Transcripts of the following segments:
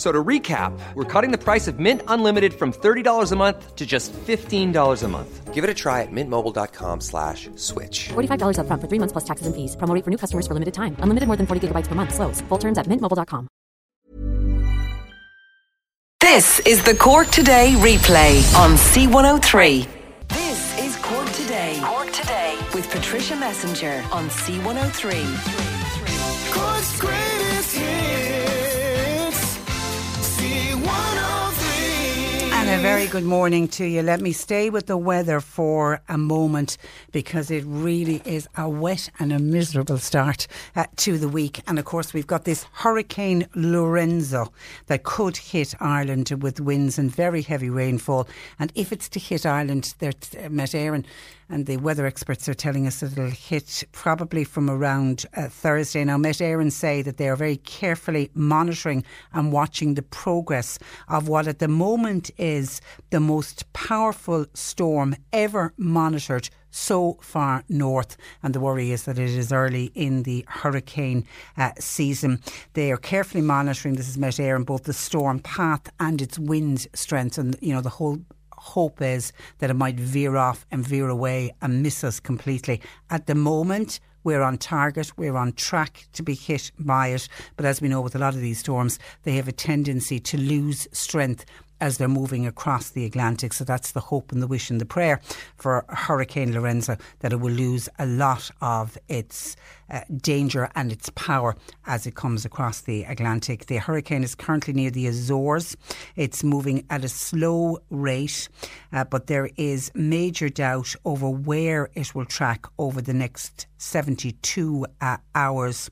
F- So to recap, we're cutting the price of Mint Unlimited from $30 a month to just $15 a month. Give it a try at mintmobile.com slash switch. $45 upfront for three months plus taxes and fees. Promo rate for new customers for limited time. Unlimited more than 40 gigabytes per month. Slows. Full terms at mintmobile.com. This is the Cork Today replay on C103. This is Cork Today. Cork Today with Patricia Messenger on C103. Cork's greatest hits. And a very good morning to you. Let me stay with the weather for a moment because it really is a wet and a miserable start uh, to the week. And of course, we've got this Hurricane Lorenzo that could hit Ireland with winds and very heavy rainfall. And if it's to hit Ireland, they're uh, Met Éireann and the weather experts are telling us that it'll hit probably from around uh, Thursday. Now, Met Éireann say that they are very carefully monitoring and watching the progress of what at the moment is the most powerful storm ever monitored so far north. And the worry is that it is early in the hurricane uh, season. They are carefully monitoring, this is Met Éireann, both the storm path and its wind strength. And, you know, the whole hope is that it might veer off and veer away and miss us completely. At the moment, we're on target, we're on track to be hit by it. But as we know with a lot of these storms, they have a tendency to lose strength as they're moving across the Atlantic. So that's the hope and the wish and the prayer for Hurricane Lorenzo that it will lose a lot of its uh, danger and its power as it comes across the Atlantic. The hurricane is currently near the Azores. It's moving at a slow rate, uh, but there is major doubt over where it will track over the next 72 uh, hours.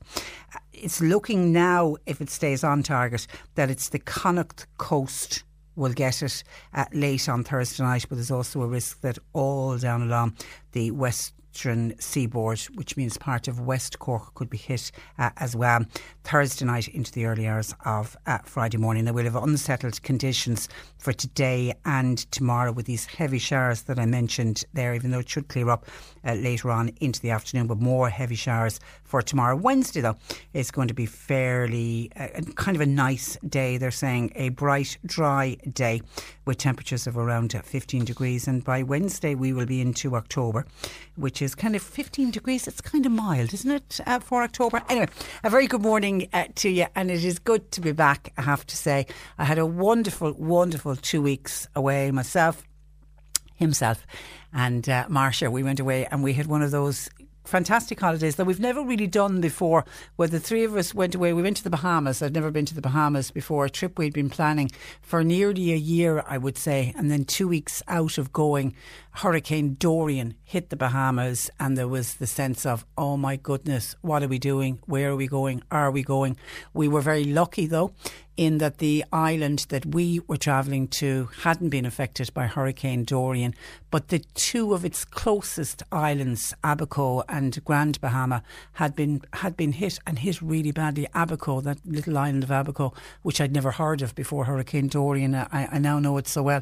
It's looking now, if it stays on target, that it's the Connacht coast will get it uh, late on Thursday night, but there's also a risk that all down along the western seaboard, which means part of West Cork, could be hit uh, as well Thursday night into the early hours of uh, Friday morning. Now we'll have unsettled conditions for today and tomorrow with these heavy showers that I mentioned there, even though it should clear up uh, later on into the afternoon, but more heavy showers for tomorrow. Wednesday, though, is going to be fairly uh, kind of a nice day. They're saying a bright, dry day with temperatures of around 15 degrees. And by Wednesday, we will be into October, which is kind of 15 degrees. It's kind of mild, isn't it, uh, for October? Anyway, a very good morning uh, to you, and it is good to be back, I have to say. I had a wonderful, wonderful two weeks away myself himself and uh, Marcia. We went away and we had one of those fantastic holidays that we've never really done before where the three of us went away. We went to the Bahamas. I'd never been to the Bahamas before. A trip we'd been planning for nearly a year I would say and then two weeks out of going Hurricane Dorian hit the Bahamas and there was the sense of oh my goodness what are we doing? Where are we going? Are we going? We were very lucky though in that the island that we were travelling to hadn't been affected by Hurricane Dorian, but the two of its closest islands, Abaco and Grand Bahama, had been had been hit and hit really badly. Abaco, that little island of Abaco, which I'd never heard of before Hurricane Dorian, I, I now know it so well,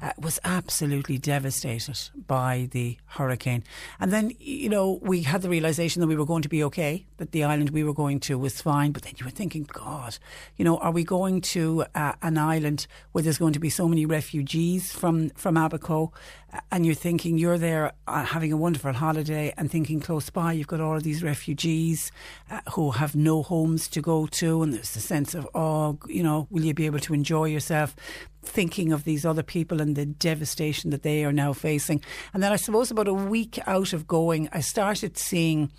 uh, was absolutely devastated by the hurricane. And then, you know, we had the realisation that we were going to be okay, that the island we were going to was fine, but then you were thinking, God, you know, are we going to uh, an island where there's going to be so many refugees from, from Abaco? Uh, and you're thinking you're there uh, having a wonderful holiday and thinking close by you've got all of these refugees uh, who have no homes to go to and there's a sense of oh you know will you be able to enjoy yourself thinking of these other people and the devastation that they are now facing and then I suppose about a week out of going I started seeing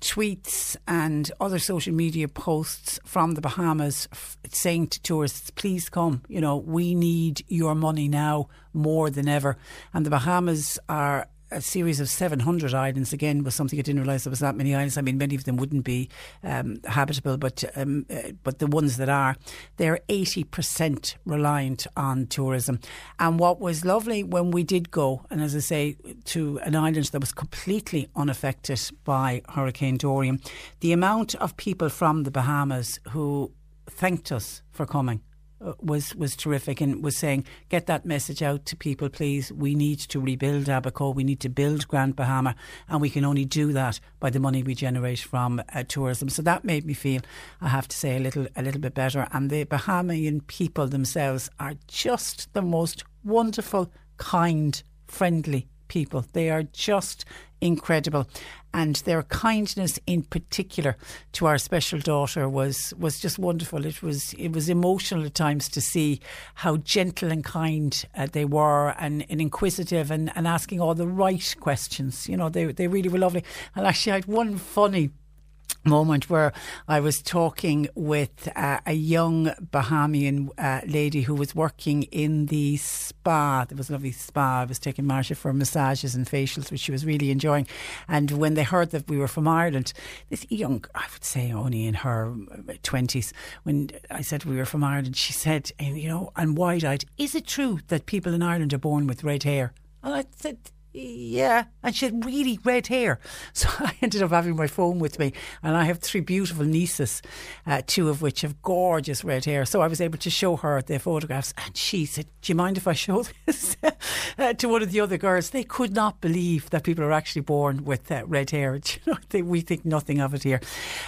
tweets and other social media posts from the Bahamas saying to tourists, please come. You know, we need your money now more than ever. And the Bahamas are a series of 700 islands again was something I didn't realise there was that many islands. I mean, many of them wouldn't be um, habitable, but um, uh, but the ones that are, they're 80% reliant on tourism. And what was lovely when we did go, and as I say, to an island that was completely unaffected by Hurricane Dorian, the amount of people from the Bahamas who thanked us for coming was was terrific and was saying get that message out to people please. We need to rebuild Abaco. We need to build Grand Bahama and we can only do that by the money we generate from uh, tourism. So that made me feel I have to say a little a little bit better. And the Bahamian people themselves are just the most wonderful kind friendly people. They are just incredible. And their kindness in particular to our special daughter was was just wonderful. It was it was emotional at times to see how gentle and kind uh, they were and, and inquisitive and, and asking all the right questions. You know they they really were lovely. And actually I had one funny moment where I was talking with uh, a young Bahamian uh, lady who was working in the spa. There was a lovely spa. I was taking Marcia for massages and facials, which she was really enjoying. And when they heard that we were from Ireland, this young, I would say only in her 20s, when I said we were from Ireland, she said, you know, and wide eyed, is it true that people in Ireland are born with red hair? And I said, yeah, and she had really red hair. So I ended up having my phone with me, and I have three beautiful nieces, uh, two of which have gorgeous red hair. So I was able to show her their photographs, and she said, "Do you mind if I show this uh, to one of the other girls?" They could not believe that people are actually born with uh, red hair. You know, they, we think nothing of it here,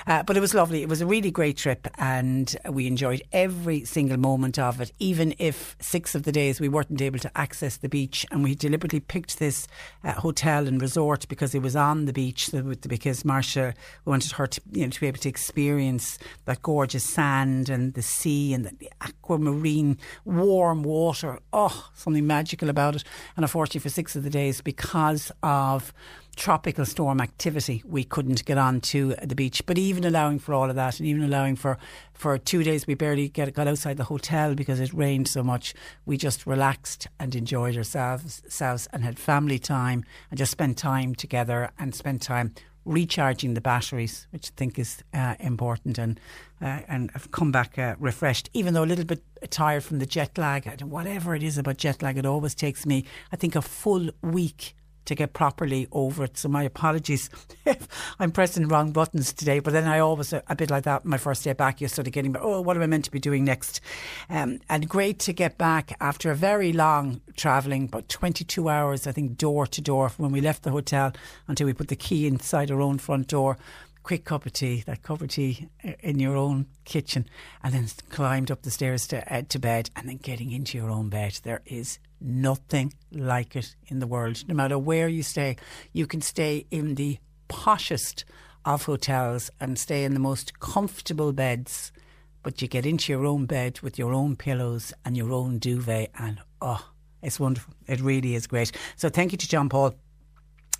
uh, but it was lovely. It was a really great trip, and we enjoyed every single moment of it. Even if six of the days we weren't able to access the beach, and we deliberately picked this uh, hotel and resort because it was on the beach. Because Marcia wanted her to, you know, to be able to experience that gorgeous sand and the sea and the aquamarine warm water. Oh, something magical about it. And unfortunately, for six of the days, because of tropical storm activity, we couldn't get on to the beach. But even allowing for all of that, and even allowing for for two days, we barely get, got outside the hotel because it rained so much. We just relaxed and enjoyed ourselves, and had family time and just spent time together and spent time recharging the batteries, which I think is uh, important, and uh, and I've come back uh, refreshed, even though a little bit tired from the jet lag. Whatever it is about jet lag, it always takes me, I think, a full week to get properly over it. So my apologies if I'm pressing wrong buttons today. But then I always a, a bit like that. My first day back, you're sort of getting, oh, what am I meant to be doing next? Um, and great to get back after a very long travelling, about 22 hours, I think, door to door from when we left the hotel until we put the key inside our own front door quick cup of tea, that cup of tea in your own kitchen, and then climbed up the stairs to, uh, to bed, and then getting into your own bed. There is nothing like it in the world. No matter where you stay, you can stay in the poshest of hotels and stay in the most comfortable beds, but you get into your own bed with your own pillows and your own duvet, and oh, it's wonderful. It really is great. So, thank you to John Paul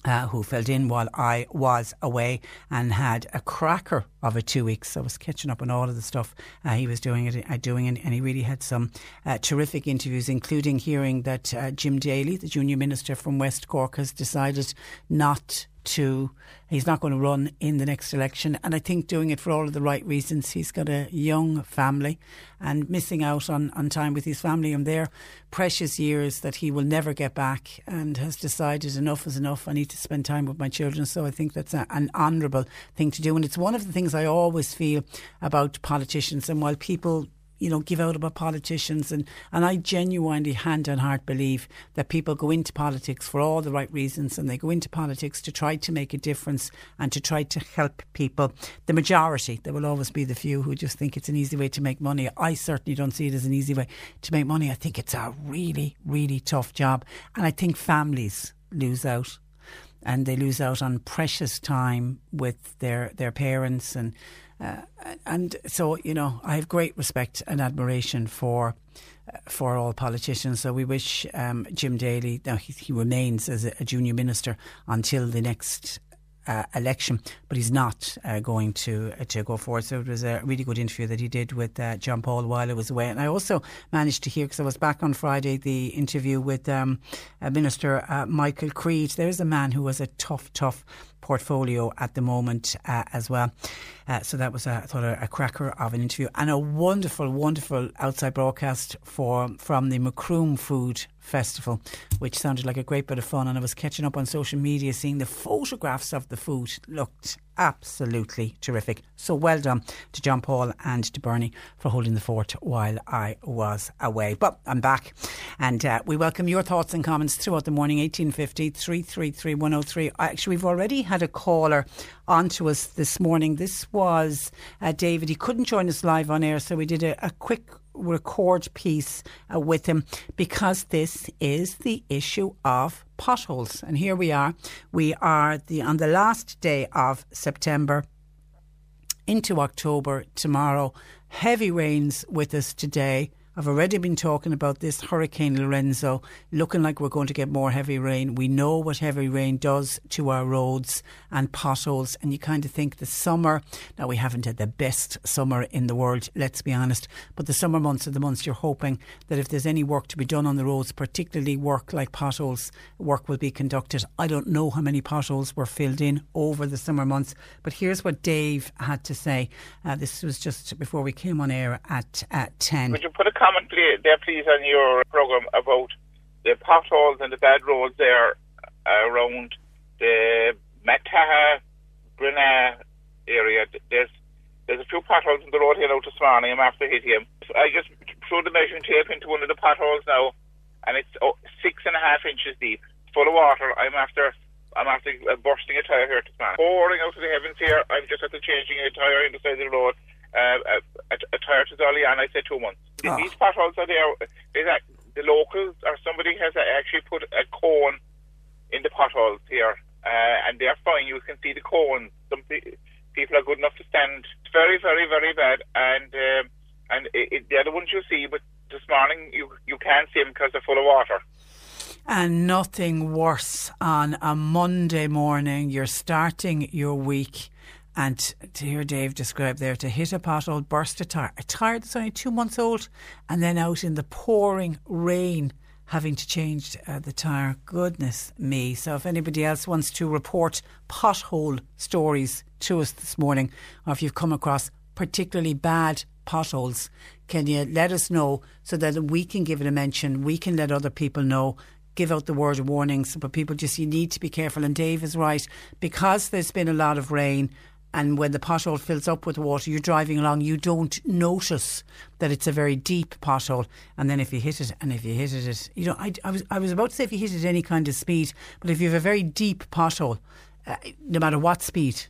uh, who filled in while I was away and had a cracker of a two weeks. I was catching up on all of the stuff uh, he was doing it, uh, doing, and he really had some uh, terrific interviews, including hearing that uh, Jim Daly, the junior minister from West Cork, has decided not to he's not going to run in the next election and I think doing it for all of the right reasons. He's got a young family and missing out on, on time with his family. And their precious years that he will never get back and has decided enough is enough. I need to spend time with my children. So I think that's a, an honourable thing to do. And it's one of the things I always feel about politicians. And while people you know, give out about politicians. And, and I genuinely, hand on heart, believe that people go into politics for all the right reasons and they go into politics to try to make a difference and to try to help people. The majority, there will always be the few who just think it's an easy way to make money. I certainly don't see it as an easy way to make money. I think it's a really, really tough job. And I think families lose out and they lose out on precious time with their, their parents and uh, and so, you know, I have great respect and admiration for uh, for all politicians. So we wish um, Jim Daly, now he, he remains as a, a, junior minister until the next uh, election, but he's not uh, going to uh, to go forward. So it was a really good interview that he did with uh, John Paul while I was away, and I also managed to hear because I was back on Friday the interview with um, uh, Minister Michael Creed. There's a man who has a tough, tough portfolio at the moment as well. Uh, so that was, a, I thought, a, a, cracker of an interview and a wonderful, wonderful outside broadcast for from the Macroom Food Festival, which sounded like a great bit of fun. And I was catching up on social media, seeing the photographs of the food looked absolutely terrific. So well done to John Paul and to Bernie for holding the fort while I was away. But I'm back, and uh, we welcome your thoughts and comments throughout the morning. 1850 333 103. Actually, we've already had a caller on to us this morning. This was uh, David. He couldn't join us live on air, so we did a, a quick record piece uh, with him because this is the issue of potholes. And here we are. We are the on the last day of September into October tomorrow. Heavy rains with us today. I've already been talking about this Hurricane Lorenzo looking like we're going to get more heavy rain. We know what heavy rain does to our roads and potholes, and you kind of think the summer. Now, we haven't had the best summer in the world, let's be honest, but the summer months are the months you're hoping that if there's any work to be done on the roads, particularly work like potholes, work will be conducted. I don't know how many potholes were filled in over the summer months, but here's what Dave had to say. Uh, this was just before we came on air at, at 10. Would you put a comment there, please, on your programme about the potholes and the bad roads there around the Mataha, Brina area? There's there's a few potholes in the road here now this morning. I'm after hitting him. I just threw the measuring tape into one of the potholes now, and it's oh, six and a half inches deep, full of water. I'm after I'm after uh, bursting a tyre here this morning. Pouring out of the heavens here. I'm just after changing a tyre in the side of the road uh, a, a tire to Dolly, and I said two months. Oh. These potholes are there. Is that the locals or somebody has actually put a cone in the potholes here, uh, and they're fine. You can see the cone. Some people are good enough to stand. It's very, very, very bad, and um, and it, it, they're the ones you see. But this morning you you can't see them because they're full of water. And nothing worse on a Monday morning. You're starting your week and to hear Dave describe there, to hit a pothole, burst a tyre, a tyre that's only two months old, and then out in the pouring rain, having to change uh, the tyre. Goodness me. So if anybody else wants to report pothole stories to us this morning, or if you've come across particularly bad potholes, can you let us know so that we can give it a mention, we can let other people know give out the word of warnings, but people just you need to be careful. And Dave is right because there's been a lot of rain and when the pothole fills up with water, you're driving along, you don't notice that it's a very deep pothole. And then if you hit it, and if you hit it, you know, I, I was I was about to say if you hit it any kind of speed, but if you have a very deep pothole, uh, no matter what speed,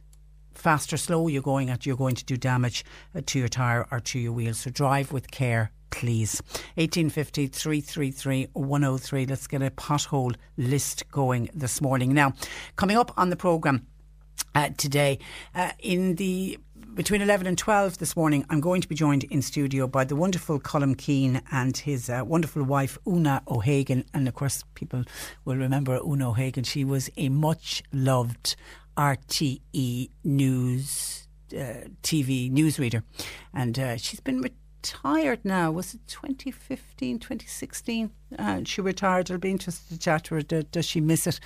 fast or slow you're going at, you're going to do damage uh, to your tyre or to your wheel. So drive with care. Please. 1850 333 103. Let's get a pothole list going this morning. Now, coming up on the programme, uh, today. Uh, in the between 11 and 12 this morning, I'm going to be joined in studio by the wonderful Colm Keane and his uh, wonderful wife, Una O'Hagan. And of course, people will remember Una O'Hagan. She was a much loved RTE news. Uh, TV newsreader, and uh, she's been retired now. Was it 2015, 2016? Uh, she retired. It'll be interesting to chat to her. Does, does she miss it?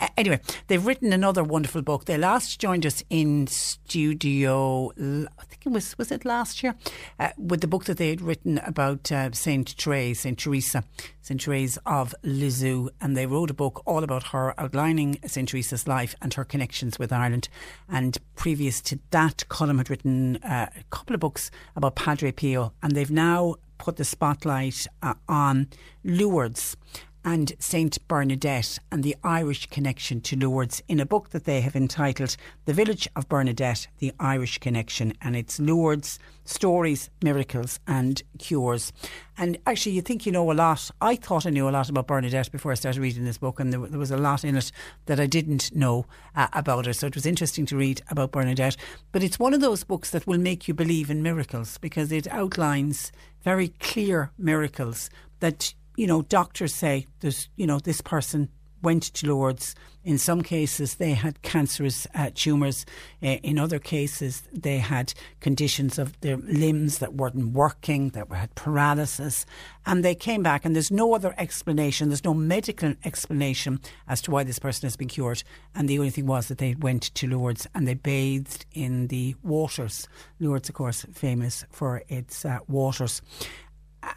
Uh, anyway, they've written another wonderful book. They last joined us in studio. I think it was was it last year uh, with the book that they had written about uh, Saint Therese, Saint Teresa, Saint Therese of Lisieux, and they wrote a book all about her, outlining Saint Teresa's life and her connections with Ireland. And previous to that, Colm had written uh, a couple of books about Padre Pio, and they've now put the spotlight uh, on Lourdes and St Bernadette and the Irish connection to Lourdes in a book that they have entitled The Village of Bernadette, The Irish Connection. And it's Lourdes, Stories, Miracles and Cures. And actually, you think you know a lot. I thought I knew a lot about Bernadette before I started reading this book, and there, there was a lot in it that I didn't know uh, about her. So it was interesting to read about Bernadette. But it's one of those books that will make you believe in miracles because it outlines very clear miracles that you know, doctors say there's, you know, this person went to Lourdes. In some cases, they had cancerous uh, tumours. Uh, in other cases, they had conditions of their limbs that weren't working, that had paralysis. And they came back, and there's no other explanation, there's no medical explanation as to why this person has been cured. And the only thing was that they went to Lourdes and they bathed in the waters. Lourdes, of course, famous for its uh, waters.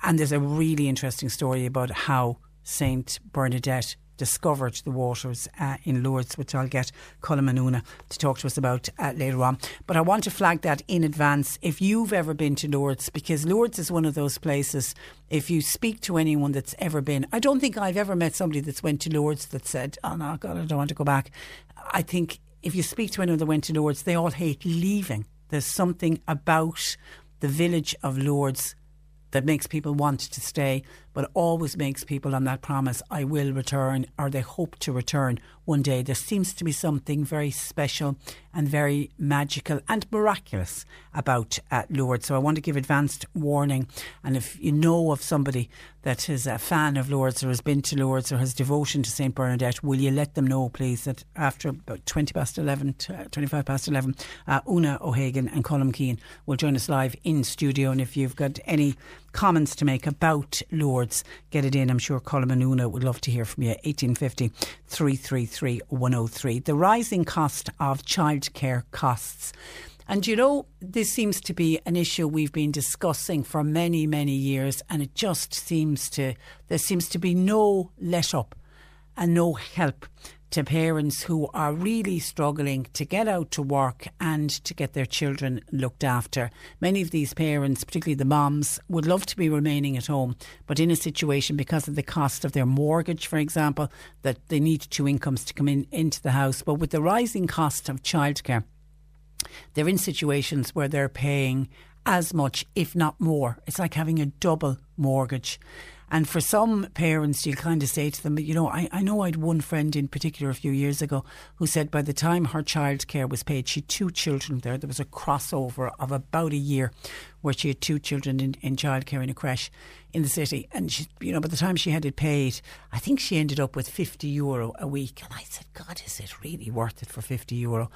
And there's a really interesting story about how Saint Bernadette discovered the waters uh, in Lourdes, which I'll get Colm and Una to talk to us about uh, later on. But I want to flag that in advance if you've ever been to Lourdes, because Lourdes is one of those places. If you speak to anyone that's ever been, I don't think I've ever met somebody that's went to Lourdes that said, "Oh no, God, I don't want to go back." I think if you speak to anyone that went to Lourdes, they all hate leaving. There's something about the village of Lourdes that makes people want to stay, but always makes people on that promise, I will return, or they hope to return one day. There seems to be something very special and very magical and miraculous about uh, Lourdes. So I want to give advanced warning. And if you know of somebody that is a fan of Lourdes or has been to Lourdes or has devotion to St. Bernadette, will you let them know, please, that after about 20 past 11, uh, 25 past 11, uh, Una O'Hagan and Colm Keane will join us live in studio. And if you've got any comments to make about Lourdes, get it in. I'm sure Colm and Una would love to hear from you. 1850 333 103. The rising cost of childcare costs. And you know, this seems to be an issue we've been discussing for many, many years, and it just seems to, there seems to be no let up and no help to parents who are really struggling to get out to work and to get their children looked after. Many of these parents, particularly the moms, would love to be remaining at home, but in a situation because of the cost of their mortgage, for example, that they need two incomes to come in into the house. But with the rising cost of childcare, they're in situations where they're paying as much, if not more. It's like having a double mortgage. And for some parents, you'll kind of say to them, you know, I, I know I had one friend in particular a few years ago who said by the time her childcare was paid, she had two children there. There was a crossover of about a year where she had two children in, in childcare in a creche in the city. And, she, you know, by the time she had it paid, I think she ended up with 50 euro a week. And I said, God, is it really worth it for 50 euro?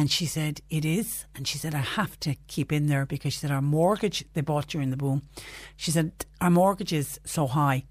And she said, it is. And she said, I have to keep in there because she said, our mortgage, they bought during the boom. She said, our mortgage is so high.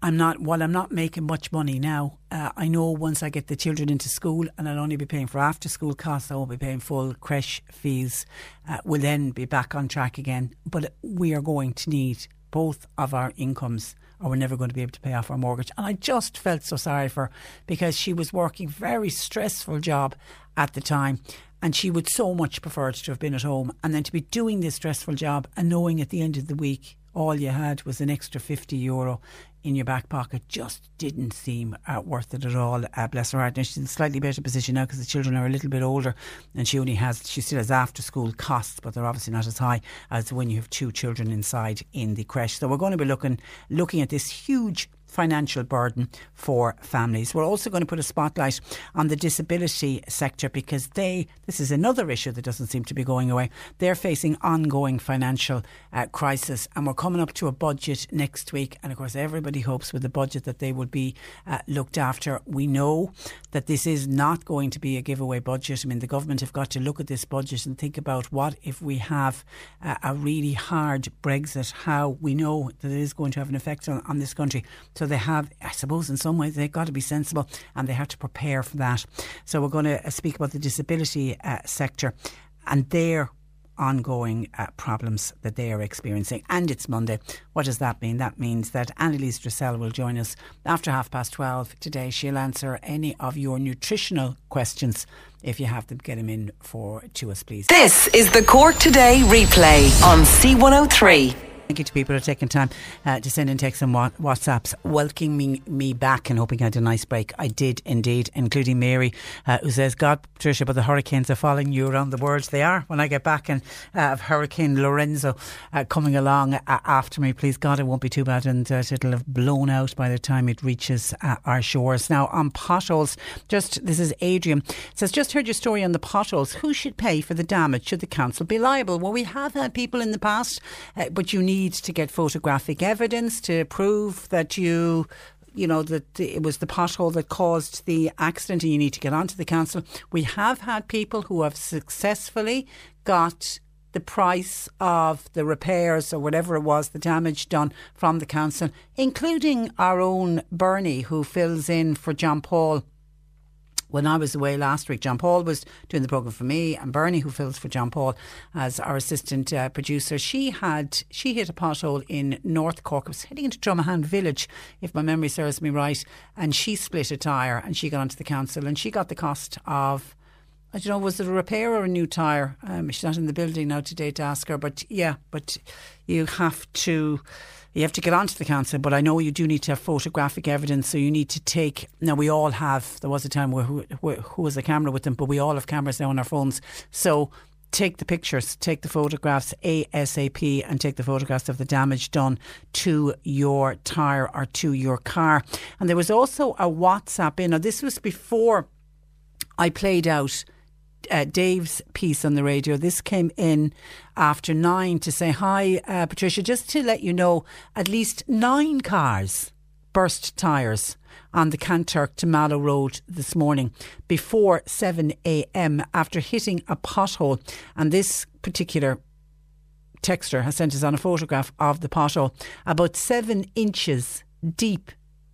I'm not, while I'm not making much money now, uh, I know once I get the children into school and I'll only be paying for after school costs, I won't be paying full creche fees, uh, we'll then be back on track again. But we are going to need both of our incomes or we're never going to be able to pay off our mortgage. And I just felt so sorry for her because she was working very stressful job at the time and she would so much prefer to have been at home and then to be doing this stressful job and knowing at the end of the week all you had was an extra 50 euro in your back pocket just didn't seem uh, worth it at all. Uh, bless her heart. Now she's in a slightly better position now because the children are a little bit older, and she only has she still has after school costs, but they're obviously not as high as when you have two children inside in the creche. So we're going to be looking looking at this huge financial burden for families. We're also going to put a spotlight on the disability sector because they, this is another issue that doesn't seem to be going away. They're facing ongoing financial uh, crisis and we're coming up to a budget next week. And of course, everybody hopes with the budget that they will be uh, looked after. We know that this is not going to be a giveaway budget. I mean, the government have got to look at this budget and think about what if we have uh, a really hard Brexit, how we know that it is going to have an effect on, on this country. So they have, I suppose, in some ways, they've got to be sensible and they have to prepare for that. So we're going to speak about the disability uh, sector and their ongoing uh, problems that they are experiencing. And it's Monday. What does that mean? That means that Annalise Dressel will join us after half past 12 today. She'll answer any of your nutritional questions. If you have them, get them in for to us, please. This is the Cork Today replay on C103. Thank you to people who are taking time uh, to send in texts and WhatsApps welcoming me, back and hoping I had a nice break. I did indeed, including Mary, uh, who says, God, Patricia, but the hurricanes are following you around the world. They are. When I get back and uh, Hurricane Lorenzo uh, coming along uh, after me, please God, it won't be too bad and uh, it'll have blown out by the time it reaches our shores. Now, on potholes, just this is Adrian says, just heard your story on the potholes. Who should pay for the damage? Should the council be liable? Well, we have had people in the past, but you need to get photographic evidence to prove that you you know, that it was the pothole that caused the accident and you need to get onto the council. We have had people who have successfully got the price of the repairs or whatever it was, the damage done from the council, including our own Bernie who fills in for John Paul when I was away last week, John Paul was doing the programme for me, and Bernie, who fills for John Paul as our assistant uh, producer, she had she hit a pothole in North Cork. It was heading into Dromahane Village, if my memory serves me right, and she split a tyre and she got onto the council and she got the cost of. I don't know, was it a repair or a new tyre? Um, she's not in the building now today to ask her, but yeah, but you have to you have to get onto the council, but I know you do need to have photographic evidence. So you need to take. Now we all have. There was a time where who, where, who was a camera with them, but we all have cameras now on our phones. So take the pictures, take the photographs ASAP, and take the photographs of the damage done to your tyre or to your car. And there was also a WhatsApp in. Now this was before I played out uh, Dave's piece on the radio. This came in after nine to say, Hi, uh, Patricia, just to let you know, at least nine cars burst tyres on the Kanturk to Mallow Road this morning before 7am after hitting a pothole. And this particular texter has sent us on a photograph of the pothole about seven inches deep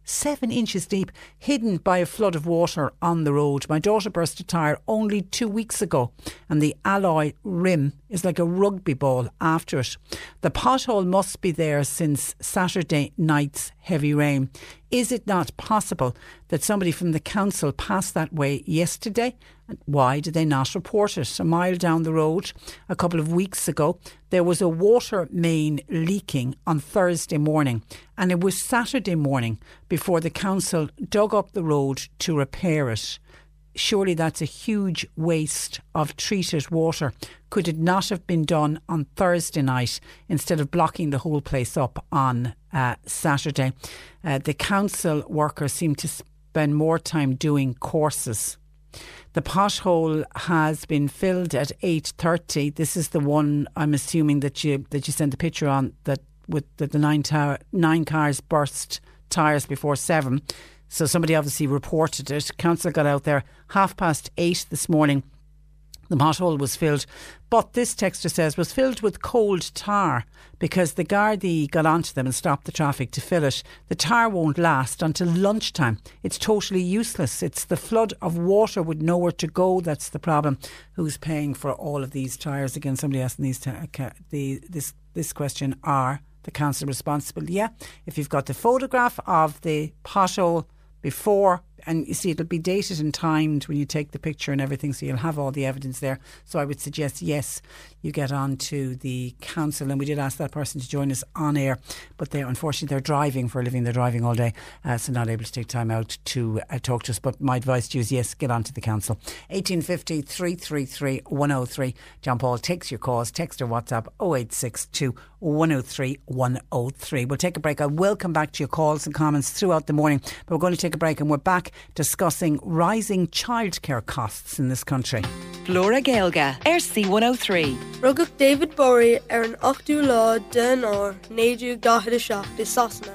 seven inches deep, hidden by a flood of water on the road. My daughter burst a tyre only two weeks ago, and the alloy rim is like a rugby ball after it. The pothole must be there since Saturday night's heavy rain. Is it not possible that somebody from the council passed that way yesterday? And Why did they not report it? A mile down the road, a couple of weeks ago, there was a water main leaking on Thursday morning, and it was Saturday morning before the council dug up the road to repair it. Surely that's a huge waste of treated water. Could it not have been done on Thursday night instead of blocking the whole place up on uh, Saturday? Uh, the council workers seem to spend more time doing courses. The pothole has been filled at eight thirty. This is the one I'm assuming that you that you sent the picture on that with the, the nine tower, nine cars burst tires before seven. So somebody obviously reported it. Council got out there half past eight this morning. The pothole was filled, but this texter says was filled with cold tar because the Gardaí got onto them and stopped the traffic to fill it. The tar won't last until lunchtime. It's totally useless. It's the flood of water with nowhere to go that's the problem. Who's paying for all of these tyres? Again, somebody asking these ca- the this this question are the council responsible? Yeah, if you've got the photograph of the pothole before, and you see it'll be dated and timed when you take the picture and everything, so you'll have all the evidence there. So I would suggest yes, you get on to the council, and we did ask that person to join us on air, but they unfortunately they're driving for a living, they're driving all day, uh, so not able to take time out to uh, talk to us. But my advice to you is yes, get on to the council. 1850 333 103. John Paul takes your calls, text or WhatsApp 0862 103 103. We'll take a break. I will come back to your calls and comments throughout the morning, but we're going to take a break and we're back discussing rising childcare costs in this country. Flora Gaelga, RC 103. Rugach David Bowie ar an 8ú lá den á néadú gahad seach de sasna.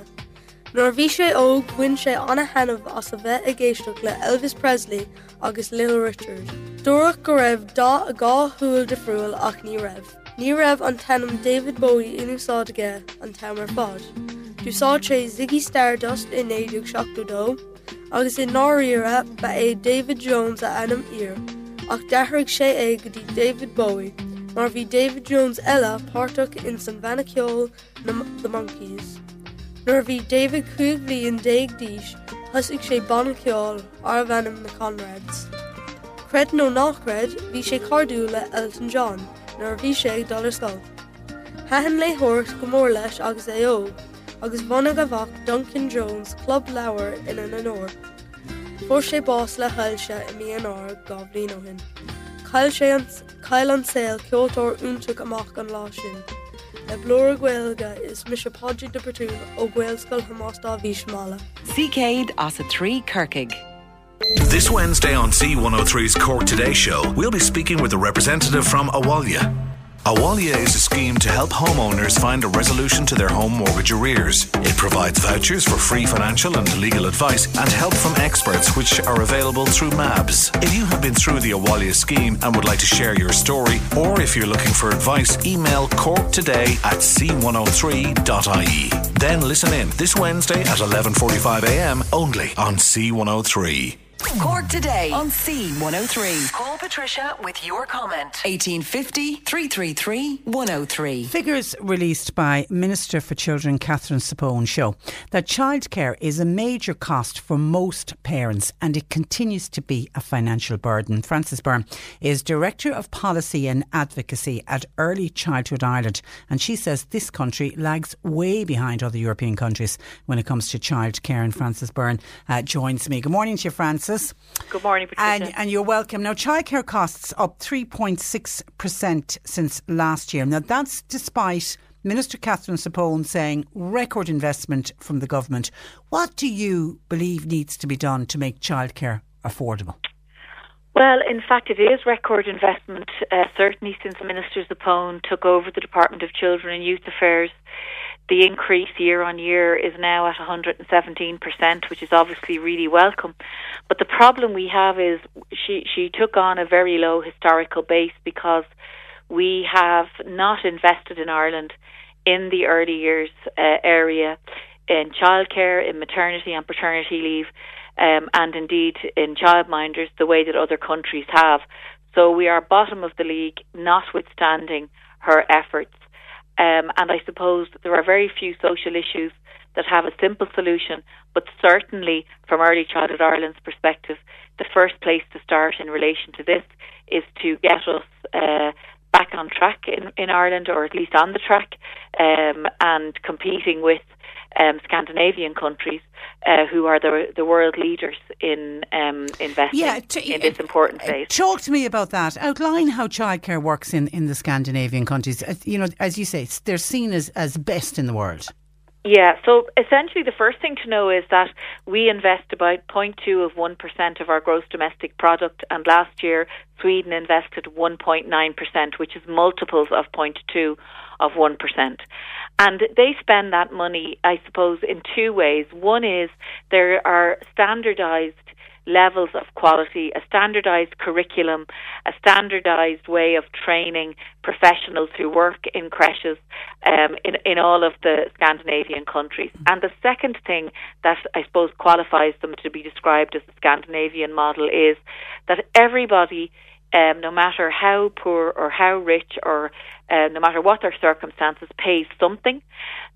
Nor bhí sé ó bhain sé anna henmh as a bheith a géisteach le Elvis Presley agus Little Richard. Dúach go raibh dá a gá thuúil de friúil ach ní raibh. Ní raibh an tanm David Bowie inúsáige an tamar fád. Dúsáid sé Ziggy Stardust in éidirh seachú dó, agus in náíire ba é David Jones a anam ir, ach dethraigh sé é go dtí David Bowie, mar bhí David Jones eile páach in san Vannaceol na the Monkeys. Nuair bhí David chuig bhí an déag díis, thosigh sé banceol ar bhenim na Conrads. Cred nó nachcred bhí sé cardú le Elton John nuair bhí sé dollar sscoil. Thaan le thuirt go mór leis agus é ó, agus bhana go bhach Duncan Jones Club Lewer in an anóir. Fuair sé bás le heilse i mí an ár goblin ó hin. Cail sé an caiil an saoil ceoltóir úntaach amach an lá sin. Le blóir ghilga is mis sepáid de pertún ó ghilscoil hamátá bhí mála. Céad as a 3 Kirkig. This Wednesday on C103's Cork Today show, we'll be speaking with a representative from Abhaile. Abhaile is a scheme to help homeowners find a resolution to their home mortgage arrears. It provides vouchers for free financial and legal advice and help from experts which are available through MABS. If you have been through the Abhaile scheme and would like to share your story, or if you're looking for advice, email Cork today at c103.ie. Then listen in this Wednesday at 11.45am only on C103. Cork today on C103. Call Patricia with your comment. 1850 333 103. Figures released by Minister for Children Katherine Zappone show that childcare is a major cost for most parents and it continues to be a financial burden. Frances Byrne is Director of Policy and Advocacy at Early Childhood Ireland and she says this country lags way behind other European countries when it comes to childcare. And Frances Byrne uh, joins me. Good morning to you, Good morning, Patricia. And, and you're welcome. Now, childcare costs up 3.6% since last year. Now, that's despite Minister Katherine Zappone saying record investment from the government. What do you believe needs to be done to make childcare affordable? Well, in fact, it is record investment, uh, certainly since Minister Zappone took over the Department of Children and Youth Affairs. The increase year on year is now at 117%, which is obviously really welcome. But the problem we have is she, she took on a very low historical base because we have not invested in Ireland in the early years uh, area in childcare, in maternity and paternity leave, um, and indeed in childminders the way that other countries have. So we are bottom of the league, notwithstanding her efforts. Um, and I suppose there are very few social issues that have a simple solution, but certainly from Early Childhood Ireland's perspective, the first place to start in relation to this is to get us uh, back on track in, in Ireland, or at least on the track, um, and competing with um, Scandinavian countries uh, who are the the world leaders in um, investing Yeah, t- in this important space. Talk to me about that. Outline how childcare works in, in the Scandinavian countries. Uh, You know, as you say, they're seen as, as best in the world. Yeah, so essentially the first thing to know is that we invest about 0.2 of 1% of our gross domestic product and last year Sweden invested 1.9%, which is multiples of 0.2 of 1%. And they spend that money, I suppose, in two ways. One is there are standardized levels of quality, a standardized curriculum, a standardized way of training professionals who work in creches um, in, in all of the Scandinavian countries. And the second thing that I suppose qualifies them to be described as the Scandinavian model is that everybody um, no matter how poor or how rich or uh, no matter what their circumstances, pays something.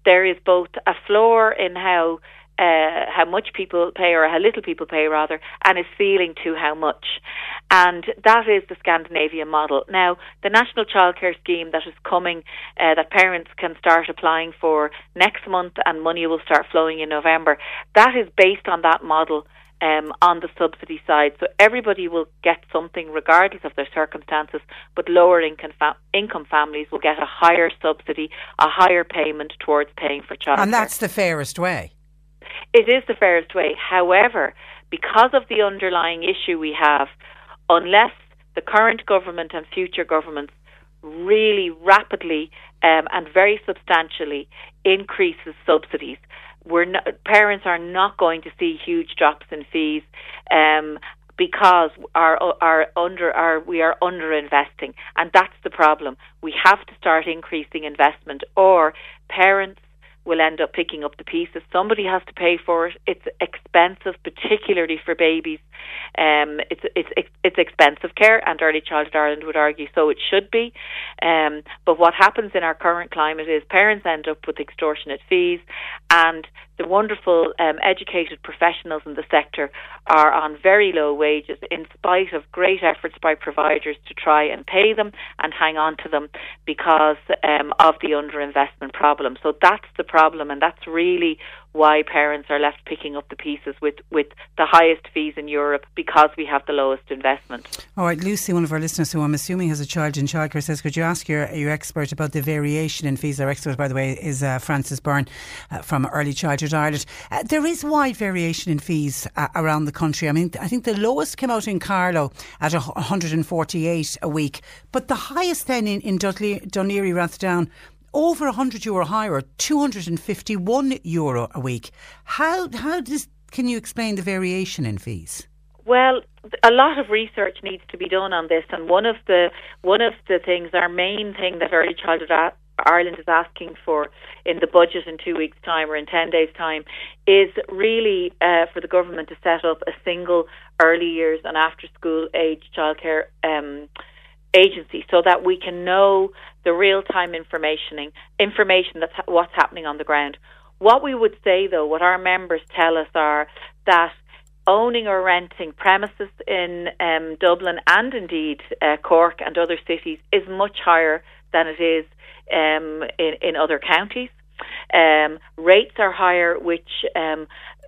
There is both a floor in how uh, how much people pay or how little people pay rather, and a ceiling to how much. And that is the Scandinavian model. Now, the National Childcare Scheme that is coming, uh, that parents can start applying for next month and money will start flowing in November, that is based on that model um, on the subsidy side. So everybody will get something regardless of their circumstances, but lower income, fa- income families will get a higher subsidy, a higher payment towards paying for childcare. And that's the fairest way. It is the fairest way. However, because of the underlying issue we have, unless the current government and future governments really rapidly um, and very substantially increases subsidies, we're not, parents are not going to see huge drops in fees. Um, because our our under our we are under investing and that's the problem we have to start increasing investment or parents will end up picking up the pieces. Somebody has to pay for it. It's expensive, particularly for babies. Um, it's it's it's expensive care, and Early Childhood Ireland would argue so it should be. Um, but what happens in our current climate is parents end up with extortionate fees, and the wonderful um, educated professionals in the sector are on very low wages in spite of great efforts by providers to try and pay them and hang on to them because um, of the underinvestment problem. So that's the problem, and that's really why parents are left picking up the pieces with, with the highest fees in Europe because we have the lowest investment. All right, Lucy, one of our listeners who I'm assuming has a child in childcare says, could you ask your, your expert about the variation in fees? Our expert, by the way, is uh, Frances Byrne uh, from Early Childhood Ireland. Uh, there is wide variation in fees uh, around the country. I mean, I think the lowest came out in Carlow at 148 a week, but the highest then in, in Dudley, Dún Laoghaire, Rathdown, over 100 euro higher, 251 euro a week. How, how does, can you explain the variation in fees? Well, a lot of research needs to be done on this, and one of the one of the things, our main thing that Early Childhood Ireland is asking for in the budget in two weeks' time or in ten days' time, is really uh, for the government to set up a single early years and after school age childcare um, agency, so that we can know the real time information information that's what's happening on the ground. What we would say, though, what our members tell us are that owning or renting premises in um, Dublin and indeed uh, Cork and other cities is much higher than it is um, in, in other counties. Um, rates are higher, which um,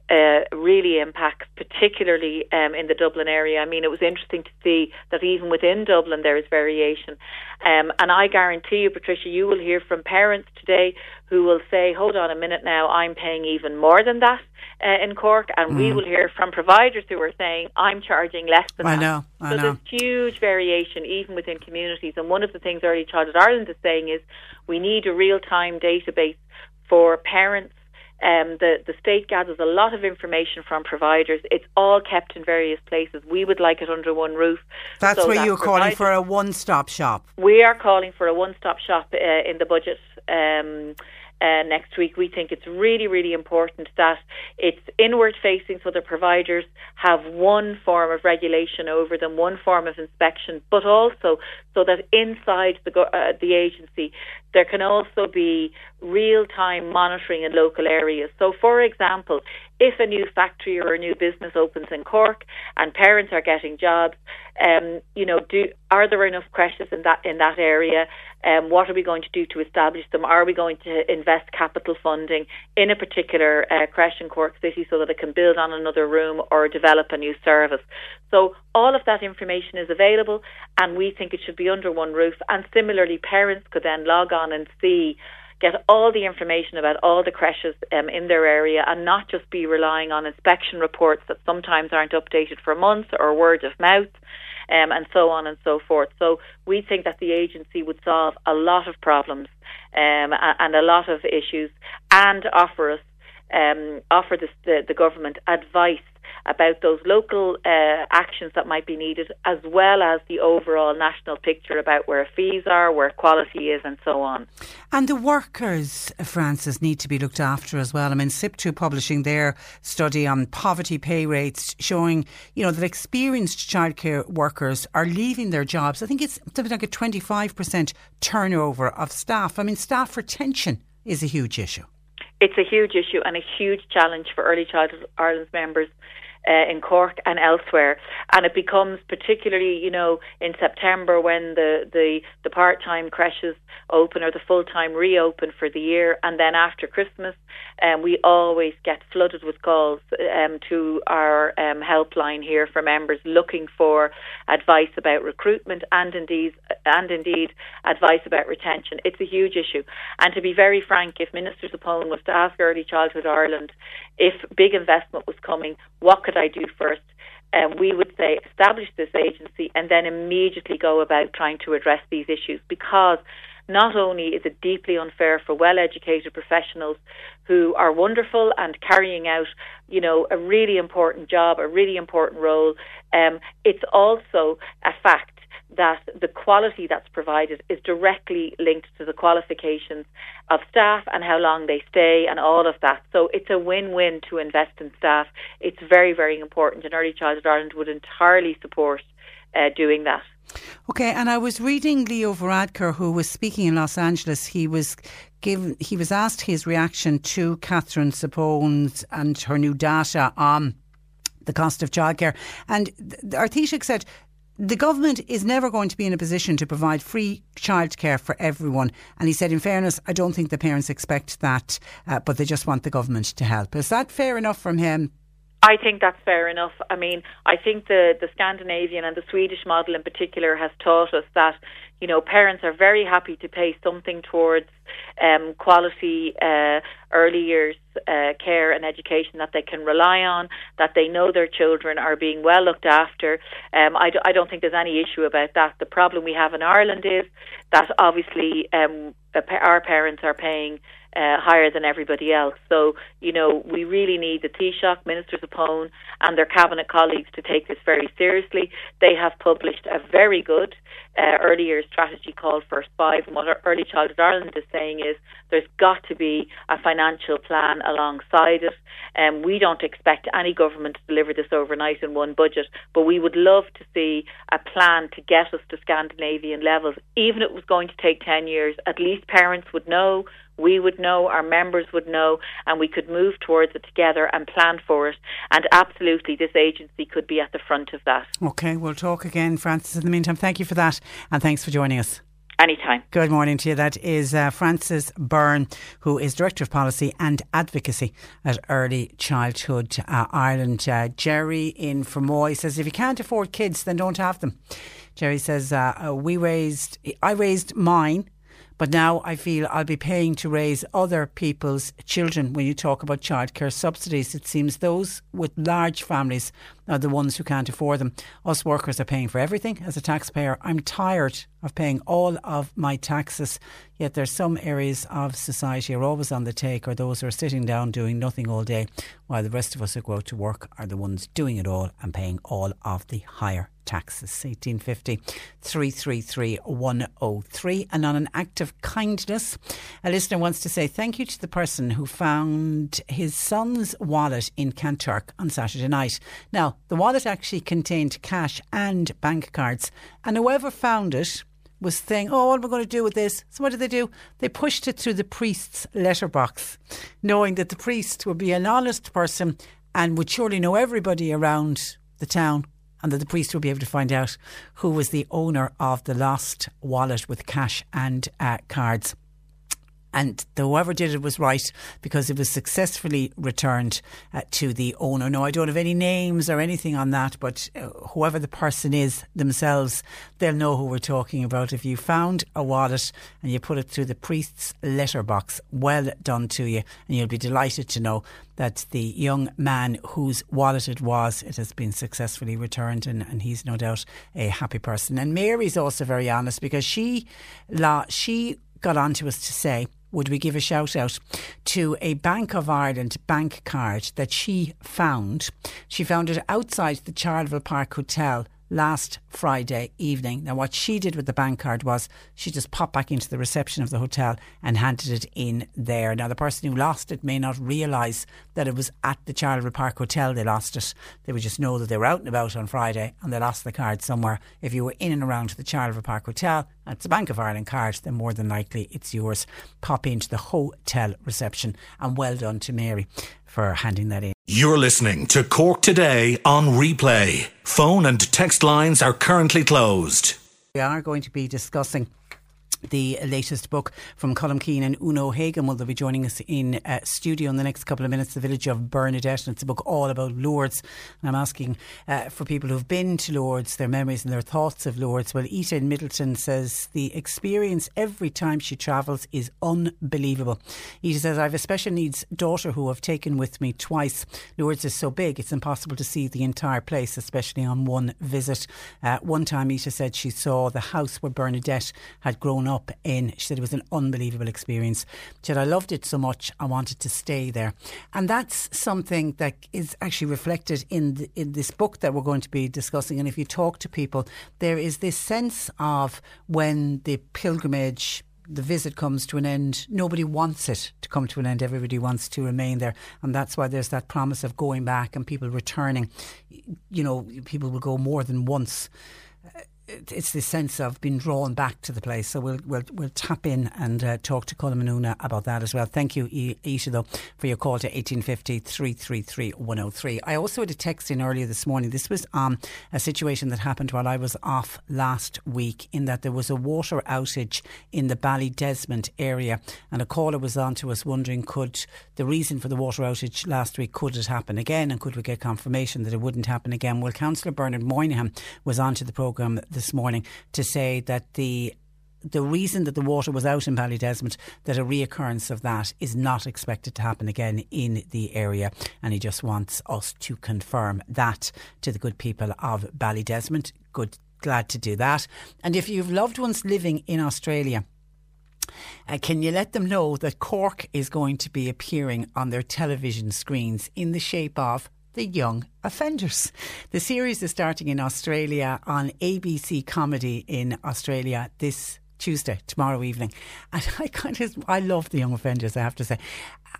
uh, really impacts, particularly um, in the Dublin area. I mean, it was interesting to see that even within Dublin there is variation. Um, and I guarantee you, Patricia, you will hear from parents today who will say, hold on a minute now, I'm paying even more than that. Uh, in Cork, and mm. we will hear from providers who are saying, I'm charging less than I that. Know, I so know. there's huge variation even within communities. And one of the things Early Childhood Ireland is saying is we need a real time database for parents um, the, the state gathers a lot of information from providers. It's all kept in various places. We would like it under one roof. That's so where that you're calling for a one stop shop. We are calling for a one stop shop uh, in the budget. Um, uh, next week. We think it's really, really important that it's inward facing so the providers have one form of regulation over them, one form of inspection, but also so that inside the, uh, the agency there can also be real time monitoring in local areas. So, for example, if a new factory or a new business opens in Cork and parents are getting jobs, um, you know, do are there enough creches in that in that area? Um, what are we going to do to establish them? Are we going to invest capital funding in a particular uh, creche in Cork City so that it can build on another room or develop a new service? So all of that information is available, and we think it should be under one roof. And similarly, parents could then log on and see get all the information about all the creches um, in their area and not just be relying on inspection reports that sometimes aren't updated for months or word of mouth um, and so on and so forth. So we think that the agency would solve a lot of problems um, and a lot of issues and offer us um, offer the, the, the government advice about those local uh, actions that might be needed, as well as the overall national picture about where fees are, where quality is, and so on. And the workers, Frances, need to be looked after as well. I mean, SIPTU publishing their study on poverty pay rates, showing you know that experienced childcare workers are leaving their jobs. I think it's something like a twenty five percent turnover of staff. I mean, staff retention is a huge issue it's a huge issue and a huge challenge for Early Childhood Ireland's members uh, in Cork and elsewhere. And it becomes particularly, you know, in September when the, the, the part time creches open or the full time reopen for the year. And then after Christmas, um, we always get flooded with calls um, to our um, helpline here for members looking for advice about recruitment and indeed, and indeed advice about retention. It's a huge issue. And to be very frank, if Minister Zappone was to ask Early Childhood Ireland if big investment was coming, what could I do first? Um, we would say establish this agency and then immediately go about trying to address these issues because not only is it deeply unfair for well educated professionals who are wonderful and carrying out, you know, a really important job, a really important role, um, it's also a fact that the quality that's provided is directly linked to the qualifications of staff and how long they stay and all of that. So it's a win-win to invest in staff. It's very, very important, and Early Childhood Ireland would entirely support uh, doing that. Okay, and I was reading Leo Varadkar, who was speaking in Los Angeles. He was given, he was asked his reaction to Katherine Zappone's and her new data on the cost of childcare, and Taoiseach said the government is never going to be in a position to provide free childcare for everyone. And he said, in fairness, I don't think the parents expect that, uh, but they just want the government to help. Is that fair enough from him? I think that's fair enough. I mean, I think the, the Scandinavian and the Swedish model in particular has taught us that, you know, parents are very happy to pay something towards um, quality uh, early years uh, care and education that they can rely on, that they know their children are being well looked after. Um, I, d- I don't think there's any issue about that. The problem we have in Ireland is that obviously um, our parents are paying uh, higher than everybody else. So, you know, we really need the Taoiseach, Ministers of and their cabinet colleagues to take this very seriously. They have published a very good uh, strategy called First Five. And what Early Childhood Ireland is saying is there's got to be a financial plan alongside it. And um, we don't expect any government to deliver this overnight in one budget, but we would love to see a plan to get us to Scandinavian levels. Even if it was going to take 10 years, at least parents would know we would know, our members would know, and we could move towards it together and plan for it. And absolutely, this agency could be at the front of that. Okay, we'll talk again, Frances. In the meantime, thank you for that, and thanks for joining us. Anytime. Good morning to you. That is uh, Frances Byrne, who is Director of Policy and Advocacy at Early Childhood uh, Ireland. Uh, Jerry in Fermoy says, if you can't afford kids, then don't have them. Jerry says, uh, uh, we raised, I raised mine but now I feel I'll be paying to raise other people's children when you talk about childcare subsidies. It seems those with large families are the ones who can't afford them. Us workers are paying for everything as a taxpayer. I'm tired of paying all of my taxes, yet there's some areas of society are always on the take or those who are sitting down doing nothing all day while the rest of us who go out to work are the ones doing it all and paying all of the higher taxes. 1850 333 103. And on an act of kindness, a listener wants to say thank you to the person who found his son's wallet in Kanturk on Saturday night. Now, the wallet actually contained cash and bank cards, and whoever found it was saying, Oh, what am I going to do with this? So, what did they do? They pushed it through the priest's letterbox, knowing that the priest would be an honest person and would surely know everybody around the town and that the priest will be able to find out who was the owner of the lost wallet with cash and uh, cards and whoever did it was right because it was successfully returned uh, to the owner. No, I don't have any names or anything on that, but uh, whoever the person is themselves, they'll know who we're talking about. If you found a wallet and you put it through the priest's letterbox, well done to you, and you'll be delighted to know that the young man whose wallet it was, it has been successfully returned, and, and he's no doubt a happy person. And Mary's also very honest because she, la, she got on to us to say would we give a shout out to a Bank of Ireland bank card that she found. She found it outside the Charleville Park Hotel last Friday evening. Now, what she did with the bank card was she just popped back into the reception of the hotel and handed it in there. Now, the person who lost it may not realise that it was at the Charleville Park Hotel they lost it. They would just know that they were out and about on Friday and they lost the card somewhere. If you were in and around the Charleville Park Hotel and it's a Bank of Ireland card, then more than likely it's yours. Pop into the hotel reception and well done to Mary for handing that in. You're listening to Cork Today on replay. Phone and text lines are currently closed. We are going to be discussing the latest book from Colm Keane and Una O'Hagan. Will be joining us in uh, studio in the next couple of minutes? The village of Bernadette, and it's a book all about Lourdes. And I'm asking uh, for people who've been to Lourdes, their memories and their thoughts of Lourdes. Well, Ita in Midleton says the experience every time she travels is unbelievable. Ita says I have a special needs daughter who I've taken with me twice. Lourdes is so big it's impossible to see the entire place, especially on one visit. Uh, one time, Ita said she saw the house where Bernadette had grown up in. She said it was an unbelievable experience. She said, I loved it so much, I wanted to stay there. And that's something that is actually reflected in, the, in this book that we're going to be discussing. And if you talk to people, there is this sense of when the pilgrimage the visit comes to an end, nobody wants it to come to an end. Everybody wants to remain there. And that's why there's that promise of going back and people returning. You know, people will go more than once it's this sense of being drawn back to the place. So we'll we'll, we'll tap in and uh, talk to Colm and Una about that as well. Thank you, Isha, though, for your call to 1850 333 103. I also had a text in earlier this morning. This was um, a situation that happened while I was off last week, in that there was a water outage in the Ballydesmond area, and a caller was on to us wondering could the reason for the water outage last week could it happen again, and could we get confirmation that it wouldn't happen again? Well, Councillor Bernard Moynihan was on to the programme this morning to say that the the reason that the water was out in Ballydesmond, that a reoccurrence of that is not expected to happen again in the area. And he just wants us to confirm that to the good people of Ballydesmond. Good, glad to do that. And if you've loved ones living in Australia, uh, can you let them know that Cork is going to be appearing on their television screens in the shape of the Young Offenders? The series is starting in Australia on ABC Comedy in Australia this Tuesday, tomorrow evening. And I kind of, I love the Young Offenders, I have to say.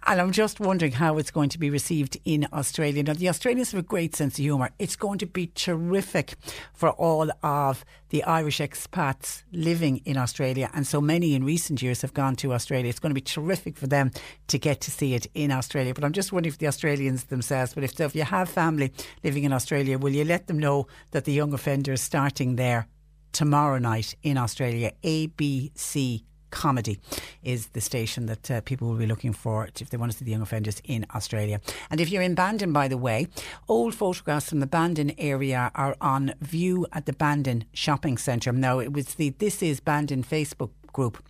And I'm just wondering how it's going to be received in Australia. Now, the Australians have a great sense of humour. It's going to be terrific for all of the Irish expats living in Australia. And so many in recent years have gone to Australia. It's going to be terrific for them to get to see it in Australia. But I'm just wondering if the Australians themselves, but if, if you have family living in Australia, will you let them know that the Young Offender is starting there tomorrow night in Australia? ABC Comedy is the station that uh, people will be looking for if they want to see the young offenders in Australia. And if you're in Bandon, by the way, old photographs from the Bandon area are on view at the Bandon Shopping Centre. Now, it was the This Is Bandon Facebook group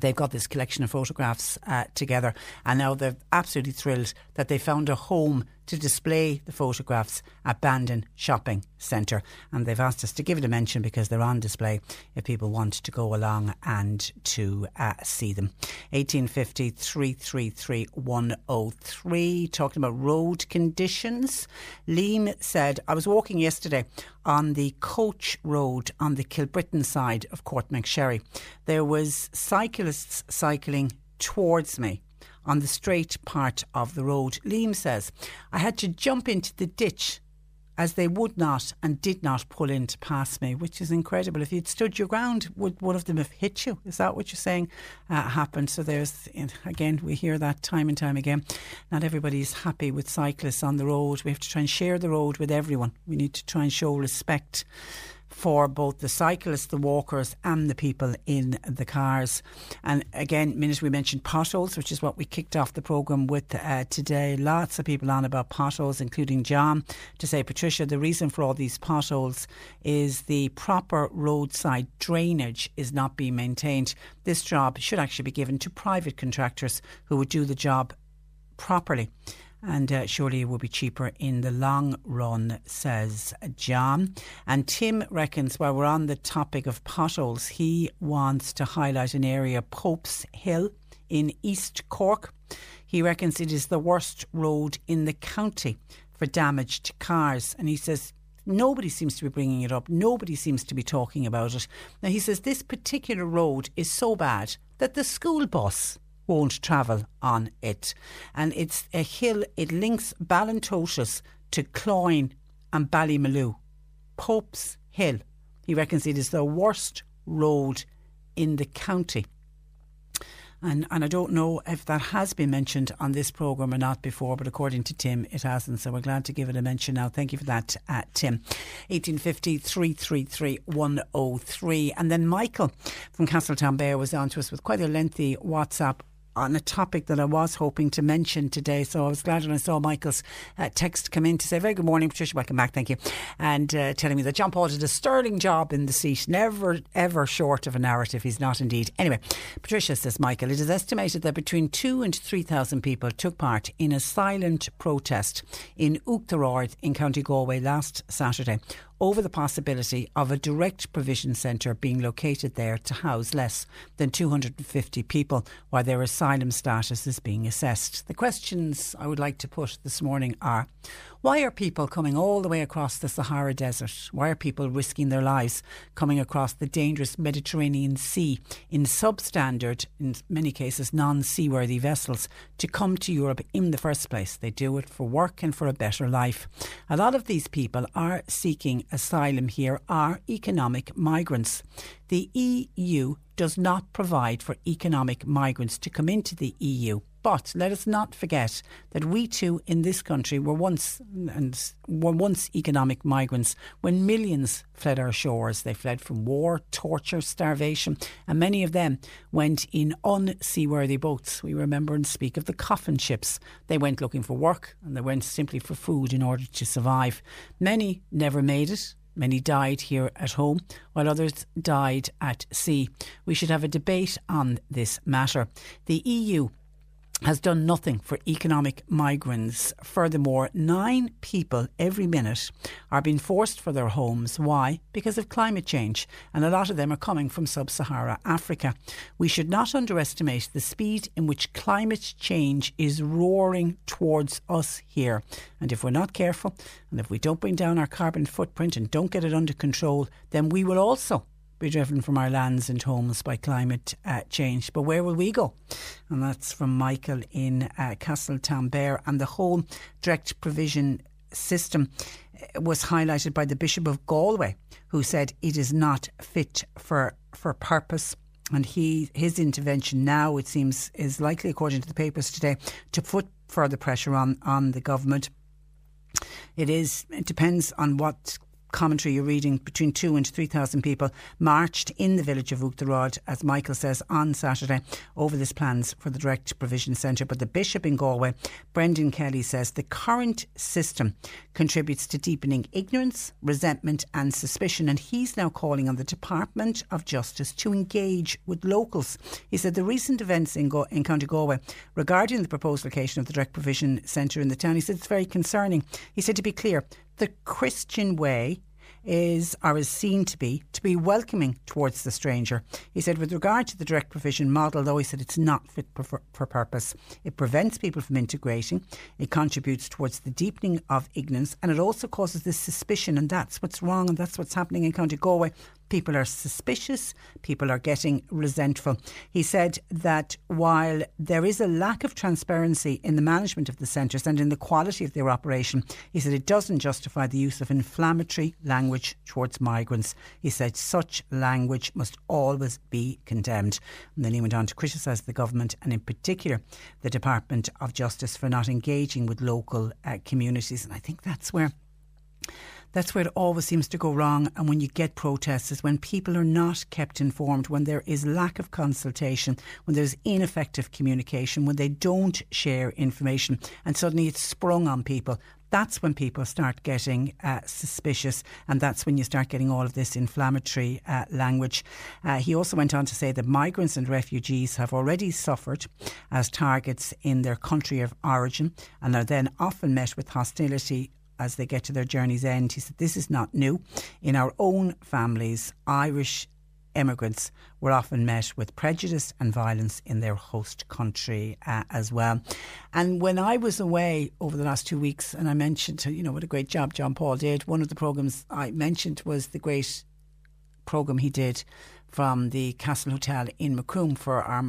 they've got this collection of photographs uh, together and now they're absolutely thrilled that they found a home to display the photographs at Bandon Shopping Centre. And they've asked us to give it a mention because they're on display if people want to go along and to uh, see them. 1850 333 103 talking about road conditions. Liam said I was walking yesterday on the Coach Road on the Kilbrittain side of Courtmacsherry there was cyclists cycling towards me on the straight part of the road. Liam says, I had to jump into the ditch as they would not and did not pull in to pass me, which is incredible. If you'd stood your ground, would one of them have hit you? Is that what you're saying uh, happened? So there's, again, we hear that time and time again. Not everybody is happy with cyclists on the road. We have to try and share the road with everyone. We need to try and show respect for both the cyclists, the walkers, and the people in the cars. And again, minute we mentioned potholes, which is what we kicked off the programme with uh, today. Lots of people on about potholes, including John, to say, Patricia, the reason for all these potholes is the proper roadside drainage is not being maintained. This job should actually be given to private contractors who would do the job properly and uh, surely it will be cheaper in the long run, says John. And Tim reckons while we're on the topic of potholes, he wants to highlight an area, Pope's Hill in East Cork. He reckons it is the worst road in the county for damaged cars, and he says Nobody seems to be bringing it up. Nobody seems to be talking about it. Now, he says this particular road is so bad that the school bus won't travel on it. And it's a hill, it links Ballintotis to Cloyne and Ballymaloe. Pope's Hill. He reckons it is the worst road in the county. And, and I don't know if that has been mentioned on this programme or not before, but according to Tim, it hasn't. So we're glad to give it a mention now. Thank you for that, uh, Tim. 1850 333 103. And then Michael from Castletownbere was on to us with quite a lengthy WhatsApp on a topic that I was hoping to mention today. So I was glad when I saw Michael's uh, text come in to say, Very good morning, Patricia. Welcome back. Thank you. And uh, telling me that John Paul did a sterling job in the seat, never, ever short of a narrative. He's not indeed. Anyway, Patricia says, Michael, it is estimated that between two and 3,000 people took part in a silent protest in Oughterard in County Galway last Saturday over the possibility of a direct provision centre being located there to house less than 250 people while their asylum status is being assessed. The questions I would like to put this morning are why are people coming all the way across the Sahara Desert? Why are people risking their lives coming across the dangerous Mediterranean Sea in substandard, in many cases non seaworthy vessels to come to Europe in the first place? They do it for work and for a better life. A lot of these people are seeking asylum here are economic migrants. The EU does not provide for economic migrants to come into the EU. But let us not forget that we too in this country were once and were once economic migrants when millions fled our shores. They fled from war, torture, starvation, and many of them went in unseaworthy boats. We remember and speak of the coffin ships. They went looking for work and they went simply for food in order to survive. Many never made it. Many died here at home, while others died at sea. We should have a debate on this matter. The EU has done nothing for economic migrants. Furthermore, nine people every minute are being forced for their homes. Why? Because of climate change, and a lot of them are coming from sub Sahara Africa. We should not underestimate the speed in which climate change is roaring towards us here. And if we're not careful, and if we don't bring down our carbon footprint and don't get it under control, then we will also be driven from our lands and homes by climate uh, change. But where will we go? And that's from Michael in uh, Castletownbere. And the whole direct provision system uh, was highlighted by the Bishop of Galway, who said it is not fit for, for purpose. And he his intervention now, it seems, is likely, according to the papers today, to put further pressure on, on the government. It is. It depends on what commentary you're reading, between two and 3,000 people marched in the village of Oughterard, as Michael says, on Saturday over this plans for the Direct Provision Centre. But the Bishop in Galway, Brendan Kelly, says the current system contributes to deepening ignorance, resentment, and suspicion. And he's now calling on the Department of Justice to engage with locals. He said the recent events in, Go- in County Galway regarding the proposed location of the Direct Provision Centre in the town, he said it's very concerning. He said, to be clear, the Christian way is or is seen to be to be welcoming towards the stranger. He said, with regard to the direct provision model, though, he said it's not fit for, for purpose. It prevents people from integrating. It contributes towards the deepening of ignorance, and it also causes this suspicion, and that's what's wrong, and that's what's happening in County Galway. People are suspicious, people are getting resentful. He said that while there is a lack of transparency in the management of the centres and in the quality of their operation, he said it doesn't justify the use of inflammatory language towards migrants. He said such language must always be condemned. And then he went on to criticise the government and, in particular, the Department of Justice for not engaging with local uh, communities. And I think that's where that's where it always seems to go wrong. And when you get protests, is when people are not kept informed, when there is lack of consultation, when there's ineffective communication, when they don't share information, and suddenly it's sprung on people. That's when people start getting uh, suspicious, and that's when you start getting all of this inflammatory uh, language. Uh, he also went on to say that migrants and refugees have already suffered as targets in their country of origin and are then often met with hostility as they get to their journey's end. He said, This is not new. In our own families, Irish immigrants were often met with prejudice and violence in their host country uh, as well. And when I was away over the last two weeks, and I mentioned, you know, what a great job John Paul did, one of the programmes I mentioned was the great programme he did from the Castle Hotel in Macroom for our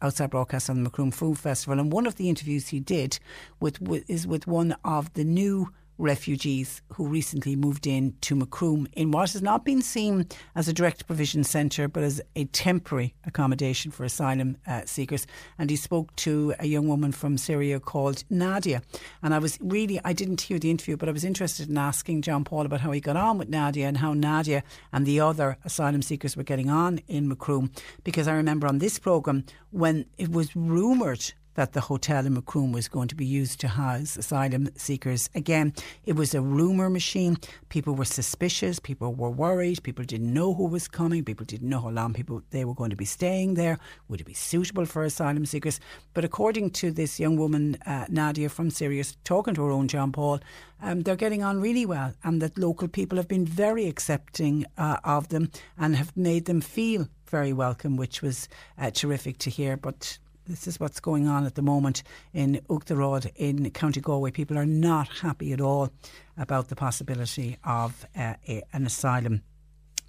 outside broadcast on the Macroom Food Festival. And one of the interviews he did with, with is with one of the new refugees who recently moved in to Macroom in what has not been seen as a direct provision centre but as a temporary accommodation for asylum uh, seekers. And he spoke to a young woman from Syria called Nadia. And I was really, I didn't hear the interview, but I was interested in asking John Paul about how he got on with Nadia and how Nadia and the other asylum seekers were getting on in Macroom. Because I remember on this programme when it was rumoured that the hotel in Macroom was going to be used to house asylum seekers. Again, it was a rumour machine. People were suspicious. People were worried. People didn't know who was coming. People didn't know how long people they were going to be staying there. Would it be suitable for asylum seekers? But according to this young woman, uh, Nadia from Syria, talking to her own John Paul, um, they're getting on really well, and that local people have been very accepting uh, of them and have made them feel very welcome, which was uh, terrific to hear. But this is what's going on at the moment in Oughterard in County Galway. People are not happy at all about the possibility of uh, a, an asylum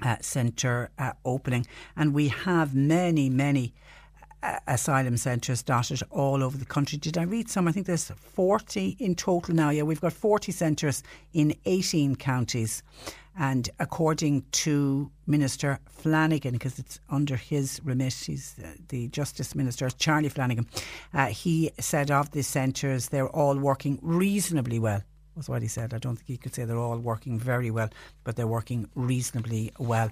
uh, centre uh, opening. And we have many, many uh, asylum centres dotted all over the country. Did I read some? I think there's 40 in total now. Yeah, we've got 40 centres in 18 counties. And according to Minister Flanagan, because it's under his remit, he's the Justice Minister, Charlie Flanagan, uh, he said of the centres, they're all working reasonably well was what he said. I don't think he could say they're all working very well, but they're working reasonably well.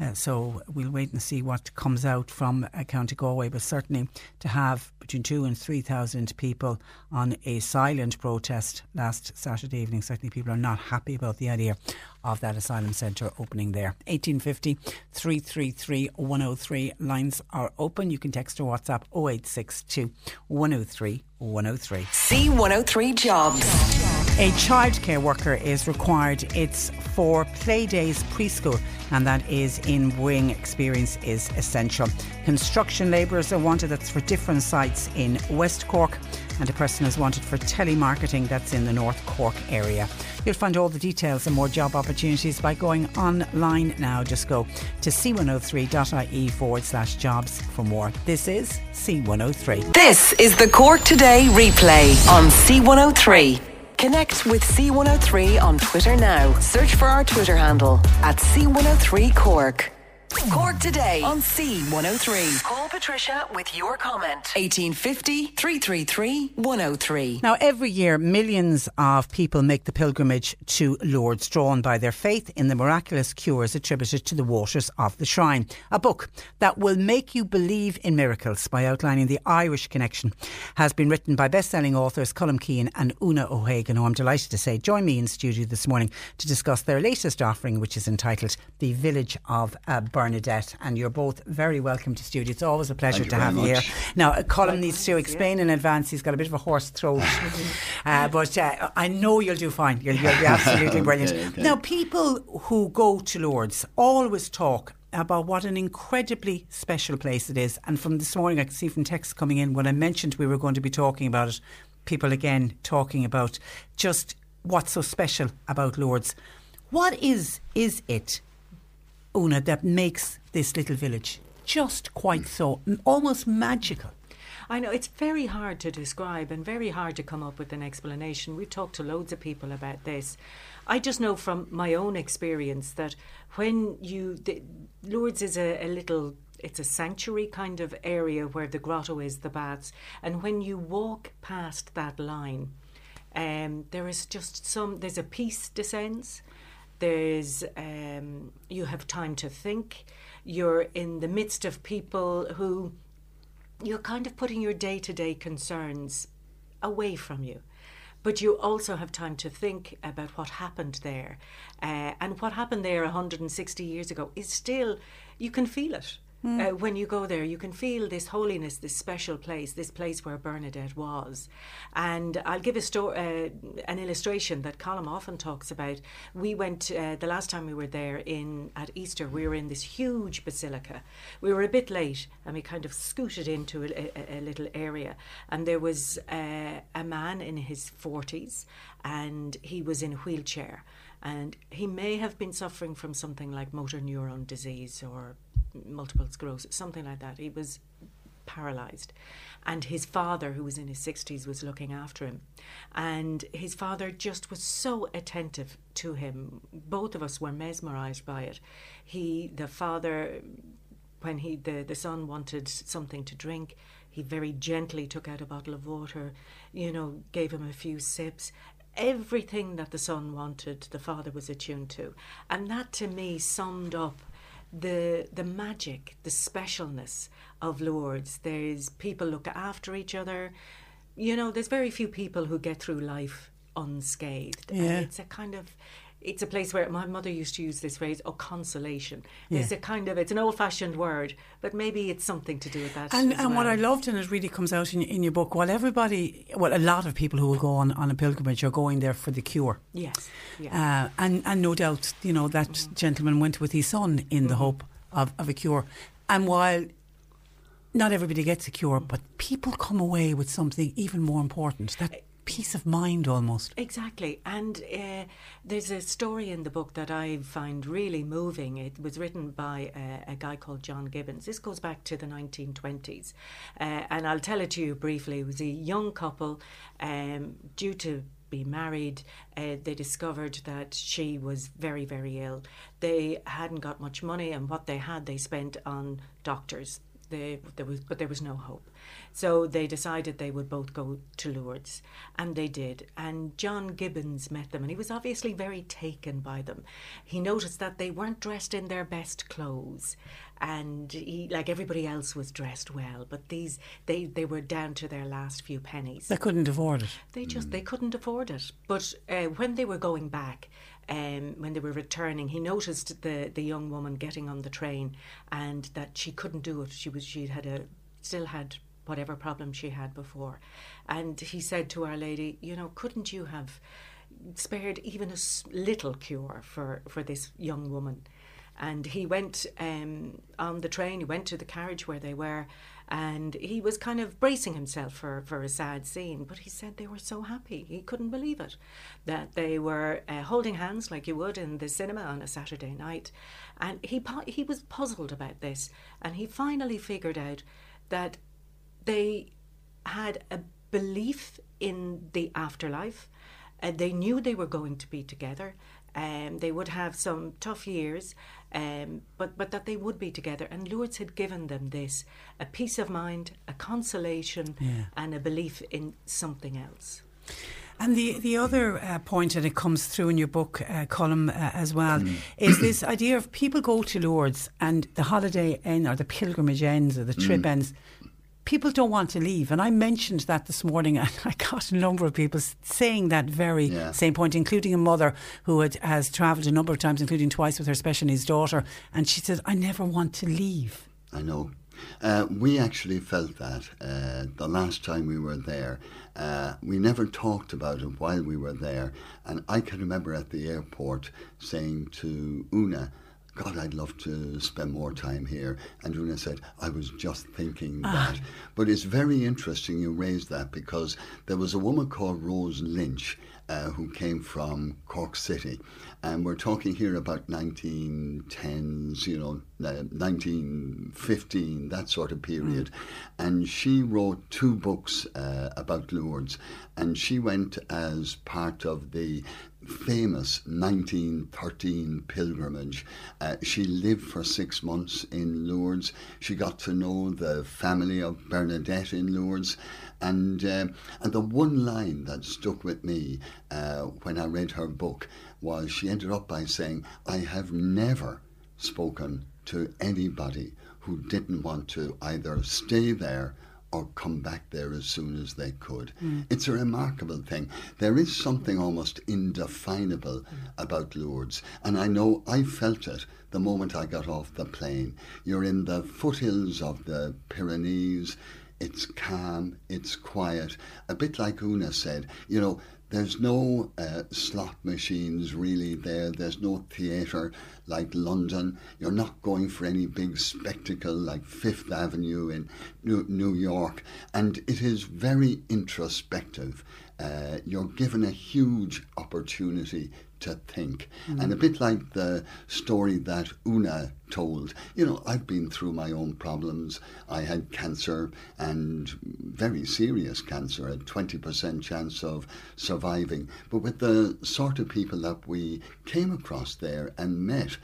Uh, so we'll wait and see what comes out from uh, County Galway. But certainly to have between two and three thousand people on a silent protest last Saturday evening, certainly people are not happy about the idea of that asylum centre opening there. 1850 333 103 lines are open. You can text or WhatsApp 0862 103 103. C103 Jobs. A childcare worker is required. It's for Playdays preschool, and that is in Wing. Experience is essential. Construction labourers are wanted. That's for different sites in West Cork, and a person is wanted for telemarketing. That's in the North Cork area. You'll find all the details and more job opportunities by going online now. Just go to c103.ie forward slash jobs for more. This is C103. This is the Cork Today replay on C103. Connect with C103 on Twitter now. Search for our Twitter handle at C103 Cork. Cork today on C103. Call Patricia with your comment. 1850 333 103. Now, every year, millions of people make the pilgrimage to Lourdes, drawn by their faith in the miraculous cures attributed to the waters of the shrine. A book that will make you believe in miracles by outlining the Irish connection has been written by best-selling authors Colm Keane and Una O'Hagan, who I'm delighted to say join me in studio this morning to discuss their latest offering, which is entitled The Village of uh, Bernadette. And you're both very welcome to studio. It's always a pleasure Thank to you have very you here. Now, Colm needs to explain in advance. He's got a bit of a hoarse throat, uh, but uh, I know you'll do fine. You'll, you'll be absolutely brilliant. Okay, okay. Now, people who go to Lourdes always talk about what an incredibly special place it is. And from this morning, I can see from texts coming in when I mentioned we were going to be talking about it, people again talking about just what's so special about Lourdes. What is is it, Una, that makes this little village just quite so almost magical? I know it's very hard to describe and very hard to come up with an explanation. We've talked to loads of people about this. I just know from my own experience that when you, the, Lourdes is a, a little, it's a sanctuary kind of area where the grotto is, the baths, and when you walk past that line, um, there is just some, there's a peace descends. There's, um, you have time to think. You're in the midst of people who you're kind of putting your day to day concerns away from you. But you also have time to think about what happened there. Uh, and what happened there 160 years ago is still, you can feel it. Uh, when you go there, you can feel this holiness, this special place, this place where Bernadette was. And I'll give a sto- uh, an illustration that Colm often talks about. We went uh, the last time we were there in at Easter. We were in this huge basilica. We were a bit late, and we kind of scooted into a, a, a little area. And there was uh, a man in his forties, and he was in a wheelchair. And he may have been suffering from something like motor neuron disease or multiple sclerosis, something like that. He was paralyzed. And his father, who was in his 60s, was looking after him. And his father just was so attentive to him. Both of us were mesmerized by it. He, the father, when he the, the son wanted something to drink, he very gently took out a bottle of water, you know, gave him a few sips. Everything that the son wanted, the father was attuned to. And that to me summed up the the magic, the specialness of Lourdes. There's people look after each other. You know, there's very few people who get through life unscathed. And Yeah. it's a kind of it's a place where my mother used to use this phrase, oh, consolation. Yeah. It's a kind of, it's an old fashioned word, but maybe it's something to do with that. And, and what. I loved, and it really comes out in, in your book, while everybody, well, a lot of people who will go on, on a pilgrimage are going there for the cure. Yes. Yeah. Uh, and, and no doubt, you know, that Mm-hmm. gentleman went with his son in the hope of, of a cure. And while not everybody gets a cure, but people come away with something even more important that peace of mind almost. Exactly. And uh, there's a story in the book that I find really moving. It was written by uh, a guy called John Gibbons. This goes back to the 1920s. Uh, and I'll tell it to you briefly. It was a young couple um, due to be married. Uh, they discovered that she was very, very ill. They hadn't got much money, and what they had, they spent on doctors. They, there was, but there was no hope. So they decided they would both go to Lourdes, and they did. And John Gibbons met them, and he was obviously very taken by them. He noticed that they weren't dressed in their best clothes, and he, like everybody else, was dressed well. But these, they, they were down to their last few pennies. They couldn't afford it. They just they couldn't afford it. But uh, when they were going back, um, when they were returning, he noticed the the young woman getting on the train, and that she couldn't do it. She was she had a still had whatever problem she had before, and he said to Our Lady, you know, couldn't you have spared even a little cure for for this young woman? And he went um, on the train. He went to the carriage where they were, and he was kind of bracing himself for, for a sad scene. But he said they were so happy. He couldn't believe it. That they were uh, holding hands like you would in the cinema on a Saturday night. And he, he was puzzled about this. And he finally figured out that they had a belief in the afterlife. Uh, they knew they were going to be together. Um, they would have some tough years, um, but but that they would be together. And Lourdes had given them this: a peace of mind, a consolation, Yeah. and a belief in something else. And the the other uh, point, and it comes through in your book uh, Colm uh, as well, is this idea of people go to Lourdes and the holiday ends or the pilgrimage ends or the trip Mm. ends. People don't want to leave, and I mentioned that this morning, and I got a number of people saying that very Yeah. same point, including a mother who had, has travelled a number of times, including twice with her special needs daughter, and she said, "I never want to leave." I know. Uh, we actually felt that uh, the last time we were there. Uh, we never talked about it while we were there. And I can remember at the airport saying to Una, God, I'd love to spend more time here. And Una said, I was just thinking that. But it's very interesting you raised that because there was a woman called Rose Lynch uh, who came from Cork City. And we're talking here about 1910s, you know, uh, 1915, that sort of period. And she wrote two books uh, about Lourdes. And she went as part of the famous 1913 pilgrimage. Uh, she lived for six months in Lourdes. She got to know the family of Bernadette in Lourdes. And, um and the one line that stuck with me uh, when I read her book was she ended up by saying, I have never spoken to anybody who didn't want to either stay there or come back there as soon as they could. Mm. It's a remarkable thing. There is something almost indefinable about Lourdes, and I know I felt it the moment I got off the plane. You're in the foothills of the Pyrenees. It's calm, it's quiet. A bit like Una said, you know, there's no uh, slot machines really there. There's no theatre like London. You're not going for any big spectacle like Fifth Avenue in New, New York. And it is very introspective. Uh, you're given a huge opportunity to think. And a bit like the story that Una told, you know, I've been through my own problems. I had cancer and very serious cancer, a 20% chance of surviving. But with the sort of people that we came across there and met,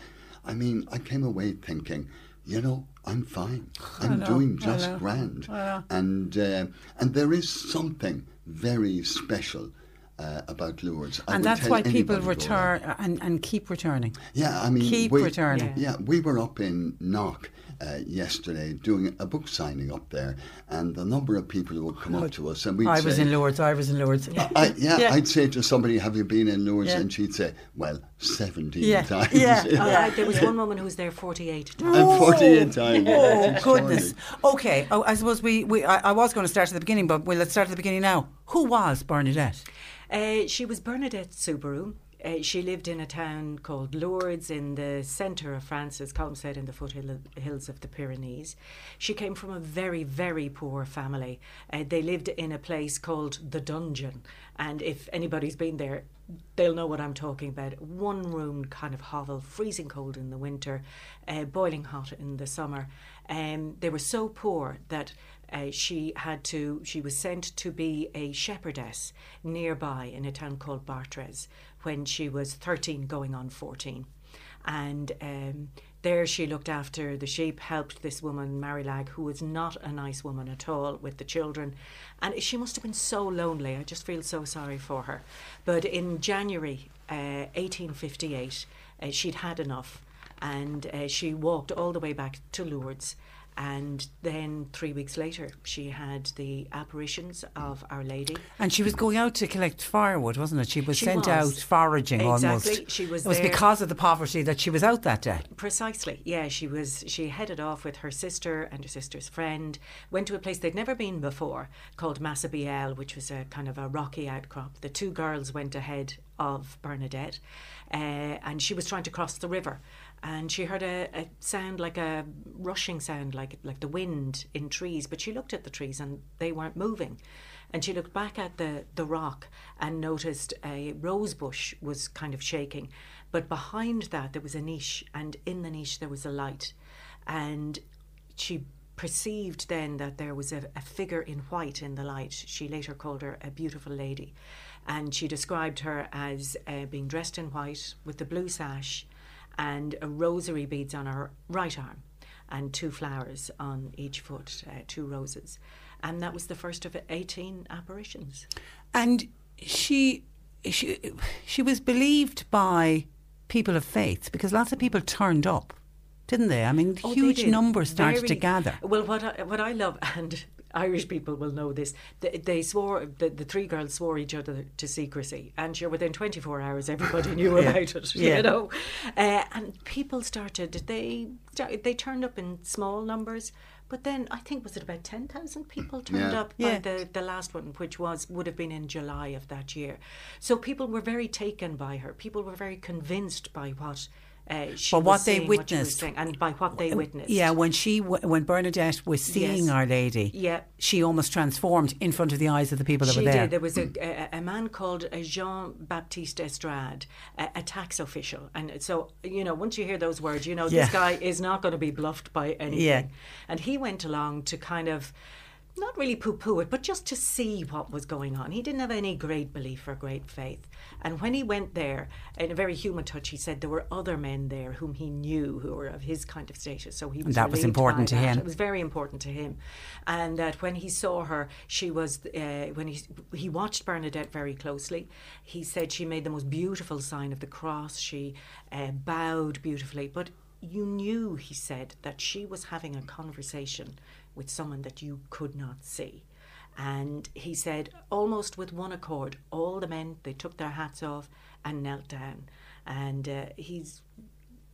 I mean, I came away thinking, you know, I'm fine. I'm doing just grand. And uh, and there is something very special uh, about Lourdes. I and that's why people anybody to go there. return and, and keep returning. Yeah, I mean, keep we, returning. Yeah. we were up in Knock uh, yesterday doing a book signing up there, and the number of people who would come up to us and we'd I was in Lourdes. I was in Lourdes. I, yeah, I'd say to somebody, "Have you been in Lourdes?" Yeah. And she'd say, "Well, 17 Yeah, times." yeah, Uh, there was one woman who was there 48 times. And 48 times. Oh it's goodness. Okay. Oh, I suppose we, we I, I was going to start at the beginning, but well, let's start at the beginning now. Who was Bernadette? Uh, she was Bernadette Soubirous. Uh, she lived in a town called Lourdes in the centre of France, as Colm said, in the foothills of the Pyrenees. She came from a very, very poor family. Uh, they lived in a place called the Dungeon, and if anybody's been there, they'll know what I'm talking about. One room kind of hovel, freezing cold in the winter, uh, boiling hot in the summer. Um, they were so poor that uh, she had to. She was sent to be a shepherdess nearby in a town called Bartres when she was 13, going on 14, and. Um, there she looked after the sheep, helped this woman, Marilag, who was not a nice woman at all with the children. And she must have been so lonely. I just feel so sorry for her. But in January uh, 1858, uh, she'd had enough and uh, she walked all the way back to Lourdes. And then three weeks later, she had the apparitions of Our Lady. And she was going out to collect firewood, wasn't it? She was She sent was. out foraging Exactly. almost. She was It was there. because of the poverty that she was out that day. Precisely, yeah. She was. She headed off with her sister and her sister's friend. Went to a place they'd never been before, called Massabielle, which was a kind of a rocky outcrop. The two girls went ahead of Bernadette, uh, and she was trying to cross the river, and she heard a, a sound like a rushing sound, like like the wind in trees. But she looked at the trees, and they weren't moving. And she looked back at the, the rock and noticed a rose bush was kind of shaking. But behind that, there was a niche, and in the niche, there was a light. And she perceived then that there was a, a figure in white in the light. She later called her a beautiful lady. And she described her as uh, being dressed in white with the blue sash and a rosary beads on her right arm and two flowers on each foot, uh, two roses. And that was the first of 18 apparitions. And she, she, she was believed by people of faith because lots of people turned up, didn't they? I mean, Oh, huge numbers started to gather. Well, what I, what I love, and Irish people will know this, they, they swore, the, the three girls swore each other to secrecy. And sure, within 24 hours, everybody knew Yeah. about it, Yeah. you know. Uh, and people started, they, they turned up in small numbers. But then I think was it about ten thousand people turned Yeah. up Yeah. by the, the last one, which was would have been in July of that year. So people were very taken by her. People were very convinced by what uh, she But what they saying, what witnessed- and by what they witnessed. Yeah, when she when Bernadette was seeing Yes. Our Lady, Yeah. she almost transformed in front of the eyes of the people that she were there. did. There was a, a, a man called uh, Jean Baptiste Estrade, a, a tax official, and so you know once you hear those words, you know Yeah. this guy is not going to be bluffed by anything. Yeah. And he went along to kind of. Not really poo poo it, but just to see what was going on. He didn't have any great belief or great faith. And when he went there, in a very human touch, he said there were other men there whom he knew who were of his kind of status. So he was that was important to that. him. It was very important to him, and that when he saw her, she was uh, when he he watched Bernadette very closely. He said she made the most beautiful sign of the cross. She uh, bowed beautifully, but you knew, he said, that she was having a conversation with someone that you could not see. And he said, almost with one accord, all the men they took their hats off and knelt down, and uh, he's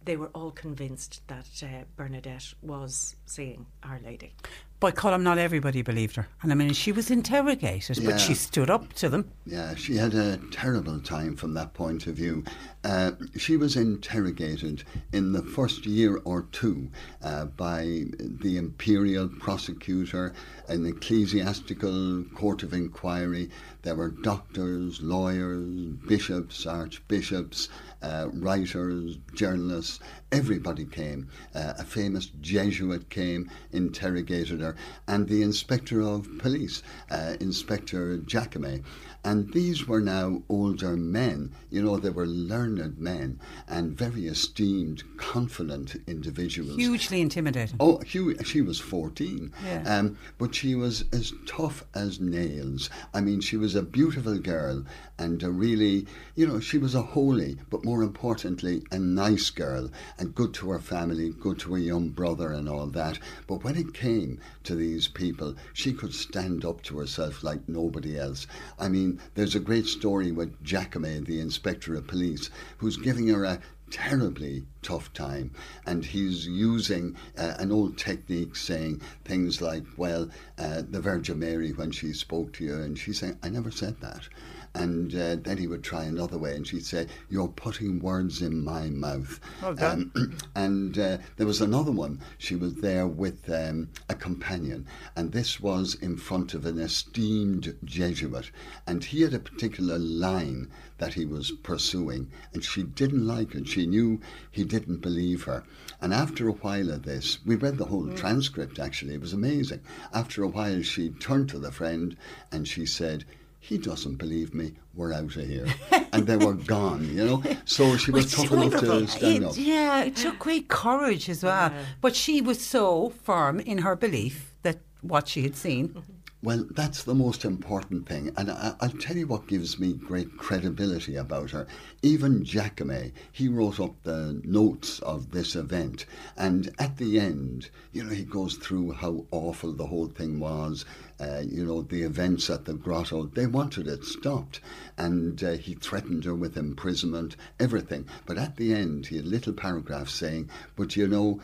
they were all convinced that uh, Bernadette was seeing Our Lady. But Colm, not everybody believed her, and I mean, she was interrogated, Yeah. but she stood up to them. Yeah, she had a terrible time from that point of view. Uh, she was interrogated in the first year or two uh, by the imperial prosecutor, an ecclesiastical court of inquiry. There were doctors, lawyers, bishops, archbishops, uh, writers, journalists. Everybody came. Uh, a famous Jesuit came, interrogated her, and the inspector of police, uh, Inspector Jacome. And these were now older men. You know, they were learned men and very esteemed, confident individuals. Hugely intimidating. Oh, she was 14. Yeah. Um, but she was as tough as nails. I mean, she was a beautiful girl and a really, you know, she was a holy, but more importantly, a nice girl and good to her family, good to her young brother and all that. But when it came to these people, she could stand up to herself like nobody else. I mean, there's a great story with Jacome, the inspector of police, who's giving her a terribly tough time. And he's using uh, an old technique saying things like well uh, the virgin mary when she spoke to you and she's saying i never said that and uh, then he would try another way, and she'd say, "You're putting words in my mouth." Okay. Um, and uh, there was another one. She was there with um, a companion, and this was in front of an esteemed Jesuit, and he had a particular line that he was pursuing, and she didn't like it. She knew he didn't believe her. And after a while of this, we read the whole transcript actually, it was amazing. After a while, she turned to the friend and she said, he doesn't believe me. We're out of here, and they were gone. You know, so she was Which- tough enough to wonderful. stand It- up. Yeah, it took great courage as well. But she was so firm in her belief that what she had seen. Well, that's the most important thing. And I, I'll tell you what gives me great credibility about her. Even Jacome, he wrote up the notes of this event. And at the end, you know, he goes through how awful the whole thing was. Uh, you know, the events at the grotto, they wanted it stopped. And uh, he threatened her with imprisonment, everything. But at the end, he had a little paragraph saying, but you know,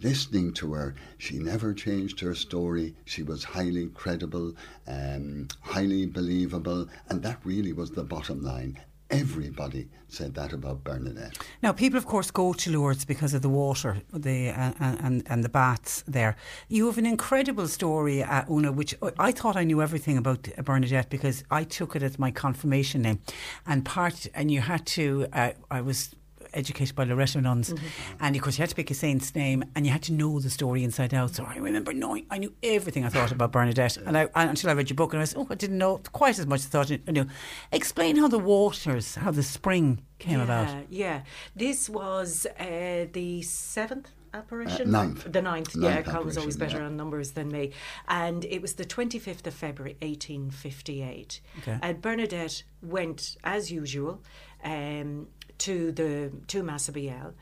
listening to her, she never changed her story. She was highly credible, um, highly believable, and that really was the bottom line. Everybody said that about Bernadette. Now, people, of course, go to Lourdes because of the water the, uh, and, and, the baths there. You have an incredible story, uh, Una, which I thought I knew everything about Bernadette because I took it as my confirmation name. And part, and you had to, uh, I was educated by Loreto nuns, and of course you had to pick a saint's name, and you had to know the story inside out. So I remember knowing, I knew everything I thought about Bernadette, and I, until I read your book, and I was, oh, I didn't know quite as much as I thought I knew. Explain how the waters, how the spring came yeah, about. Yeah, this was uh, the seventh apparition? Uh, ninth. The ninth, Ninth yeah. Colm's always better yeah. on numbers than me. And it was the 25th of February, 1858. Okay. And Bernadette went, as usual, um, to the to Massabielle.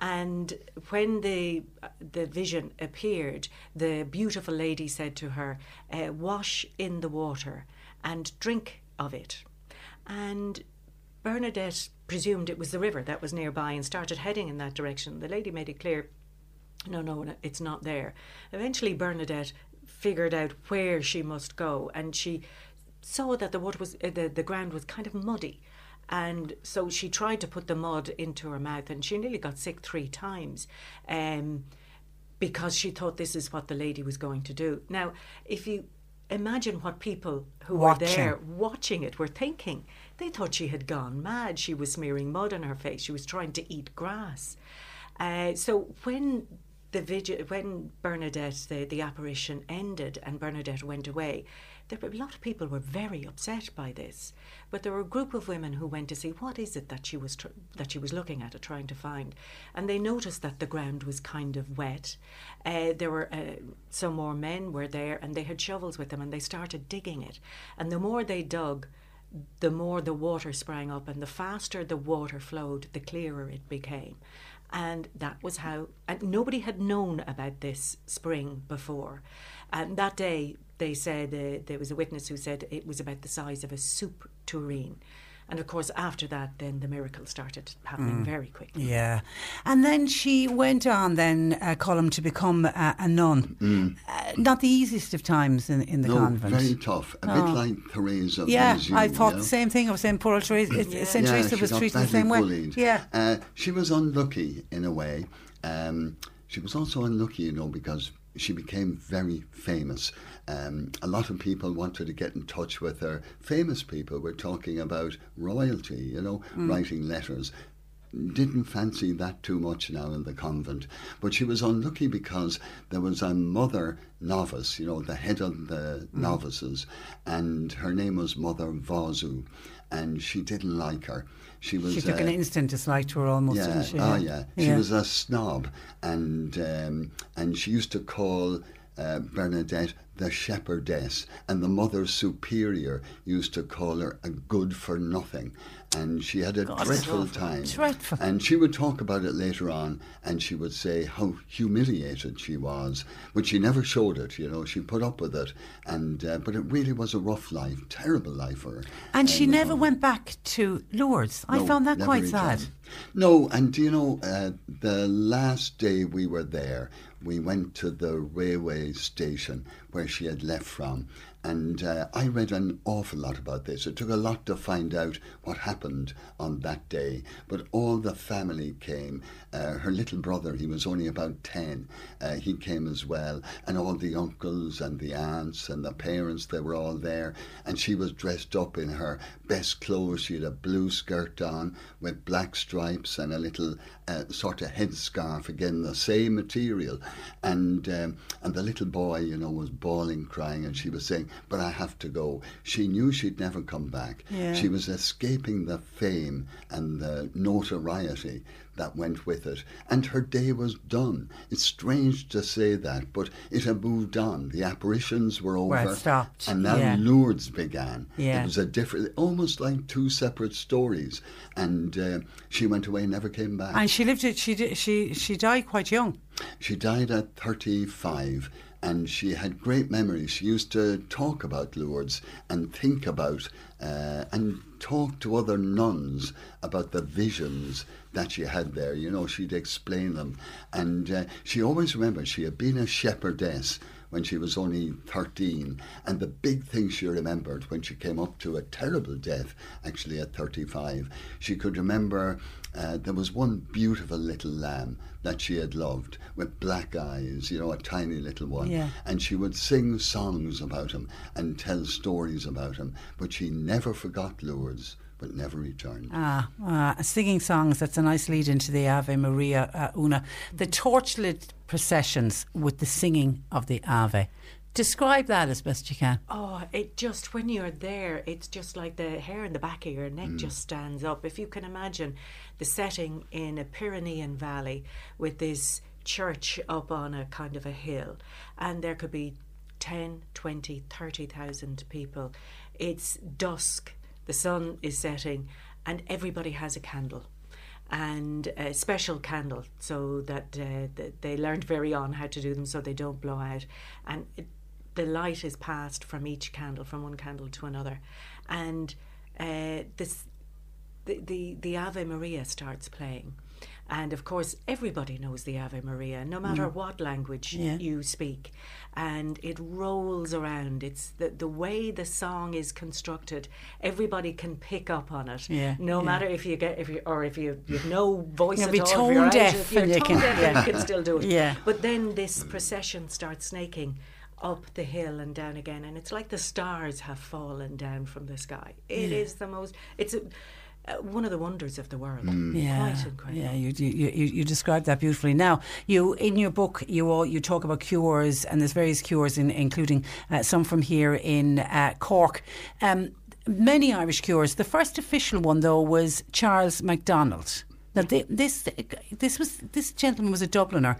And when the the vision appeared, the beautiful lady said to her, uh, "Wash in the water and drink of it." And Bernadette presumed it was the river that was nearby and started heading in that direction. The lady made it clear no, no, no, it's not there. Eventually, Bernadette figured out where she must go, and she saw that the water was uh, the the ground was kind of muddy, and so she tried to put the mud into her mouth, and she nearly got sick three times. Um, because she thought this is what the lady was going to do. Now, if you imagine what people who Watching. were there watching it were thinking, they thought she had gone mad. She was smearing mud on her face. She was trying to eat grass. Uh, so when the vigil, when Bernadette, the, the apparition ended and Bernadette went away, there were a lot of people were very upset by this. But there were a group of women who went to see what is it that she was tr- that she was looking at or trying to find, and they noticed that the ground was kind of wet. Uh, there were uh, some more men were there, and they had shovels with them, and they started digging it. And the more they dug, the more the water sprang up, and the faster the water flowed, the clearer it became. And that was how, and nobody had known about this spring before. And that day, they said, uh, there was a witness who said it was about the size of a soup tureen. And of course, after that, then the miracle started happening very quickly. Yeah. And then she went on, then, uh, Colm, to become uh, a nun. Uh, not the easiest of times in, in the no, convent. very tough. A Oh. bit like Therese of yeah, Lisieux, I thought you know? the same thing. I was saying poor old Teresa, Yeah. St. Yeah, Teresa she was got treated the badly same way. Yeah. Uh, she was unlucky in a way. Um, she was also unlucky, you know, because she became very famous. Um, a lot of people wanted to get in touch with her. Famous people were talking about royalty, you know, Mm. writing letters. Didn't fancy that too much now in the convent. But she was unlucky because there was a mother novice, you know, the head of the Mm. novices, and her name was Mother Vauzou, and she didn't like her. She was She took uh, an instant dislike to her almost, yeah, didn't she? oh yeah. She was a snob, and um, and she used to call uh, Bernadette the shepherdess, and the mother superior used to call her a good for nothing, and she had a God, dreadful time. Dreadful. And she would talk about it later on, and she would say how humiliated she was, but she never showed it. You know, she put up with it, and uh, but it really was a rough life, terrible life for her. And she never went back to Lourdes. I found that quite sad. No, and do you know, uh, the last day we were there, we went to the railway station where she had left from, And uh, I read an awful lot about this. It took a lot to find out what happened on that day. But all the family came. Uh, her little brother, he was only about 10, uh, he came as well. And all the uncles and the aunts and the parents, they were all there. And she was dressed up in her best clothes. She had a blue skirt on with black stripes and a little uh, sort of headscarf, again, the same material. And, um, and the little boy, you know, was bawling, crying, and she was saying, But I have to go. She knew she'd never come back. Yeah. She was escaping the fame and the notoriety that went with it. And her day was done. It's strange to say that, but it had moved on. The apparitions were over. Well, stopped. And now Yeah. Lourdes began. Yeah. It was a different, almost like two separate stories. And uh, she went away and never came back. And she lived it. She she she died quite young. She died at 35 and she had great memories. She used to talk about Lourdes and think about uh, and talk to other nuns about the visions that she had there. You know, she'd explain them. And uh, she always remembered she had been a shepherdess when she was only 13. And the big thing she remembered when she came up to a terrible death, actually at 35, she could remember uh, there was one beautiful little lamb that she had loved with black eyes, you know, a tiny little one. Yeah. And she would sing songs about him and tell stories about him. But she never forgot Lourdes, but never returned. Ah, ah, singing songs. That's a nice lead into the Ave Maria, uh, Una. The torchlit processions with the singing of the Ave. Describe that as best you can. Oh, it just when you're there, it's just like the hair in the back of your neck Mm. just stands up. If you can imagine the setting in a Pyrenean valley with this church up on a kind of a hill, and there could be 10, 20, 30,000 people. It's dusk, the sun is setting, and everybody has a candle and a special candle so that uh, they learned very on how to do them so they don't blow out. And it, the light is passed from each candle from one candle to another. And uh, this the, the the Ave Maria starts playing and of course everybody knows the Ave Maria no matter Mm. what language Yeah. you speak and it rolls around it's the the way the song is constructed everybody can pick up on it Yeah, no yeah. matter if you get if you or if you you have no voice You'll at be all tone you're out, deaf you're and you can- deaf, yeah. you can still do it Yeah. but then this procession starts snaking up the hill and down again and it's like the stars have fallen down from the sky It is the most it's a, uh, one of the wonders of the world Yeah, quite incredible yeah. You, you you you described that beautifully. Now, you in your book, you all you talk about cures, and there's various cures, in, including uh, some from here in uh, Cork. Um, many Irish cures. The first official one, though, was Charles MacDonald. Now, thi- this this was this gentleman was a Dubliner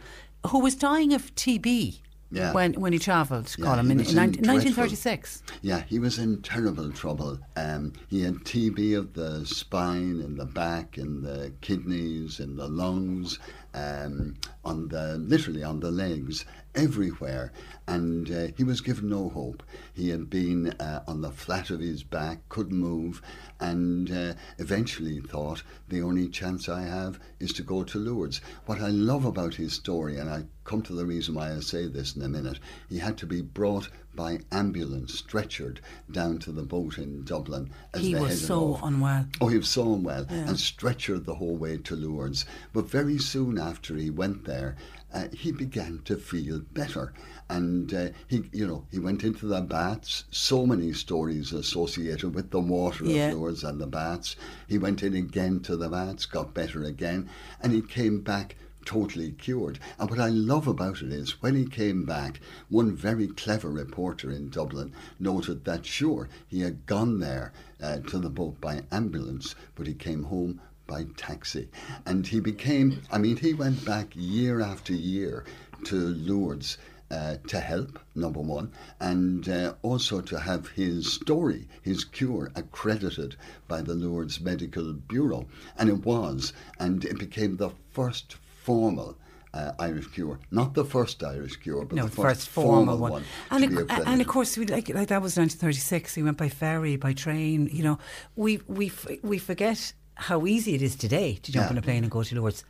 who was dying of TB. Yeah. When when he travelled, Yeah, Colin, in, in in 19- 1936. Yeah, he was in terrible trouble. Um, he had TB of the spine, in the back, in the kidneys, in the lungs, um, on the literally on the legs, everywhere. And uh, he was given no hope. He had been uh, on the flat of his back, couldn't move, and uh, eventually thought the only chance I have is to go to Lourdes. What I love about his story, and I come to the reason why I say this in a minute, he had to be brought by ambulance, stretchered down to the boat in Dublin. As He was so off. unwell. Oh, he was so unwell Yeah. and stretchered the whole way to Lourdes. But very soon after he went there, uh, he began to feel better. And uh, he, you know, he went into the baths. So many stories associated with the water Yeah. of Lourdes and the baths. He went in again to the baths, got better again, and he came back totally cured. And what I love about it is when he came back, one very clever reporter in Dublin noted that, sure, he had gone there uh, to the boat by ambulance, but he came home by taxi. And he became, I mean, he went back year after year to Lourdes. Uh, to help, number one, and uh, also to have his story, his cure, accredited by the Lourdes Medical Bureau. And it was, and it became the first formal uh, Irish cure. Not the first Irish cure, but no, the first, first formal one. one. to And, of- and of course, we, like, like that was 1936. He went by ferry, by train. You know, we we f- we forget how easy it is today to jump Yeah. on a plane and go to Lourdes.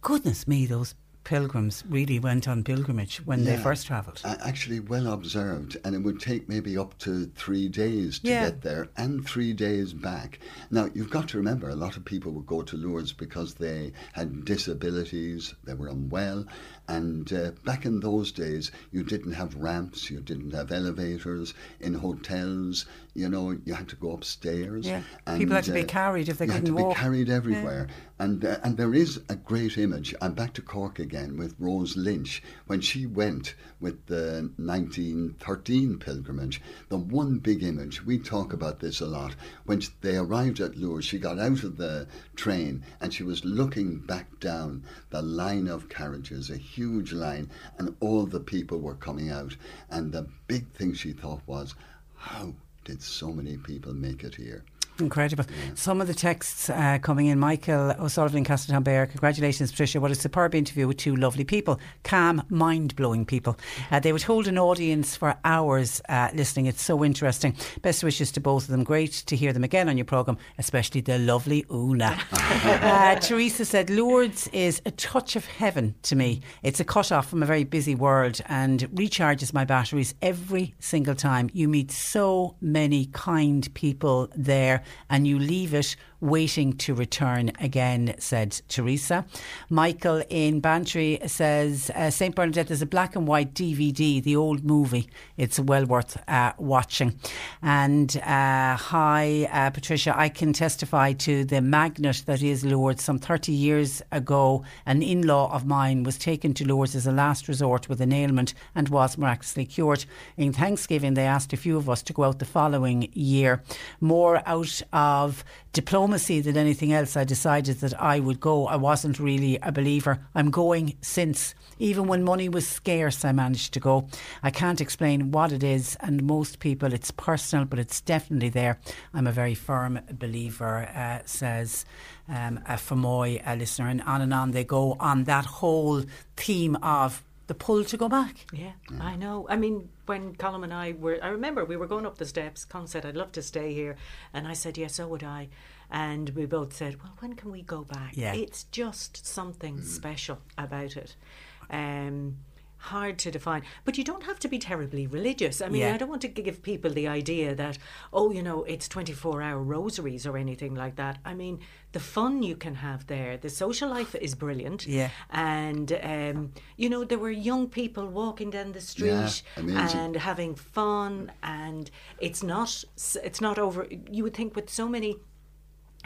Goodness me, those pilgrims really went on pilgrimage when they first travelled. Actually, well observed, and it would take maybe up to three days to Yeah. get there and three days back. Now, you've got to remember, a lot of people would go to Lourdes because they had disabilities, they were unwell, and uh, back in those days, you didn't have ramps, you didn't have elevators in hotels. You know, you had to go upstairs. Yeah. and, People had to be uh, carried if they you had couldn't to walk. be carried everywhere. And uh, and there is a great image. I'm back to Cork again with Rose Lynch when she went with the 1913 pilgrimage. The one big image we talk about this a lot. When they arrived at Lourdes, she got out of the train and she was looking back down the line of carriages, a huge line, and all the people were coming out. And the big thing she thought was, how did so many people make it here? Incredible. Some of the texts uh, coming in. Michael O'Sullivan in Castletownbere. Congratulations, Patricia. What a superb interview with two lovely people. Calm, mind blowing people. Uh, they would hold an audience for hours uh, listening. It's so interesting. Best wishes to both of them. Great to hear them again on your programme, especially the lovely Una. uh, Teresa said, Lourdes is a touch of heaven to me. It's a cut off from a very busy world and recharges my batteries every single time. You meet so many kind people there and you leave it waiting to return again, said Teresa. Michael in Bantry says uh, St. Bernadette is a black and white DVD, the old movie. It's well worth uh, watching. And uh, hi, uh, Patricia, I can testify to the magnet that is Lourdes. Some 30 years ago, an in law of mine was taken to Lourdes as a last resort with an ailment and was miraculously cured. In Thanksgiving, they asked a few of us to go out the following year. More out of diplomacy than anything else, I decided that I would go. I wasn't really a believer. I'm going since. Even when money was scarce, I managed to go. I can't explain what it is, and most people, it's personal, but it's definitely there. I'm a very firm believer, uh, says um, a Fermoy a listener, and on and on they go on that whole theme of the pull to go back. Yeah, I know. I mean, when Colm and I were, I remember we were going up the steps. Colm said, I'd love to stay here. And I said, yeah, so would I. And we both said, well, when can we go back? Yeah. It's just something special about it. Um, hard to define. But you don't have to be terribly religious. I mean, Yeah. I don't want to give people the idea that, oh, you know, it's 24 hour rosaries or anything like that. I mean, the fun you can have there, the social life is brilliant. Yeah. And, um, you know, there were young people walking down the street Yeah, and having fun and it's not it's not over you would think with so many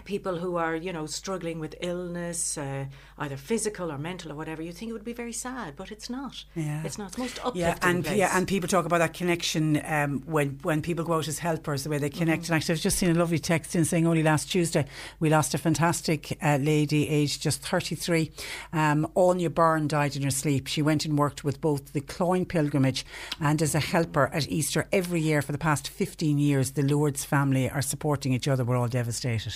people who are you know struggling with illness uh, either physical or mental or whatever you think it would be very sad but it's not Yeah. it's not it's most uplifting Yeah, and place. yeah, and people talk about that connection um, when when people go out as helpers, the way they connect. And actually, I've just seen a lovely text in saying only last Tuesday we lost a fantastic uh, lady, aged just 33. Um, Anya Byrne died in her sleep. She went and worked with both the Cloyne pilgrimage and as a helper at Easter every year for the past 15 years. The Lourdes family are supporting each other. We're all devastated.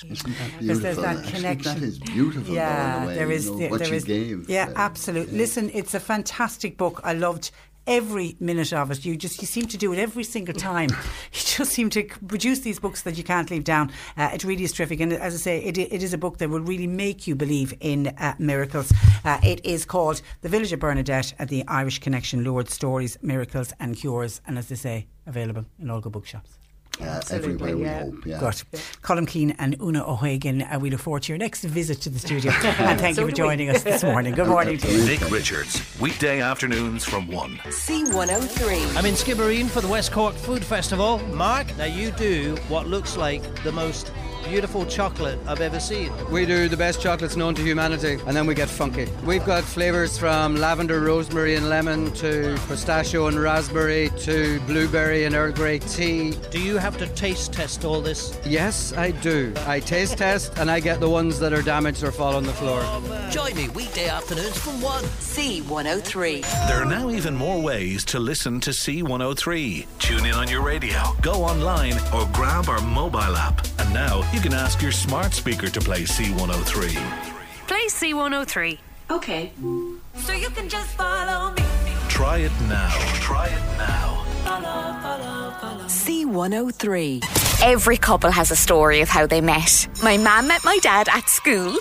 Because there's that Actually, connection. that is beautiful, Yeah, way, there you is. know, there- there is- gave. Yeah, Uh, absolutely. Listen, it's a fantastic book. I loved every minute of it. You just you seem to do it every single time. you just seem to produce these books that you can't leave down. Uh, it really is terrific, and as I say, it, it is a book that will really make you believe in uh, miracles. Uh, it is called The Village of Bernadette at the Irish Connection: Lourdes Stories, Miracles, and Cures, and as they say, available in all good bookshops. Uh, everywhere we hope, yeah. Good. Colm Keane and Una O'Hagan, uh, we look forward to your next visit to the studio. and thank So you for do we. joining us this morning. Good morning to you. Nick Richards, weekday afternoons from 1. C103. I'm in Skibbereen for the West Cork Food Festival. Mark, now you do what looks like the most beautiful chocolate I've ever seen. We do the best chocolates known to humanity, and then we get funky. We've got flavours from lavender, rosemary, and lemon to pistachio and raspberry to blueberry and Earl Grey tea. Do you have to taste test all this? Yes, I do. I taste test, and I get the ones that are damaged or fall on the floor. Join me weekday afternoons from 1. C103. There are now even more ways to listen to C103. Tune in on your radio, go online, or grab our mobile app. And now you can ask your smart speaker to play C103. Play C103. Okay. So you can just follow me. Try it now. Try it now. C103. Every couple has a story of how they met. My mum met my dad at school,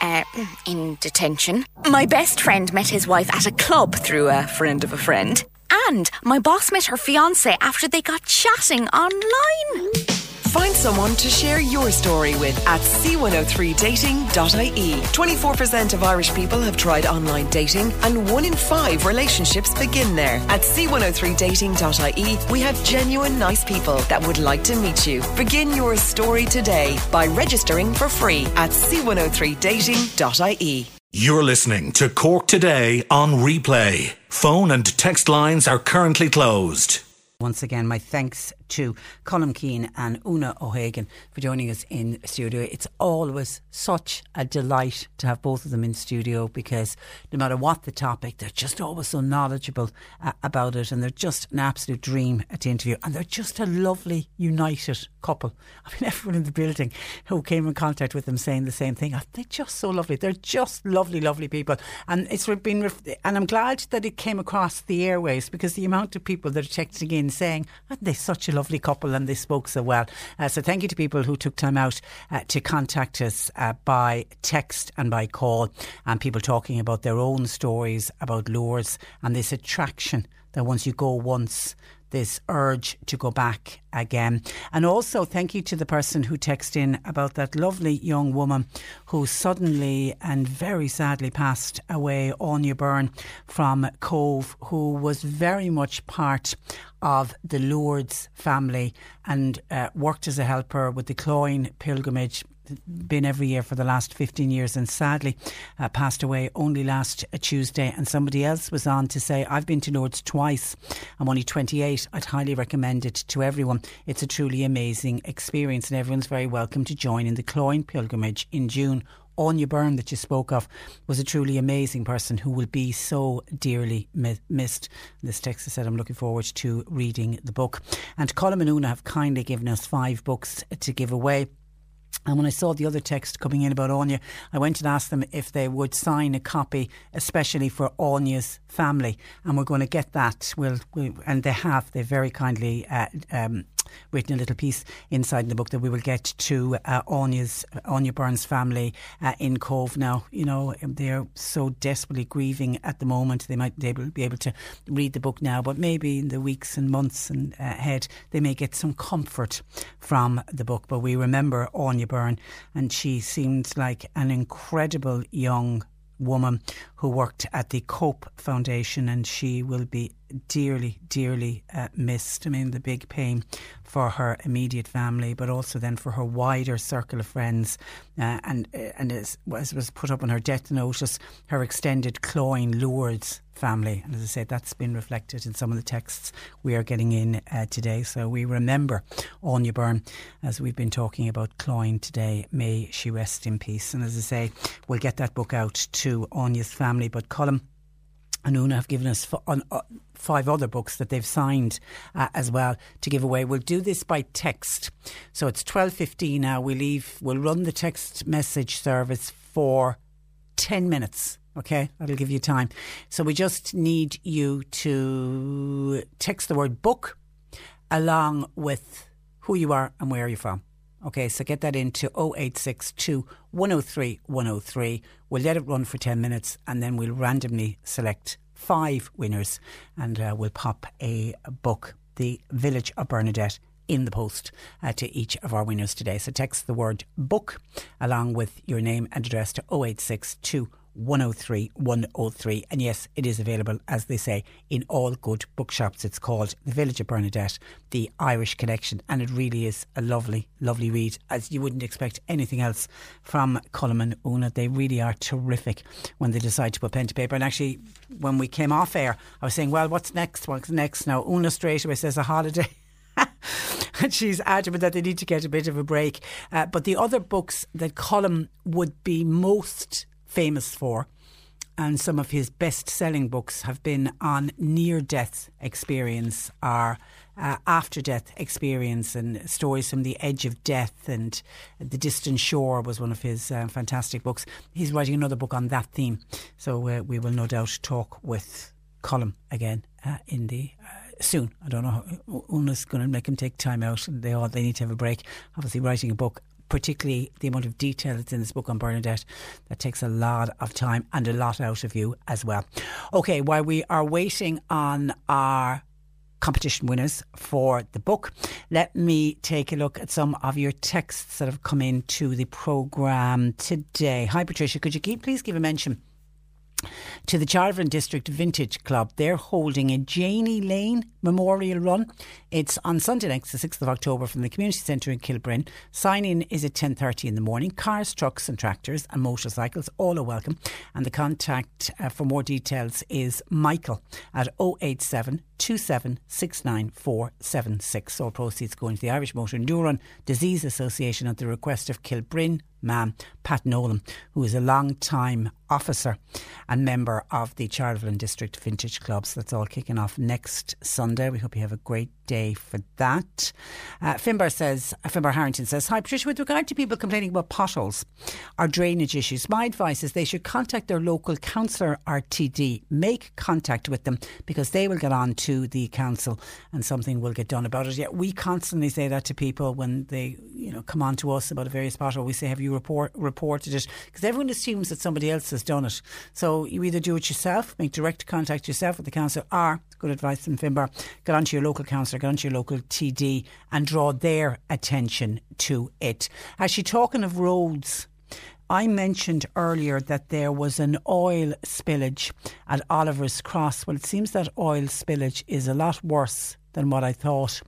uh, in detention. My best friend met his wife at a club through a friend of a friend. And my boss met her fiance after they got chatting online. Find someone to share your story with at c103dating.ie. 24% of Irish people have tried online dating, and one in five relationships begin there. At c103dating.ie, we have genuine, nice people that would like to meet you. Begin your story today by registering for free at c103dating.ie. You're listening to Cork Today on replay. Phone and text lines are currently closed. Once again, my thanks to Colm Keane and Una O'Hagan for joining us in studio. It's always such a delight to have both of them in studio because no matter what the topic, they're just always so knowledgeable uh, about it and they're just an absolute dream to interview. And they're just a lovely, united couple. I mean, everyone in the building who came in contact with them saying the same thing. They're just so lovely. They're just lovely, lovely people. And it's been, and I'm glad that it came across the airways because the amount of people that are texting in saying, aren't they such a lovely couple and they spoke so well. Uh, so thank you to people who took time out uh, to contact us uh, by text and by call and people talking about their own stories about Lourdes and this attraction that once you go once this urge to go back again. And also, thank you to the person who texted in about that lovely young woman who suddenly and very sadly passed away, Anya Byrne from Cobh, who was very much part of the Lourdes family and uh, worked as a helper with the Cloyne pilgrimage been every year for the last 15 years and sadly uh, passed away only last Tuesday. And somebody else was on to say, I've been to Lourdes twice. I'm only 28. I'd highly recommend it to everyone. It's a truly amazing experience, and everyone's very welcome to join in the Cloyne pilgrimage in June. Anya Byrne that you spoke of was a truly amazing person who will be so dearly mi- missed. This text has said, I'm looking forward to reading the book. And Colm and Una have kindly given us five books to give away. And when I saw the other text coming in about Anya, I went and asked them if they would sign a copy, especially for Anya's family. And we're going to get that. We'll, we, and they have. They very kindly uh, um, written a little piece inside the book that we will get to uh, Anya's Anya Byrne's family uh, in Cobh. Now, you know they're so desperately grieving at the moment. They might be able, be able to read the book now, but maybe in the weeks and months and uh, ahead they may get some comfort from the book. But we remember Anya Byrne, and she seemed like an incredible young woman who worked at the Cope Foundation, and she will be dearly, dearly uh, missed. I mean, the big pain for her immediate family, but also then for her wider circle of friends. Uh, and uh, and as, as was put up on her death notice, her extended Cloyne Lourdes family. And as I said, that's been reflected in some of the texts we are getting in uh, today. So we remember Anya Byrne as we've been talking about Cloyne today. May she rest in peace. And as I say, we'll get that book out to Anya's family. But Colm and Una have given us f- on, uh, five other books that they've signed uh, as well to give away. We'll do this by text. So it's 12.15 now. We leave, we'll run the text message service for 10 minutes. Okay, that'll give you time. So we just need you to text the word book along with who you are and where you're from. Okay, so get that into 0862 103 103. We'll let it run for 10 minutes and then we'll randomly select five winners and uh, we'll pop a book, The Village of Bernadette, in the post uh, to each of our winners today. So text the word book along with your name and address to 0862 103 103. And yes, it is available, as they say, in all good bookshops. It's called The Village of Bernadette, The Irish Connection. And it really is a lovely, lovely read, as you wouldn't expect anything else from Colm and Una. They really are terrific when they decide to put pen to paper. And actually, when we came off air, I was saying, well, what's next? What's next? Now, Una straight away says a holiday. and she's adamant that they need to get a bit of a break. Uh, but the other books that Colm would be most famous for, and some of his best selling books have been on near death experience, are uh, after death experience, and stories from the edge of death, and The Distant Shore was one of his uh, fantastic books. He's writing another book on that theme, so uh, we will no doubt talk with Colm again uh, in the uh, soon. I don't know. Una's going to make him take time out, they all they need to have a break. Obviously, writing a book. Particularly the amount of detail that's in this book on Bernadette, that takes a lot of time and a lot out of you as well. Okay, while we are waiting on our competition winners for the book. Let me take a look at some of your texts that have come into the programme today. Hi, Patricia. Could you keep, please give a mention to the Charleville District Vintage Club. They're holding a Janie Lane Memorial Run. It's on Sunday next, the 6th of October from the Community Centre in Kilbrin. Sign-in is at 10.30 in the morning. Cars, trucks and tractors and motorcycles, all are welcome. And the contact uh, for more details is Michael at 087 2769476. All proceeds going to the Irish Motor Neuron Disease Association at the request of Kilbrin man, Pat Nolan, who is a long time officer and member of the Charleville District Vintage Clubs. That's all kicking off next Sunday. We hope you have a great day for that. Uh, Finbar says, Finbar Harrington says, Hi Patricia, with regard to people complaining about potholes or drainage issues, my advice is they should contact their local councillor or TD. Make contact with them because they will get on to the council and something will get done about it. Yet we constantly say that to people when they, you know, come on to us about a various pothole. We say, Have you report, reported it? Because everyone assumes that somebody else has done it. So you either do it yourself, make direct contact yourself with the council, or good advice from Finbar, get onto your local councillor, get onto your local TD and draw their attention to it. Actually, talking of roads, I mentioned earlier that there was an oil spillage at Oliver's Cross. Well, it seems that oil spillage is a lot worse than what I thought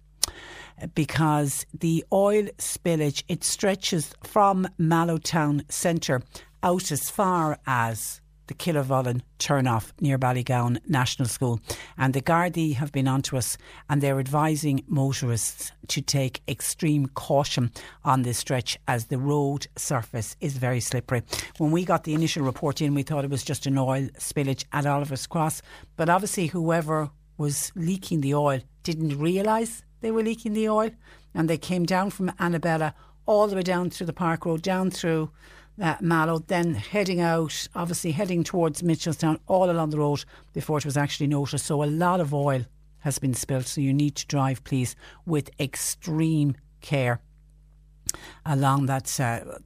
because the oil spillage it stretches from Mallowtown Centre out as far as the Killervollen turnoff near Ballygowan National School. And the Gardaí have been onto us and they're advising motorists to take extreme caution on this stretch as the road surface is very slippery. When we got the initial report in, we thought it was just an oil spillage at Oliver's Cross. But obviously, whoever was leaking the oil didn't realise they were leaking the oil and they came down from Annabella all the way down through the Park Road, down through uh, Mallow, then heading out, obviously heading towards Mitchelstown, all along the road before it was actually noticed. So a lot of oil has been spilled. So you need to drive, please, with extreme care along that. Uh,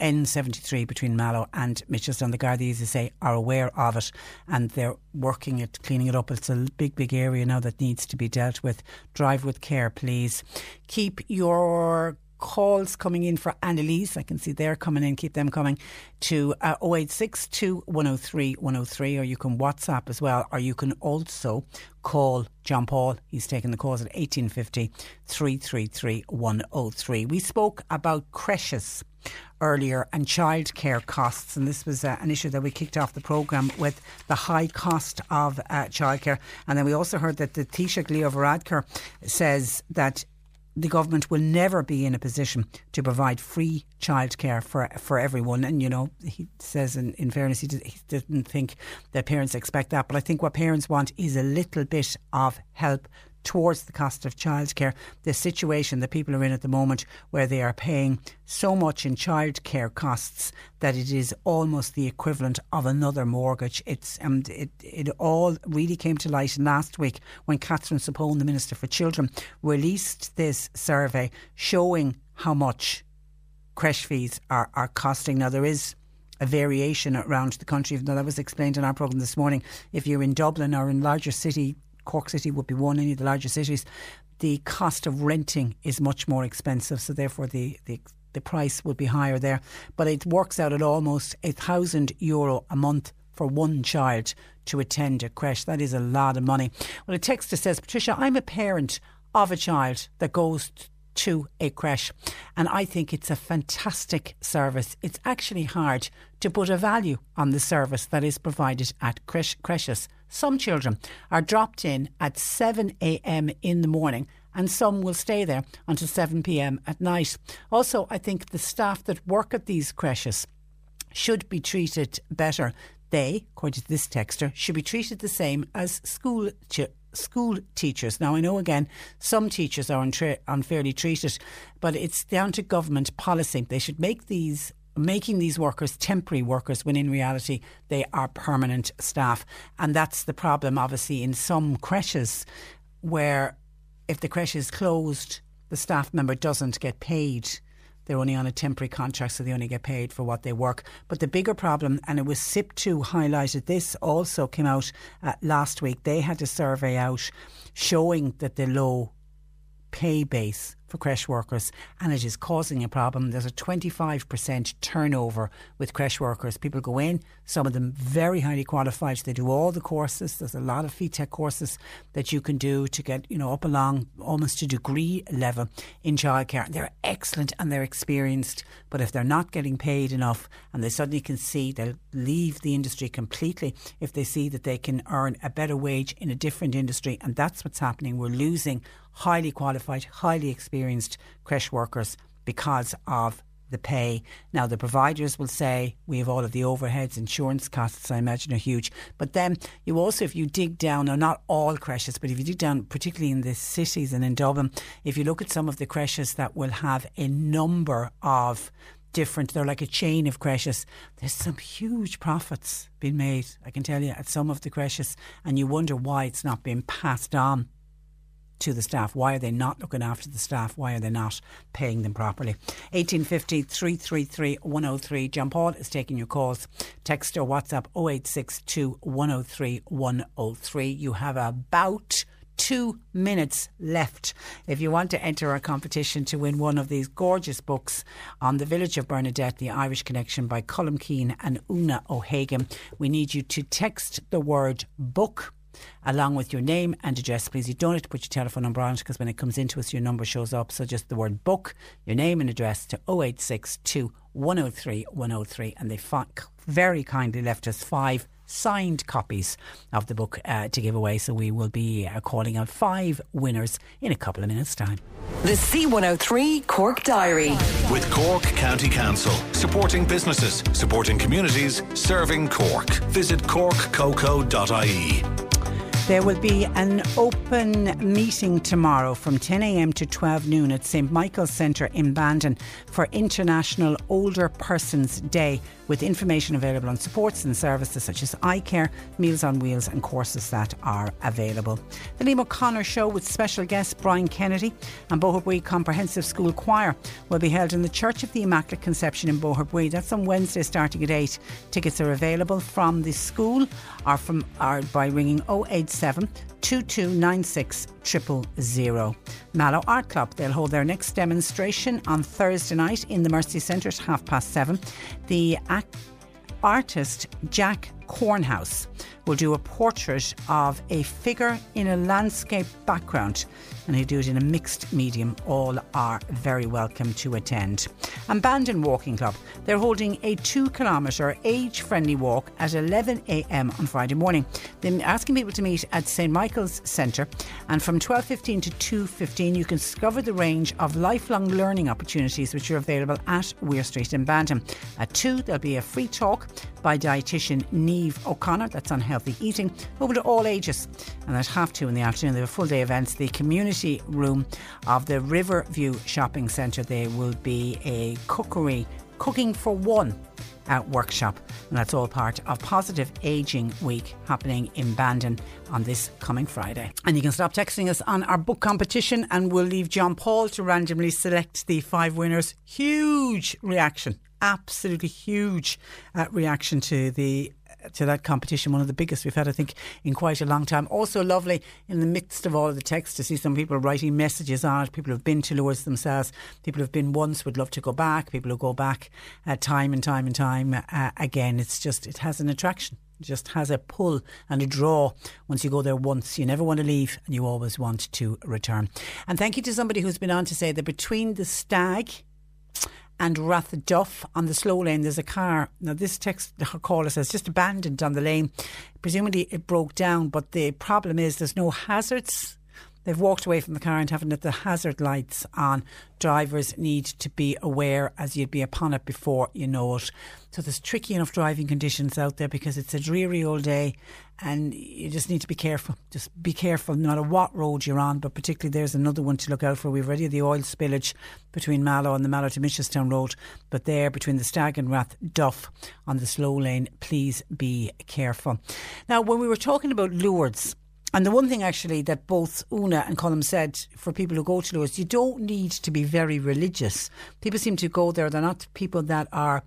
N73 between Mallow and Mitchelstown. The Gardaí, as I say, are aware of it and they're working at cleaning it up. It's a big, big area now that needs to be dealt with. Drive with care, please. Keep your calls coming in for Annalise. I can see they're coming in. Keep them coming to uh, 086 103 103 or you can WhatsApp as well or you can also call John Paul. He's taking the calls at 1850 333 103. We spoke about creches earlier and childcare costs, and this was uh, an issue that we kicked off the programme with the high cost of uh, childcare. And then we also heard that the Taoiseach Leo Varadkar says that the government will never be in a position to provide free childcare for for everyone. And you know, he says in, in fairness, he, did, he didn't think that parents expect that. But I think what parents want is a little bit of help towards the cost of childcare. The situation that people are in at the moment, where they are paying so much in childcare costs that it is almost the equivalent of another mortgage. It's um, it it all really came to light last week when Katherine Zappone, the Minister for Children, released this survey showing how much creche fees are, are costing. Now there is a variation around the country. Now that was explained in our programme this morning. If you're in Dublin or in larger city Cork City would be one, any of the larger cities, the cost of renting is much more expensive. So therefore, the, the the price would be higher there. But it works out at almost a thousand euro a month for one child to attend a creche. That is a lot of money. Well, a texter says, Patricia, I'm a parent of a child that goes to a creche. And I think it's a fantastic service. It's actually hard to put a value on the service that is provided at creche, creches. Some children are dropped in at 7 a.m. in the morning and some will stay there until 7 pm at night. Also, I think the staff that work at these creches should be treated better. They, according to this texter, should be treated the same as school ch- school teachers. Now, I know again, some teachers are untra- unfairly treated, but it's down to government policy. They should make these making these workers temporary workers when in reality they are permanent staff. And that's the problem, obviously, in some creches where if the creche is closed, the staff member doesn't get paid. They're only on a temporary contract, so they only get paid for what they work. But the bigger problem, and it was SIPTU highlighted this, also came out uh, last week. They had a survey out showing that the low pay base for creche workers and it is causing a problem. There's a 25% turnover with creche workers. People go in, some of them very highly qualified. They do all the courses. There's a lot of FETAC courses that you can do to get, you know, up along almost to degree level in childcare. They're excellent and they're experienced, but if they're not getting paid enough and they suddenly can see they'll leave the industry completely if they see that they can earn a better wage in a different industry and that's what's happening. We're losing highly qualified, highly experienced creche workers because of the pay. Now, the providers will say we have all of the overheads, insurance costs, I imagine, are huge. But then you also, if you dig down, now not all creches, but if you dig down, particularly in the cities and in Dublin, if you look at some of the creches that will have a number of different, they're like a chain of creches, there's some huge profits being made, I can tell you, at some of the creches, and you wonder why it's not being passed on to the staff? Why are they not looking after the staff? Why are they not paying them properly? 1850 333 103. John Paul is taking your calls. Text or WhatsApp 0862 103 103. You have about two minutes left if you want to enter our competition to win one of these gorgeous books on the village of Bernadette, The Irish Connection by Colm Keane and Una O'Hagan. We need you to text the word book along with your name and address, please. You don't have to put your telephone number on it because when it comes into us, your number shows up. So just the word book, your name and address to 0862 103 103. And they very kindly left us five signed copies of the book uh, to give away. So we will be uh, calling out five winners in a couple of minutes' time. The C103 Cork Diary. With Cork County Council, supporting businesses, supporting communities, serving Cork. Visit corkcoco.ie. There will be an open meeting tomorrow from 10am to 12 noon at St Michael's Centre in Bandon for International Older Persons Day with information available on supports and services such as eye care, Meals on Wheels and courses that are available. The Liam O'Connor Show with special guest Brian Kennedy and Boherbue Comprehensive School Choir will be held in the Church of the Immaculate Conception in Boherbue. That's on Wednesday starting at 8. Tickets are available from the school or from or by ringing 087 2296 000. Mallow Art Club, they'll hold their next demonstration on Thursday night in the Mercy Centre at half past seven. The artist Jack Cornhouse will do a portrait of a figure in a landscape background and he'll do it in a mixed medium. All are very welcome to attend. And Bandon Walking Club, they're holding a two kilometre age friendly walk at 11am on Friday morning. They're asking people to meet at St Michael's Centre and from 12.15 to 2.15 you can discover the range of lifelong learning opportunities which are available at Weir Street in Bandon. At 2 there'll be a free talk by dietitian Neve O'Connor, that's on healthy eating, open to all ages. And at half 2 in the afternoon they have full day events. The community room of the Riverview Shopping Centre there will be a cookery, cooking for one uh, workshop, and that's all part of Positive Aging Week happening in Bandon on this coming Friday. And you can stop texting us on our book competition, and we'll leave John Paul to randomly select the five winners. Huge reaction, absolutely huge uh, reaction to the to that competition, one of the biggest we've had, I think, in quite a long time. Also lovely in the midst of all of the text to see some people writing messages on it. People who've been to Lourdes themselves. People who've been once would love to go back. People who go back uh, time and time and time uh, again. It's just it has an attraction. It just has a pull and a draw. Once you go there once, you never want to leave, and you always want to return. And thank you to somebody who's been on to say that between the stag and Rathduff on the slow lane. There's a car. Now, this text caller says just abandoned on the lane. Presumably it broke down, but the problem is there's no hazards. They've walked away from the car and haven't had the hazard lights on. Drivers need to be aware as you'd be upon it before you know it. So there's tricky enough driving conditions out there because it's a dreary old day and you just need to be careful. Just be careful no matter what road you're on, but particularly there's another one to look out for. We've already had the oil spillage between Mallow and the Mallow to Mitchelstown Road, but there between the Stag and Rath Duff on the slow lane, please be careful. Now, when we were talking about Lourdes, And the one thing actually that both Una and Colm said for people who go to Lourdes, you don't need to be very religious. People seem to go there, they're not people that are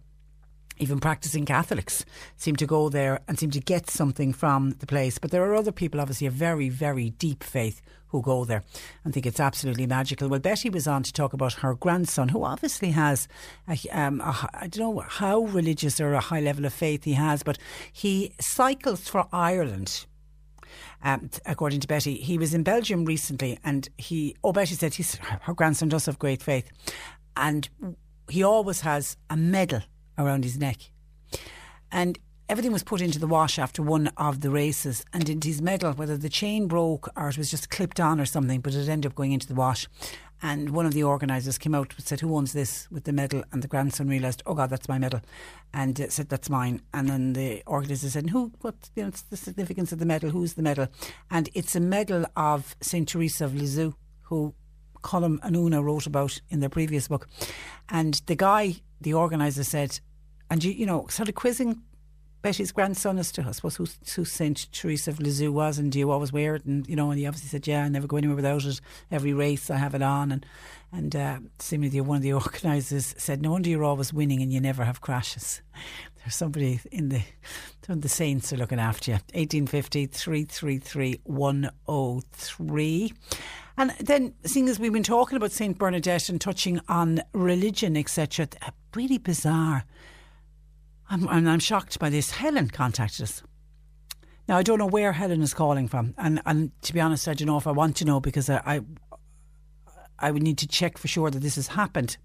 even practicing Catholics seem to go there and seem to get something from the place. But there are other people, obviously, a very, very deep faith who go there and think it's absolutely magical. Well, Betty was on to talk about her grandson, who obviously has, a, um, a, I don't know how religious or a high level of faith he has, but he cycles for Ireland. Um, according to Betty, he was in Belgium recently, and he. Oh, Betty said he's, her grandson does have great faith, and he always has a medal around his neck. And everything was put into the wash after one of the races, and into his medal, whether the chain broke or it was just clipped on or something, but it ended up going into the wash. And one of the organisers came out and said, Who owns this with the medal? And the grandson realised, Oh God, that's my medal. And uh, said, That's mine. And then the organiser said, Who, what's you know, the significance of the medal? Who's the medal? And it's a medal of St. Teresa of Lisieux, who Colm and Una wrote about in their previous book. And the guy, the organiser said, and you, you know, of quizzing Betty's grandson as to, I suppose, who, who St. Teresa of Lisieux was and do you always wear it? And, you know, and he obviously said, yeah, I never go anywhere without it. Every race I have it on. And, and uh, one of the organisers said, no wonder you're always winning and you never have crashes. There's somebody in the, the Saints are looking after you. 1850 333 103. And then, seeing as we've been talking about St. Bernadette and touching on religion, etc., really bizarre. I'm, and I'm shocked by this. Helen contacted us. Now, I don't know where Helen is calling from. And, and to be honest, I don't know if I want to know because I, I, I would need to check for sure that this has happened.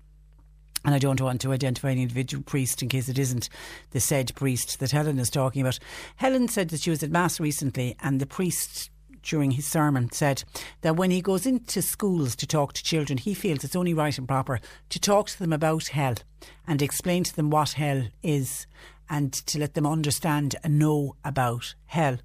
And I don't want to identify any individual priest in case it isn't the said priest that Helen is talking about. Helen said that she was at Mass recently and the priest during his sermon said that when he goes into schools to talk to children, he feels it's only right and proper to talk to them about hell and explain to them what hell is and to let them understand and know about hell.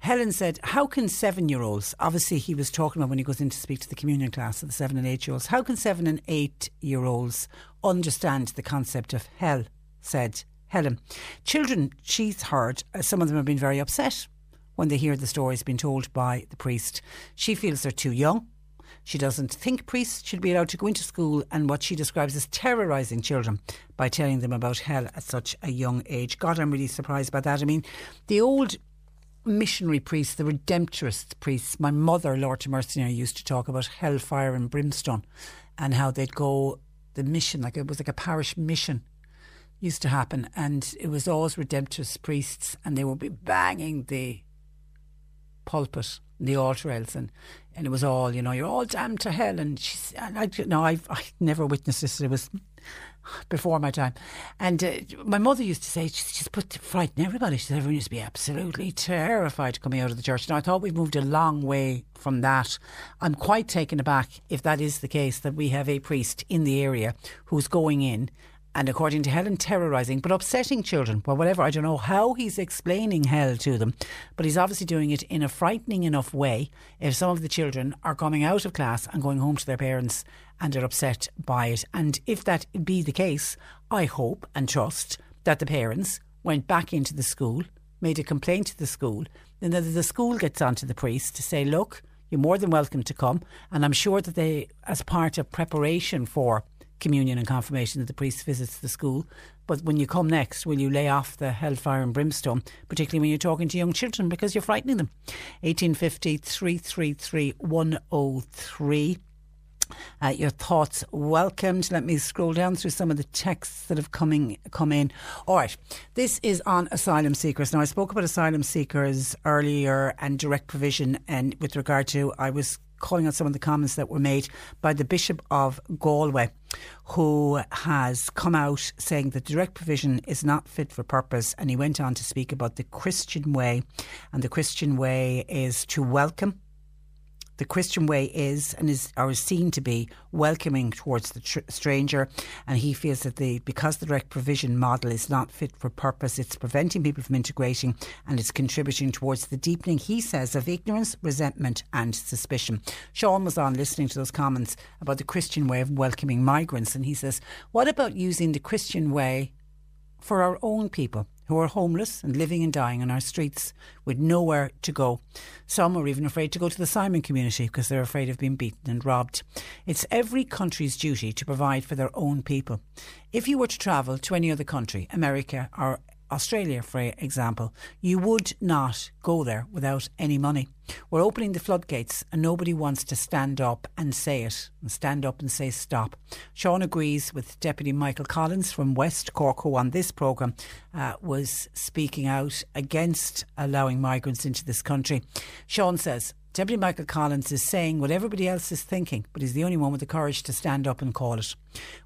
Helen said, How can seven year olds, obviously, he was talking about when he goes in to speak to the communion class of the seven and eight year olds, how can seven and eight year olds understand the concept of hell? said Helen. Children, she's heard, uh, some of them have been very upset when they hear the stories being told by the priest. She feels they're too young. She doesn't think priests should be allowed to go into school and what she describes as terrorising children by telling them about hell at such a young age. God, I'm really surprised by that. I mean, the old missionary priests, the redemptorist priests, my mother, Lord Mercenary, used to talk about hellfire and brimstone and how they'd go, the mission, like it was like a parish mission used to happen and it was always redemptorist priests and they would be banging the pulpit, the altar rails, and, it was all, you know, you're all damned to hell. And she's, and I, no, I've, I never witnessed this. It was before my time. And uh, my mother used to say, she's just put to frighten everybody. She said, everyone used to be absolutely terrified coming out of the church. Now, I thought we've moved a long way from that. I'm quite taken aback if that is the case, that we have a priest in the area who's going in and according to Helen, terrorising but upsetting children. Well, whatever, I don't know how he's explaining hell to them, but he's obviously doing it in a frightening enough way if some of the children are coming out of class and going home to their parents and are upset by it. And if that be the case, I hope and trust that the parents went back into the school, made a complaint to the school, and then the school gets on to the priest to say, look, you're more than welcome to come. And I'm sure that they, as part of preparation for communion and confirmation that the priest visits the school. But when you come next, will you lay off the hellfire and brimstone, particularly when you're talking to young children because you're frightening them? 1850 333 103. Uh, your thoughts welcomed. Let me scroll down through some of the texts that have coming come in. All right, this is on asylum seekers. Now I spoke about asylum seekers earlier and direct provision, and with regard to I was calling out some of the comments that were made by the Bishop of Galway, who has come out saying that direct provision is not fit for purpose. And he went on to speak about the Christian way. And the Christian way is to welcome the Christian way is and is or is seen to be welcoming towards the tr- stranger, and he feels that the because the direct provision model is not fit for purpose, it's preventing people from integrating and it's contributing towards the deepening, he says, of ignorance, resentment, and suspicion. Sean was on listening to those comments about the Christian way of welcoming migrants, and he says, "What about using the Christian way?" For our own people who are homeless and living and dying on our streets with nowhere to go. Some are even afraid to go to the Simon community because they're afraid of being beaten and robbed. It's every country's duty to provide for their own people. If you were to travel to any other country, America or Australia, for example, you would not go there without any money. We're opening the floodgates and nobody wants to stand up and say it and stand up and say stop. Sean agrees with Deputy Michael Collins from West Cork, who on this programme uh, was speaking out against allowing migrants into this country. Sean says, Deputy Michael Collins is saying what everybody else is thinking, but he's the only one with the courage to stand up and call it.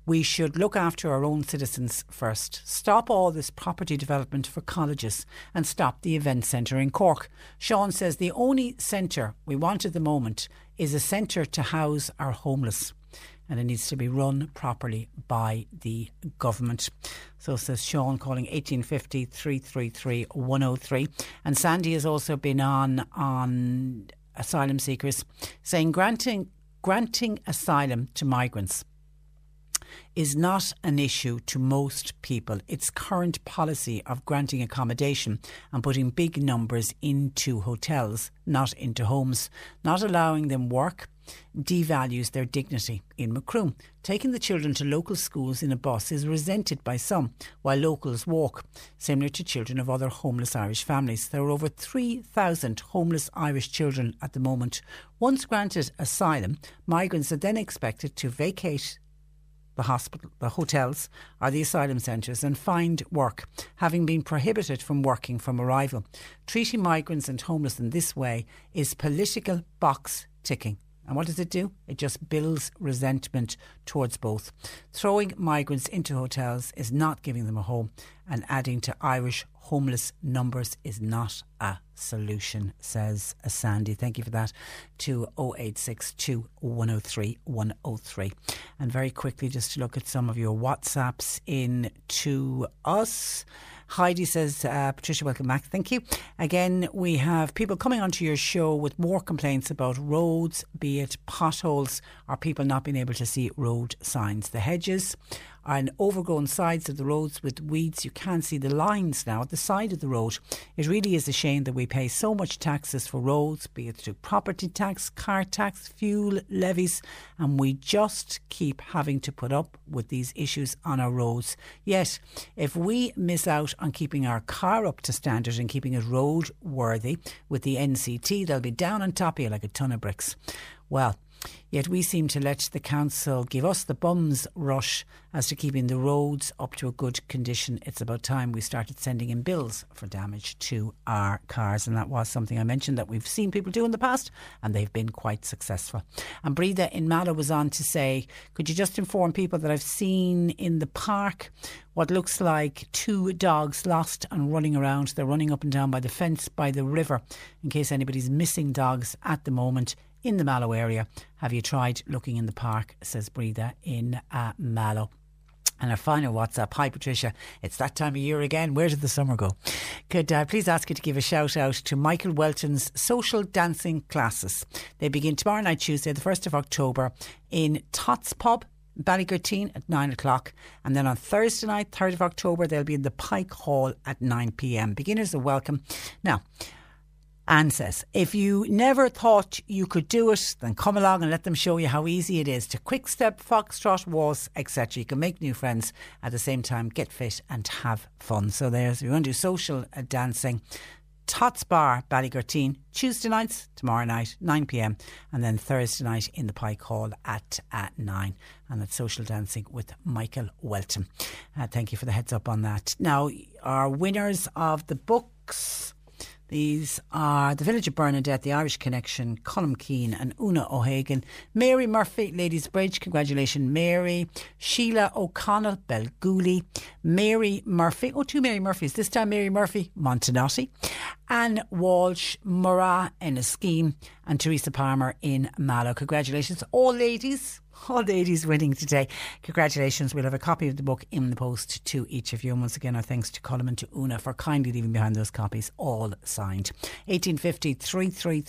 We should look after our own citizens first. Stop all this property development for colleges and stop the event centre in Cork. Sean says the only centre we want at the moment is a centre to house our homeless and it needs to be run properly by the government. So says Sean, calling 1850 333 103. And Sandy has also been on on asylum seekers, saying granting granting asylum to migrants is not an issue to most people. Its current policy of granting accommodation and putting big numbers into hotels, not into homes, not allowing them work, devalues their dignity in Macroom. Taking the children to local schools in a bus is resented by some, while locals walk, similar to children of other homeless Irish families. There are over 3,000 homeless Irish children at the moment. Once granted asylum, migrants are then expected to vacate the hospital, the hotels, or the asylum centres and find work, having been prohibited from working from arrival. Treating migrants and homeless in this way is political box ticking. And what does it do? It just builds resentment towards both. Throwing migrants into hotels is not giving them a home, and adding to Irish homeless numbers is not a solution, says Sandy. Thank you for that to 0862 103 103. And very quickly, just to look at some of your WhatsApps in to us. Heidi says, uh, Patricia, welcome back. Thank you. Again, we have people coming onto your show with more complaints about roads, be it potholes or people not being able to see road signs. The hedges and overgrown sides of the roads with weeds. You can't see the lines now at the side of the road. It really is a shame that we pay so much taxes for roads, be it through property tax, car tax, fuel levies, and we just keep having to put up with these issues on our roads. Yet, if we miss out on keeping our car up to standard and keeping it road worthy with the NCT, they'll be down on top of you like a ton of bricks. Well, Yet we seem to let the council give us the bums rush as to keeping the roads up to a good condition. It's about time we started sending in bills for damage to our cars. And that was something I mentioned that we've seen people do in the past and they've been quite successful. And Breda in Mallow was on to say, could you just inform people that I've seen in the park what looks like two dogs lost and running around. They're running up and down by the fence by the river in case anybody's missing dogs at the moment in the Mallow area. Have you tried looking in the park? Says Breda in uh, Mallow. And our final WhatsApp. Hi, Patricia. It's that time of year again. Where did the summer go? Could I uh, please ask you to give a shout out to Michael Welton's social dancing classes? They begin tomorrow night, Tuesday, the 1st of October, in Tots Pub. Ballygurteen at 9 o'clock. And then on Thursday night, 3rd of October, they'll be in the Pike Hall at 9 pm. Beginners are welcome. Now, Anne says, if you never thought you could do it, then come along and let them show you how easy it is to quick step, foxtrot, waltz, etc. You can make new friends at the same time, get fit and have fun. So there's, you want to do social uh, dancing. Tots Bar, Ballygurteen, Tuesday nights, tomorrow night, 9pm, and then Thursday night in the Pike Hall at, at 9. And that's social dancing with Michael Welton. Uh, thank you for the heads up on that. Now, our winners of the books these are the Village of Bernadette, the Irish Connection, Colm Keane and Una O'Hagan. Mary Murphy, Ladysbridge, congratulations, Mary. Sheila O'Connell, Belgooly. Mary Murphy, oh, two Mary Murphys, this time Mary Murphy, Montenotte. Anne Walsh, Murragh Enniskeane, and Teresa Palmer in Mallow. Congratulations, all ladies all ladies winning today. Congratulations. We'll have a copy of the book in the post to each of you. And once again, our thanks to Colm and to Una for kindly leaving behind those copies, all signed. 1850 333.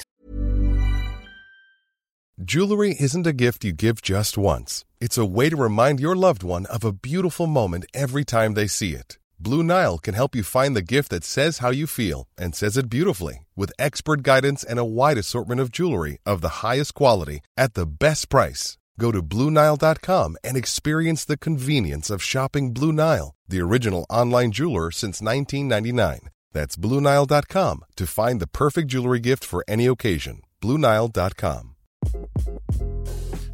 Jewelry isn't a gift you give just once, it's a way to remind your loved one of a beautiful moment every time they see it. Blue Nile can help you find the gift that says how you feel and says it beautifully with expert guidance and a wide assortment of jewelry of the highest quality at the best price. Go to BlueNile.com and experience the convenience of shopping Blue Nile, the original online jeweler since 1999. That's BlueNile.com to find the perfect jewelry gift for any occasion. BlueNile.com.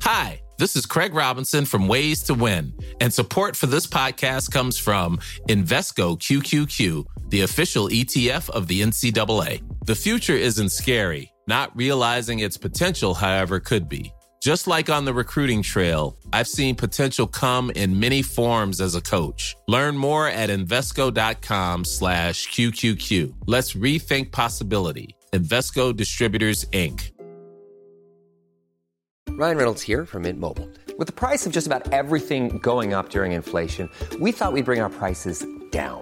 Hi, this is Craig Robinson from Ways to Win, and support for this podcast comes from Invesco QQQ, the official ETF of the NCAA. The future isn't scary, not realizing its potential, however, could be. Just like on the recruiting trail, I've seen potential come in many forms as a coach. Learn more at Invesco.com slash QQQ. Let's rethink possibility. Invesco Distributors, Inc. Ryan Reynolds here from Mint Mobile. With the price of just about everything going up during inflation, we thought we'd bring our prices down.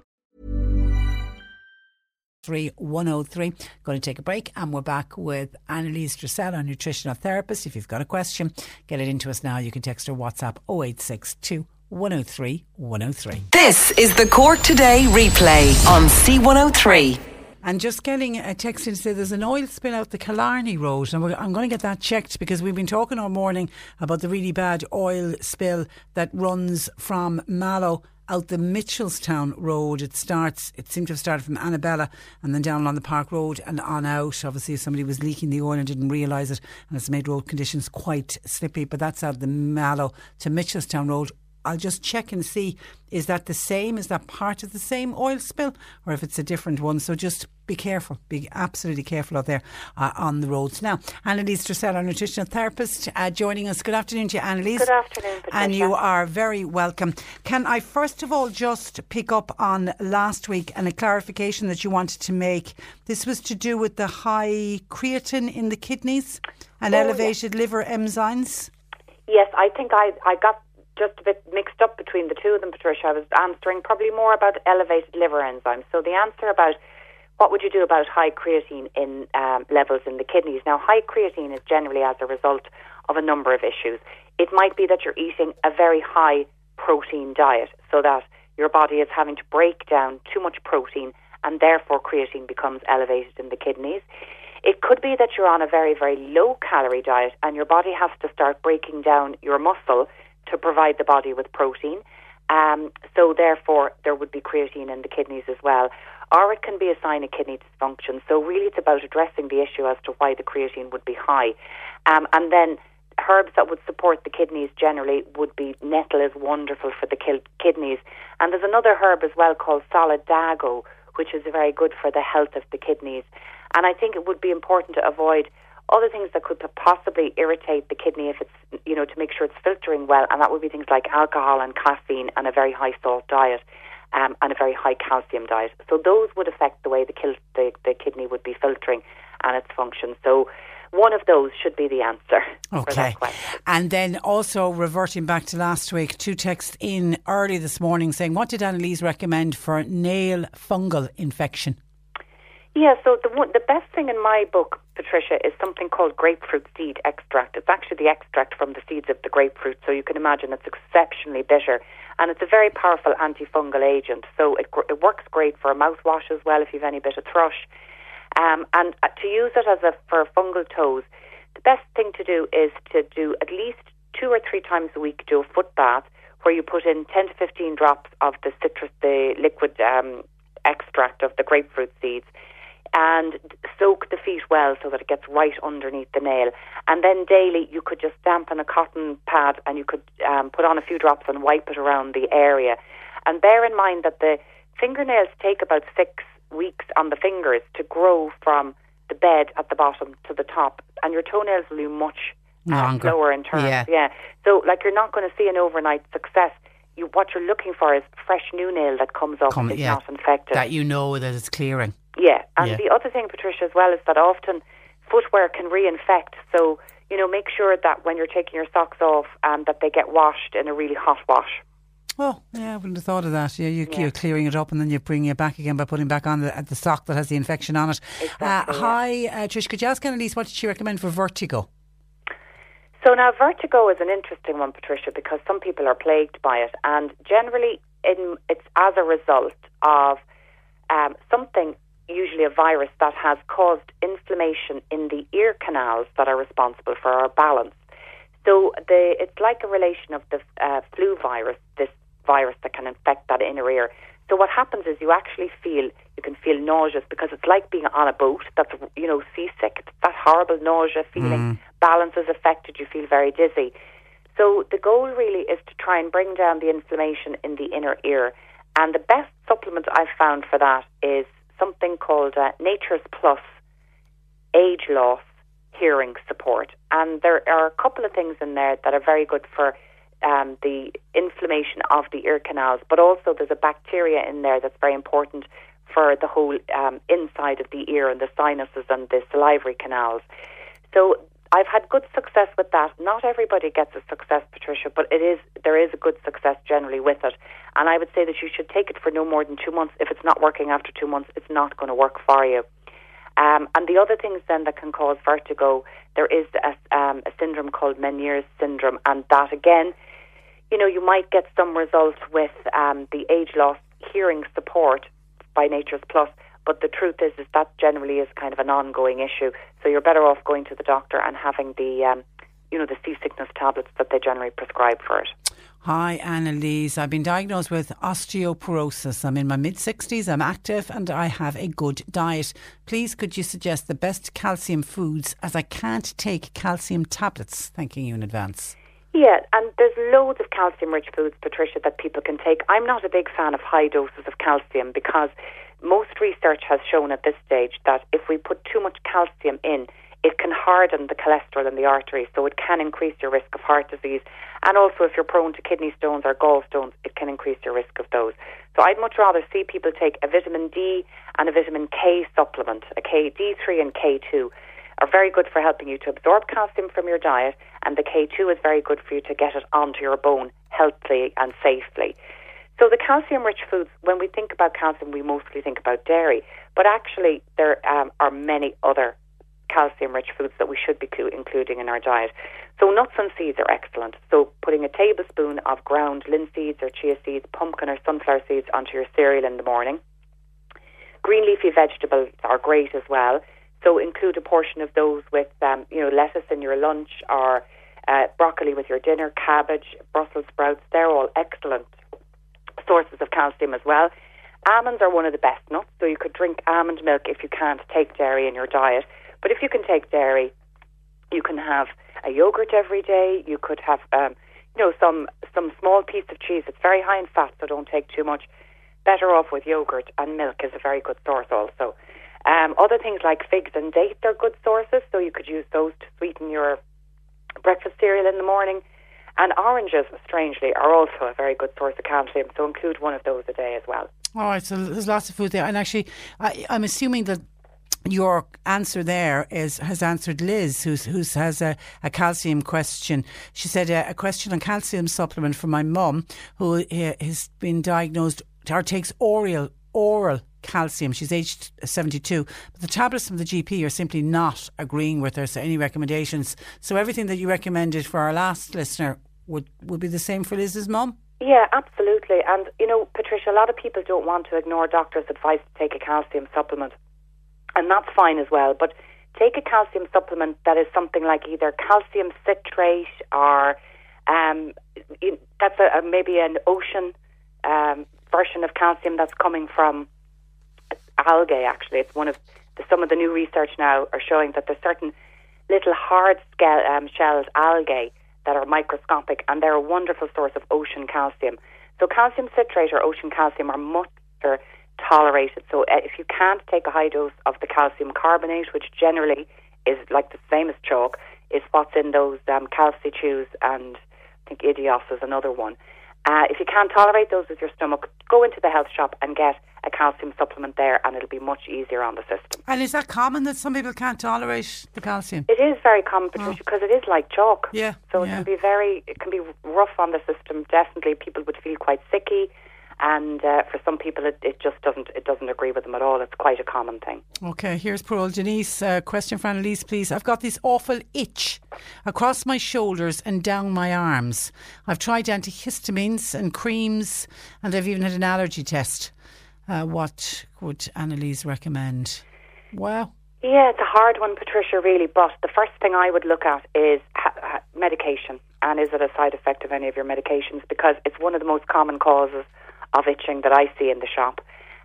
3103. Going to take a break and we're back with Annalise Dressel, our nutritional therapist. If you've got a question, get it into us now. You can text or WhatsApp 0862 103 103. This is the Cork Today replay on C103. And just getting a text in to say there's an oil spill out the Killarney Road. And we're, I'm going to get that checked because we've been talking all morning about the really bad oil spill that runs from Mallow out the Mitchelstown Road. It starts, it seemed to have started from Annabella and then down along the Park Road and on out. Obviously, somebody was leaking the oil and didn't realise it, and it's made road conditions quite slippy. But that's out the Mallow to Mitchelstown Road. I'll just check and see is that the same? Is that part of the same oil spill, or if it's a different one? So just be careful, be absolutely careful out there uh, on the roads. Now, Annalise Dressel, our nutritional therapist, uh, joining us. Good afternoon to you, Annalise. Good afternoon, Patricia. And you are very welcome. Can I first of all just pick up on last week and a clarification that you wanted to make? This was to do with the high creatine in the kidneys and Oh, elevated liver enzymes. Yes, I think I, I got just a bit mixed up between the two of them, Patricia. I was answering probably more about elevated liver enzymes. So the answer about what would you do about high creatine in um, levels in the kidneys? Now, high creatine is generally as a result of a number of issues. It might be that you're eating a very high protein diet, so that your body is having to break down too much protein, and therefore creatine becomes elevated in the kidneys. It could be that you're on a very, very low calorie diet and your body has to start breaking down your muscle to provide the body with protein. Um, so, therefore, there would be creatine in the kidneys as well. Or it can be a sign of kidney dysfunction. So, really, it's about addressing the issue as to why the creatine would be high. Um, and then, herbs that would support the kidneys generally would be nettle is wonderful for the kidneys. And there's another herb as well called solidago, which is very good for the health of the kidneys. And I think it would be important to avoid other things that could possibly irritate the kidney if it's, you know, to make sure it's filtering well. And that would be things like alcohol and caffeine and a very high salt diet. Um, and a very high calcium diet. So those would affect the way the, kil- the, the kidney would be filtering and its function. So one of those should be the answer for Okay. And then also reverting back to last week, two texts in early this morning saying, What did Annalise recommend for nail fungal infection? Yeah, so the one, the best thing in my book, Patricia, is something called grapefruit seed extract. It's actually the extract from the seeds of the grapefruit, so you can imagine it's exceptionally bitter, and it's a very powerful antifungal agent. So it it works great for a mouthwash as well if you've any bit of thrush. Um, and uh, to use it as a for fungal toes, the best thing to do is to do at least two or three times a week. Do a foot bath where you put in ten to fifteen drops of the citrus, the liquid um, extract of the grapefruit seeds and soak the feet well so that it gets right underneath the nail. And then daily, you could just dampen a cotton pad and you could um, put on a few drops and wipe it around the area. And bear in mind that the fingernails take about six weeks on the fingers to grow from the bed at the bottom to the top, and your toenails will be much uh, Longer. slower in terms. Yeah. yeah. So, like, you're not going to see an overnight success. You, what you're looking for is fresh new nail that comes up, Come- is yeah, not infected. That you know that it's clearing. Yeah, and Yeah. the other thing, Patricia, as well, is that often footwear can reinfect. So you know, make sure that when you're taking your socks off, um, that they get washed in a really hot wash. Oh, yeah, I wouldn't have thought of that. Yeah, you, you're clearing it up and then you're bringing it back again by putting back on the, the sock that has the infection on it. Exactly, uh, yeah. Hi, uh, Trish, could you ask Annalise what did she recommend for vertigo? So now vertigo is an interesting one, Patricia, because some people are plagued by it, and generally in, it's as a result of um, something, usually a virus, that has caused inflammation in the ear canals that are responsible for our balance. So the, it's like a relation of the uh, flu virus, this virus that can infect that inner ear. So what happens is you actually feel you can feel nauseous because it's like being on a boat that's you know seasick. It's that horrible nausea feeling. Balance is affected. You feel very dizzy. So the goal really is to try and bring down the inflammation in the inner ear. And the best supplement I've found for that is something called uh, Nature's Plus Age Loss Hearing Support. And there are a couple of things in there that are very good for um, the inflammation of the ear canals, but also there's a bacteria in there that's very important for the whole um, inside of the ear and the sinuses and the salivary canals. So I've had good success with that. Not everybody gets a success, Patricia, but it is there is a good success generally with it. And I would say that you should take it for no more than two months. If it's not working after two months, it's not going to work for you. Um, and the other things then that can cause vertigo, there is a, um, a syndrome called Meniere's syndrome, and that again, you know, you might get some results with um, the age loss hearing support by Nature's Plus, but the truth is, is that generally is kind of an ongoing issue. So you're better off going to the doctor and having the, um, you know, the seasickness tablets that they generally prescribe for it. Hi, Annalise. I've been diagnosed with osteoporosis. I'm in my mid 60s, I'm active, and I have a good diet. Please, could you suggest the best calcium foods as I can't take calcium tablets? Thanking you in advance. Yeah, and there's loads of calcium rich foods, Patricia, that people can take. I'm not a big fan of high doses of calcium because most research has shown at this stage that if we put too much calcium in, it can harden the cholesterol in the arteries, so it can increase your risk of heart disease. And also, if you're prone to kidney stones or gallstones, it can increase your risk of those. So I'd much rather see people take a vitamin D and a vitamin K supplement, a K D3 and K2 are very good for helping you to absorb calcium from your diet, and the K2 is very good for you to get it onto your bone healthily and safely. So the calcium-rich foods, when we think about calcium, we mostly think about dairy, but actually there um, are many other calcium-rich foods that we should be including in our diet. So nuts and seeds are excellent. So putting a tablespoon of ground linseeds or chia seeds, pumpkin or sunflower seeds onto your cereal in the morning. Green leafy vegetables are great as well. So include a portion of those with, um, you know, lettuce in your lunch or uh, broccoli with your dinner, cabbage, Brussels sprouts. They're all excellent sources of calcium as well. Almonds are one of the best nuts, so you could drink almond milk if you can't take dairy in your diet. But if you can take dairy, you can have a yogurt every day. You could have, um, you know, some some small piece of cheese. It's very high in fat, so don't take too much. Better off with yogurt and milk is a very good source also. Um, other things like figs and dates are good sources, so you could use those to sweeten your breakfast cereal in the morning. And oranges, strangely, are also a very good source of calcium, so include one of those a day as well. All right, so there's lots of food there. And actually, I, I'm assuming that your answer there is has answered Liz, who's who's has a, a calcium question. She said uh, a question on calcium supplement for my mum, who uh, has been diagnosed or takes oral oral calcium. She's aged 72, but the tablets from the GP are simply not agreeing with her. So any recommendations? So everything that you recommended for our last listener would would be the same for Liz's mum. Yeah, absolutely. And, you know, Patricia, a lot of people don't want to ignore doctors' advice to take a calcium supplement. And that's fine as well. But take a calcium supplement that is something like either calcium citrate or um, that's a, a, maybe an ocean um, version of calcium that's coming from algae, actually. It's one of the, some of the new research now are showing that there's certain little hard scale, um, shelled algae that are microscopic and they're a wonderful source of ocean calcium. So calcium citrate or ocean calcium are much better tolerated. So uh, if you can't take a high dose of the calcium carbonate, which generally is like the same as chalk, is what's in those um, calci-chews and I think Ideos is another one. Uh, if you can't tolerate those with your stomach, go into the health shop and get a calcium supplement there, and it'll be much easier on the system. And is that common that some people can't tolerate the calcium? It is very common, Patricia, because it is like chalk. Yeah. So it yeah. can be very, it can be rough on the system. Definitely, people would feel quite sicky, and uh, for some people, it, it just doesn't, it doesn't agree with them at all. It's quite a common thing. Okay, here's poor old Denise. Uh, question for Annalise, please. I've got this awful itch across my shoulders and down my arms. I've tried antihistamines and creams, and I've even had an allergy test. Uh, what would Annalise recommend? Wow. Yeah, it's a hard one, Patricia, really. But the first thing I would look at is ha- ha- medication. And is it a side effect of any of your medications? Because it's one of the most common causes of itching that I see in the shop.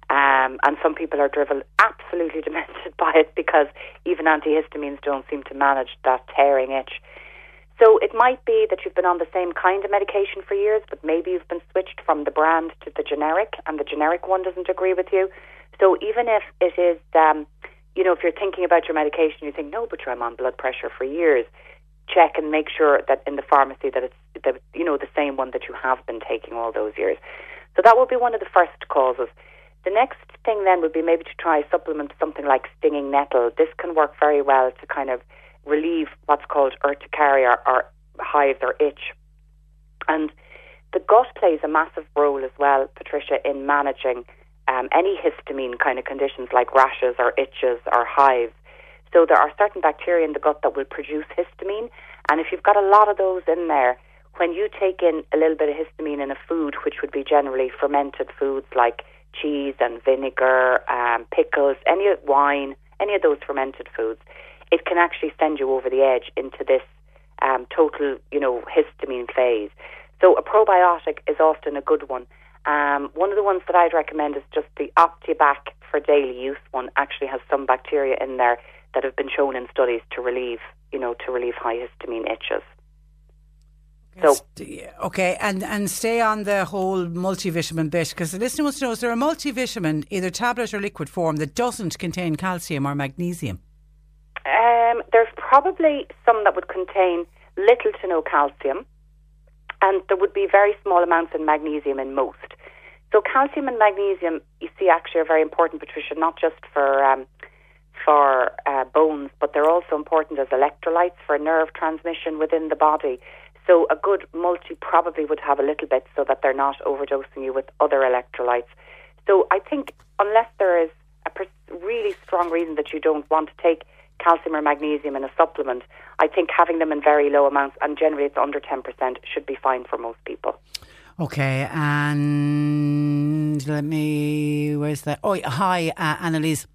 Um, and some people are driven absolutely demented by it because even antihistamines don't seem to manage that tearing itch. So it might be that you've been on the same kind of medication for years, but maybe you've been switched from the brand to the generic, and the generic one doesn't agree with you. So even if it is, um, you know, if you're thinking about your medication, you think, no, but I'm on blood pressure for years. Check and make sure that in the pharmacy that it's, the, you know, the same one that you have been taking all those years. So that would be one of the first causes. The next thing then would be maybe to try supplement, something like stinging nettle. This can work very well to kind of relieve what's called urticaria or hives or itch. And the gut plays a massive role as well, Patricia, in managing um, any histamine kind of conditions like rashes or itches or hives. So there are certain bacteria in the gut that will produce histamine, and if you've got a lot of those in there, when you take in a little bit of histamine in a food, which would be generally fermented foods like cheese and vinegar, um, pickles, any wine, any of those fermented foods, it can actually send you over the edge into this um, total, you know, histamine phase. So a probiotic is often a good one. Um, one of the ones that I'd recommend is just the OptiBac for daily use one. Actually, has some bacteria in there that have been shown in studies to relieve, you know, to relieve high histamine itches. So Okay, and, and stay on the whole multivitamin bit because the listener wants to know is there a multivitamin, either tablet or liquid form, that doesn't contain calcium or magnesium? Um, there's probably some that would contain little to no calcium, and there would be very small amounts in magnesium in most. So calcium and magnesium, you see, actually are very important, Patricia, not just for um, for uh, bones, but they're also important as electrolytes for nerve transmission within the body. So a good multi probably would have a little bit so that they're not overdosing you with other electrolytes. So I think unless there is a really strong reason that you don't want to take calcium or magnesium in a supplement, I think having them in very low amounts, and generally it's under 10%, should be fine for most people. Okay, and let me. Where's that? Oh, hi, uh, Annalise.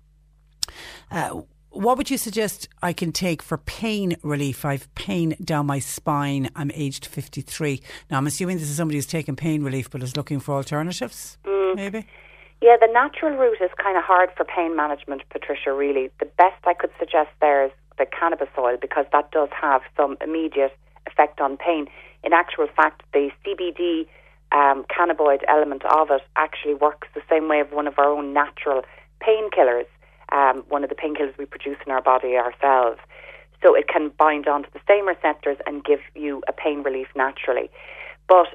Uh, what would you suggest I can take for pain relief? I've pain down my spine. I'm aged 53. Now, I'm assuming this is somebody who's taking pain relief but is looking for alternatives, Mm. maybe? Yeah, the natural route is kind of hard for pain management, Patricia, really. The best I could suggest there is the cannabis oil because that does have some immediate effect on pain. In actual fact, the CBD um, cannabinoid element of it actually works the same way of one of our own natural painkillers, um, one of the painkillers we produce in our body ourselves. So it can bind onto the same receptors and give you a pain relief naturally. But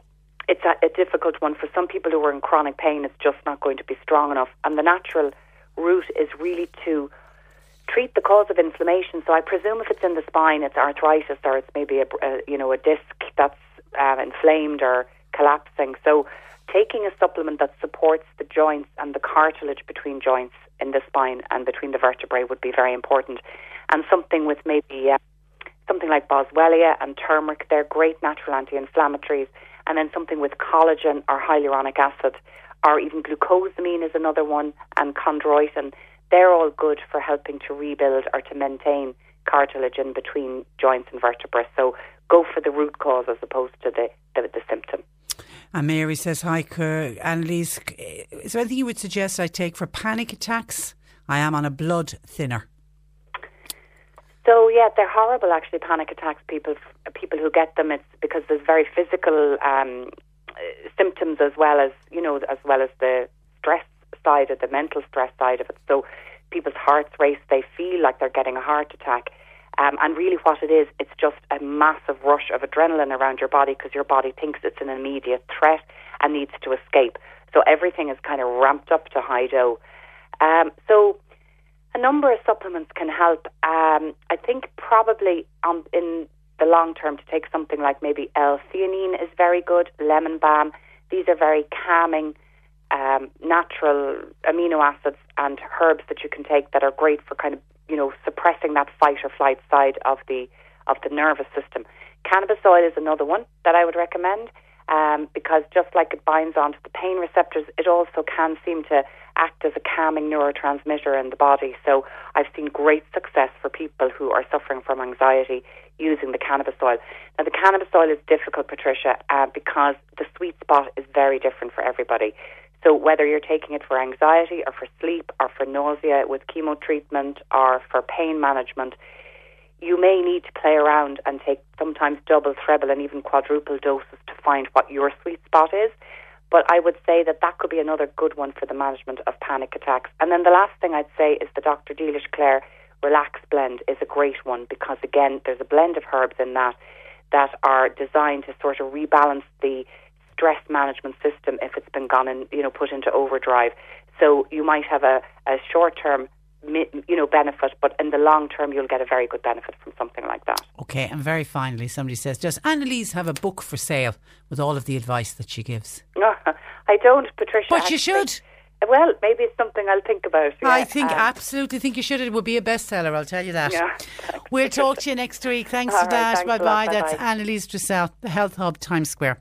it's a, a difficult one for some people who are in chronic pain. It's just not going to be strong enough, and the natural route is really to treat the cause of inflammation. So I presume if it's in the spine, it's arthritis, or it's maybe a, a you know a disc that's um, inflamed or collapsing. So taking a supplement that supports the joints and the cartilage between joints in the spine and between the vertebrae would be very important. And something with maybe uh, something like boswellia and turmeric, they're great natural anti-inflammatories. And then something with collagen or hyaluronic acid, or even glucosamine is another one, and chondroitin. They're all good for helping to rebuild or to maintain cartilage in between joints and vertebrae. So go for the root cause as opposed to the, the, the symptom. And Mary says, Hi, Cur- Annalise. Is there anything you would suggest I take for panic attacks? I am on a blood thinner. So yeah, they're horrible. Actually, panic attacks. People, people who get them, it's because there's very physical um, uh, symptoms as well as you know, as well as the stress side of the mental stress side of it. So people's hearts race. They feel like they're getting a heart attack. Um, and really, what it is, it's just a massive rush of adrenaline around your body because your body thinks it's an immediate threat and needs to escape. So everything is kind of ramped up to high dose. Um, so a number of supplements can help. Um, I think probably um, in the long term to take something like maybe L-theanine is very good, lemon balm. These are very calming, um, natural amino acids and herbs that you can take that are great for kind of you know suppressing that fight or flight side of the of the nervous system. Cannabis oil is another one that I would recommend um, because just like it binds onto the pain receptors, it also can seem to act as a calming neurotransmitter in the body. So I've seen great success for people who are suffering from anxiety using the cannabis oil. Now, the cannabis oil is difficult, Patricia, uh, because the sweet spot is very different for everybody. So whether you're taking it for anxiety or for sleep or for nausea with chemo treatment or for pain management, you may need to play around and take sometimes double, treble, and even quadruple doses to find what your sweet spot is. But I would say that that could be another good one for the management of panic attacks. And then the last thing I'd say is the Dr. Dealish Clare Relax blend is a great one because again, there's a blend of herbs in that that are designed to sort of rebalance the stress management system if it's been gone and you know put into overdrive. So you might have a, a short term you know benefit, but in the long term you'll get a very good benefit from something like that. Okay, and very finally, somebody says, does Annalise have a book for sale with all of the advice that she gives? No, I don't, Patricia. But you should. Well, maybe it's something I'll think about. I think Um, absolutely think you should. It would be a bestseller. I'll tell you that. Yeah, We'll talk to you next week. Thanks All for right, that. thanks bye bye. That's. Annalise Dressel, the Health Hub Times Square.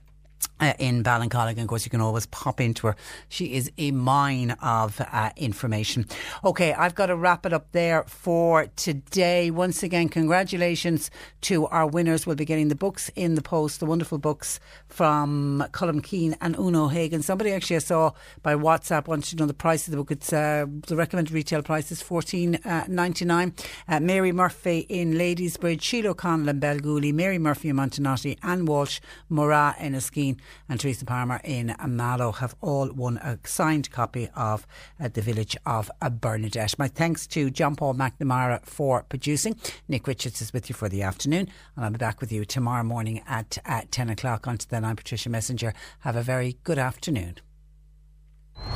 Uh, in Ballincollig, and of course, you can always pop into her. She is a mine of uh, information. Okay, I've got to wrap it up there for today. Once again, congratulations to our winners. We'll be getting the books in the post, the wonderful books from Colm Keane and Una O'Hagan. Somebody actually I saw by WhatsApp wanted to know the price of the book. It's uh, the recommended retail price is fourteen ninety nine. Uh, Mary Murphy in Ladysbridge, Sheila O'Connell in Belgooly, Mary Murphy in Montenotte, Anne Walsh, Murragh Enniskeane, and Teresa Palmer in Mallow have all won a signed copy of uh, The Village of Bernadette. My thanks to John Paul McNamara for producing. Nick Richards is with you for the afternoon, and I'll be back with you tomorrow morning at, at 10 o'clock. Until then, I'm Patricia Messenger. Have a very good afternoon.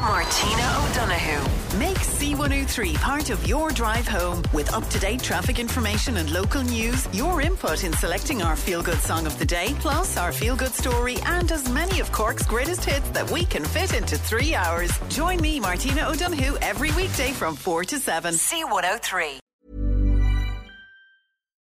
Martina O'Donoghue. Make C103 part of your drive home with up to date traffic information and local news, your input in selecting our feel good song of the day, plus our feel good story, and as many of Cork's greatest hits that we can fit into three hours. Join me, Martina O'Donoghue, every weekday from 4 to 7. C103.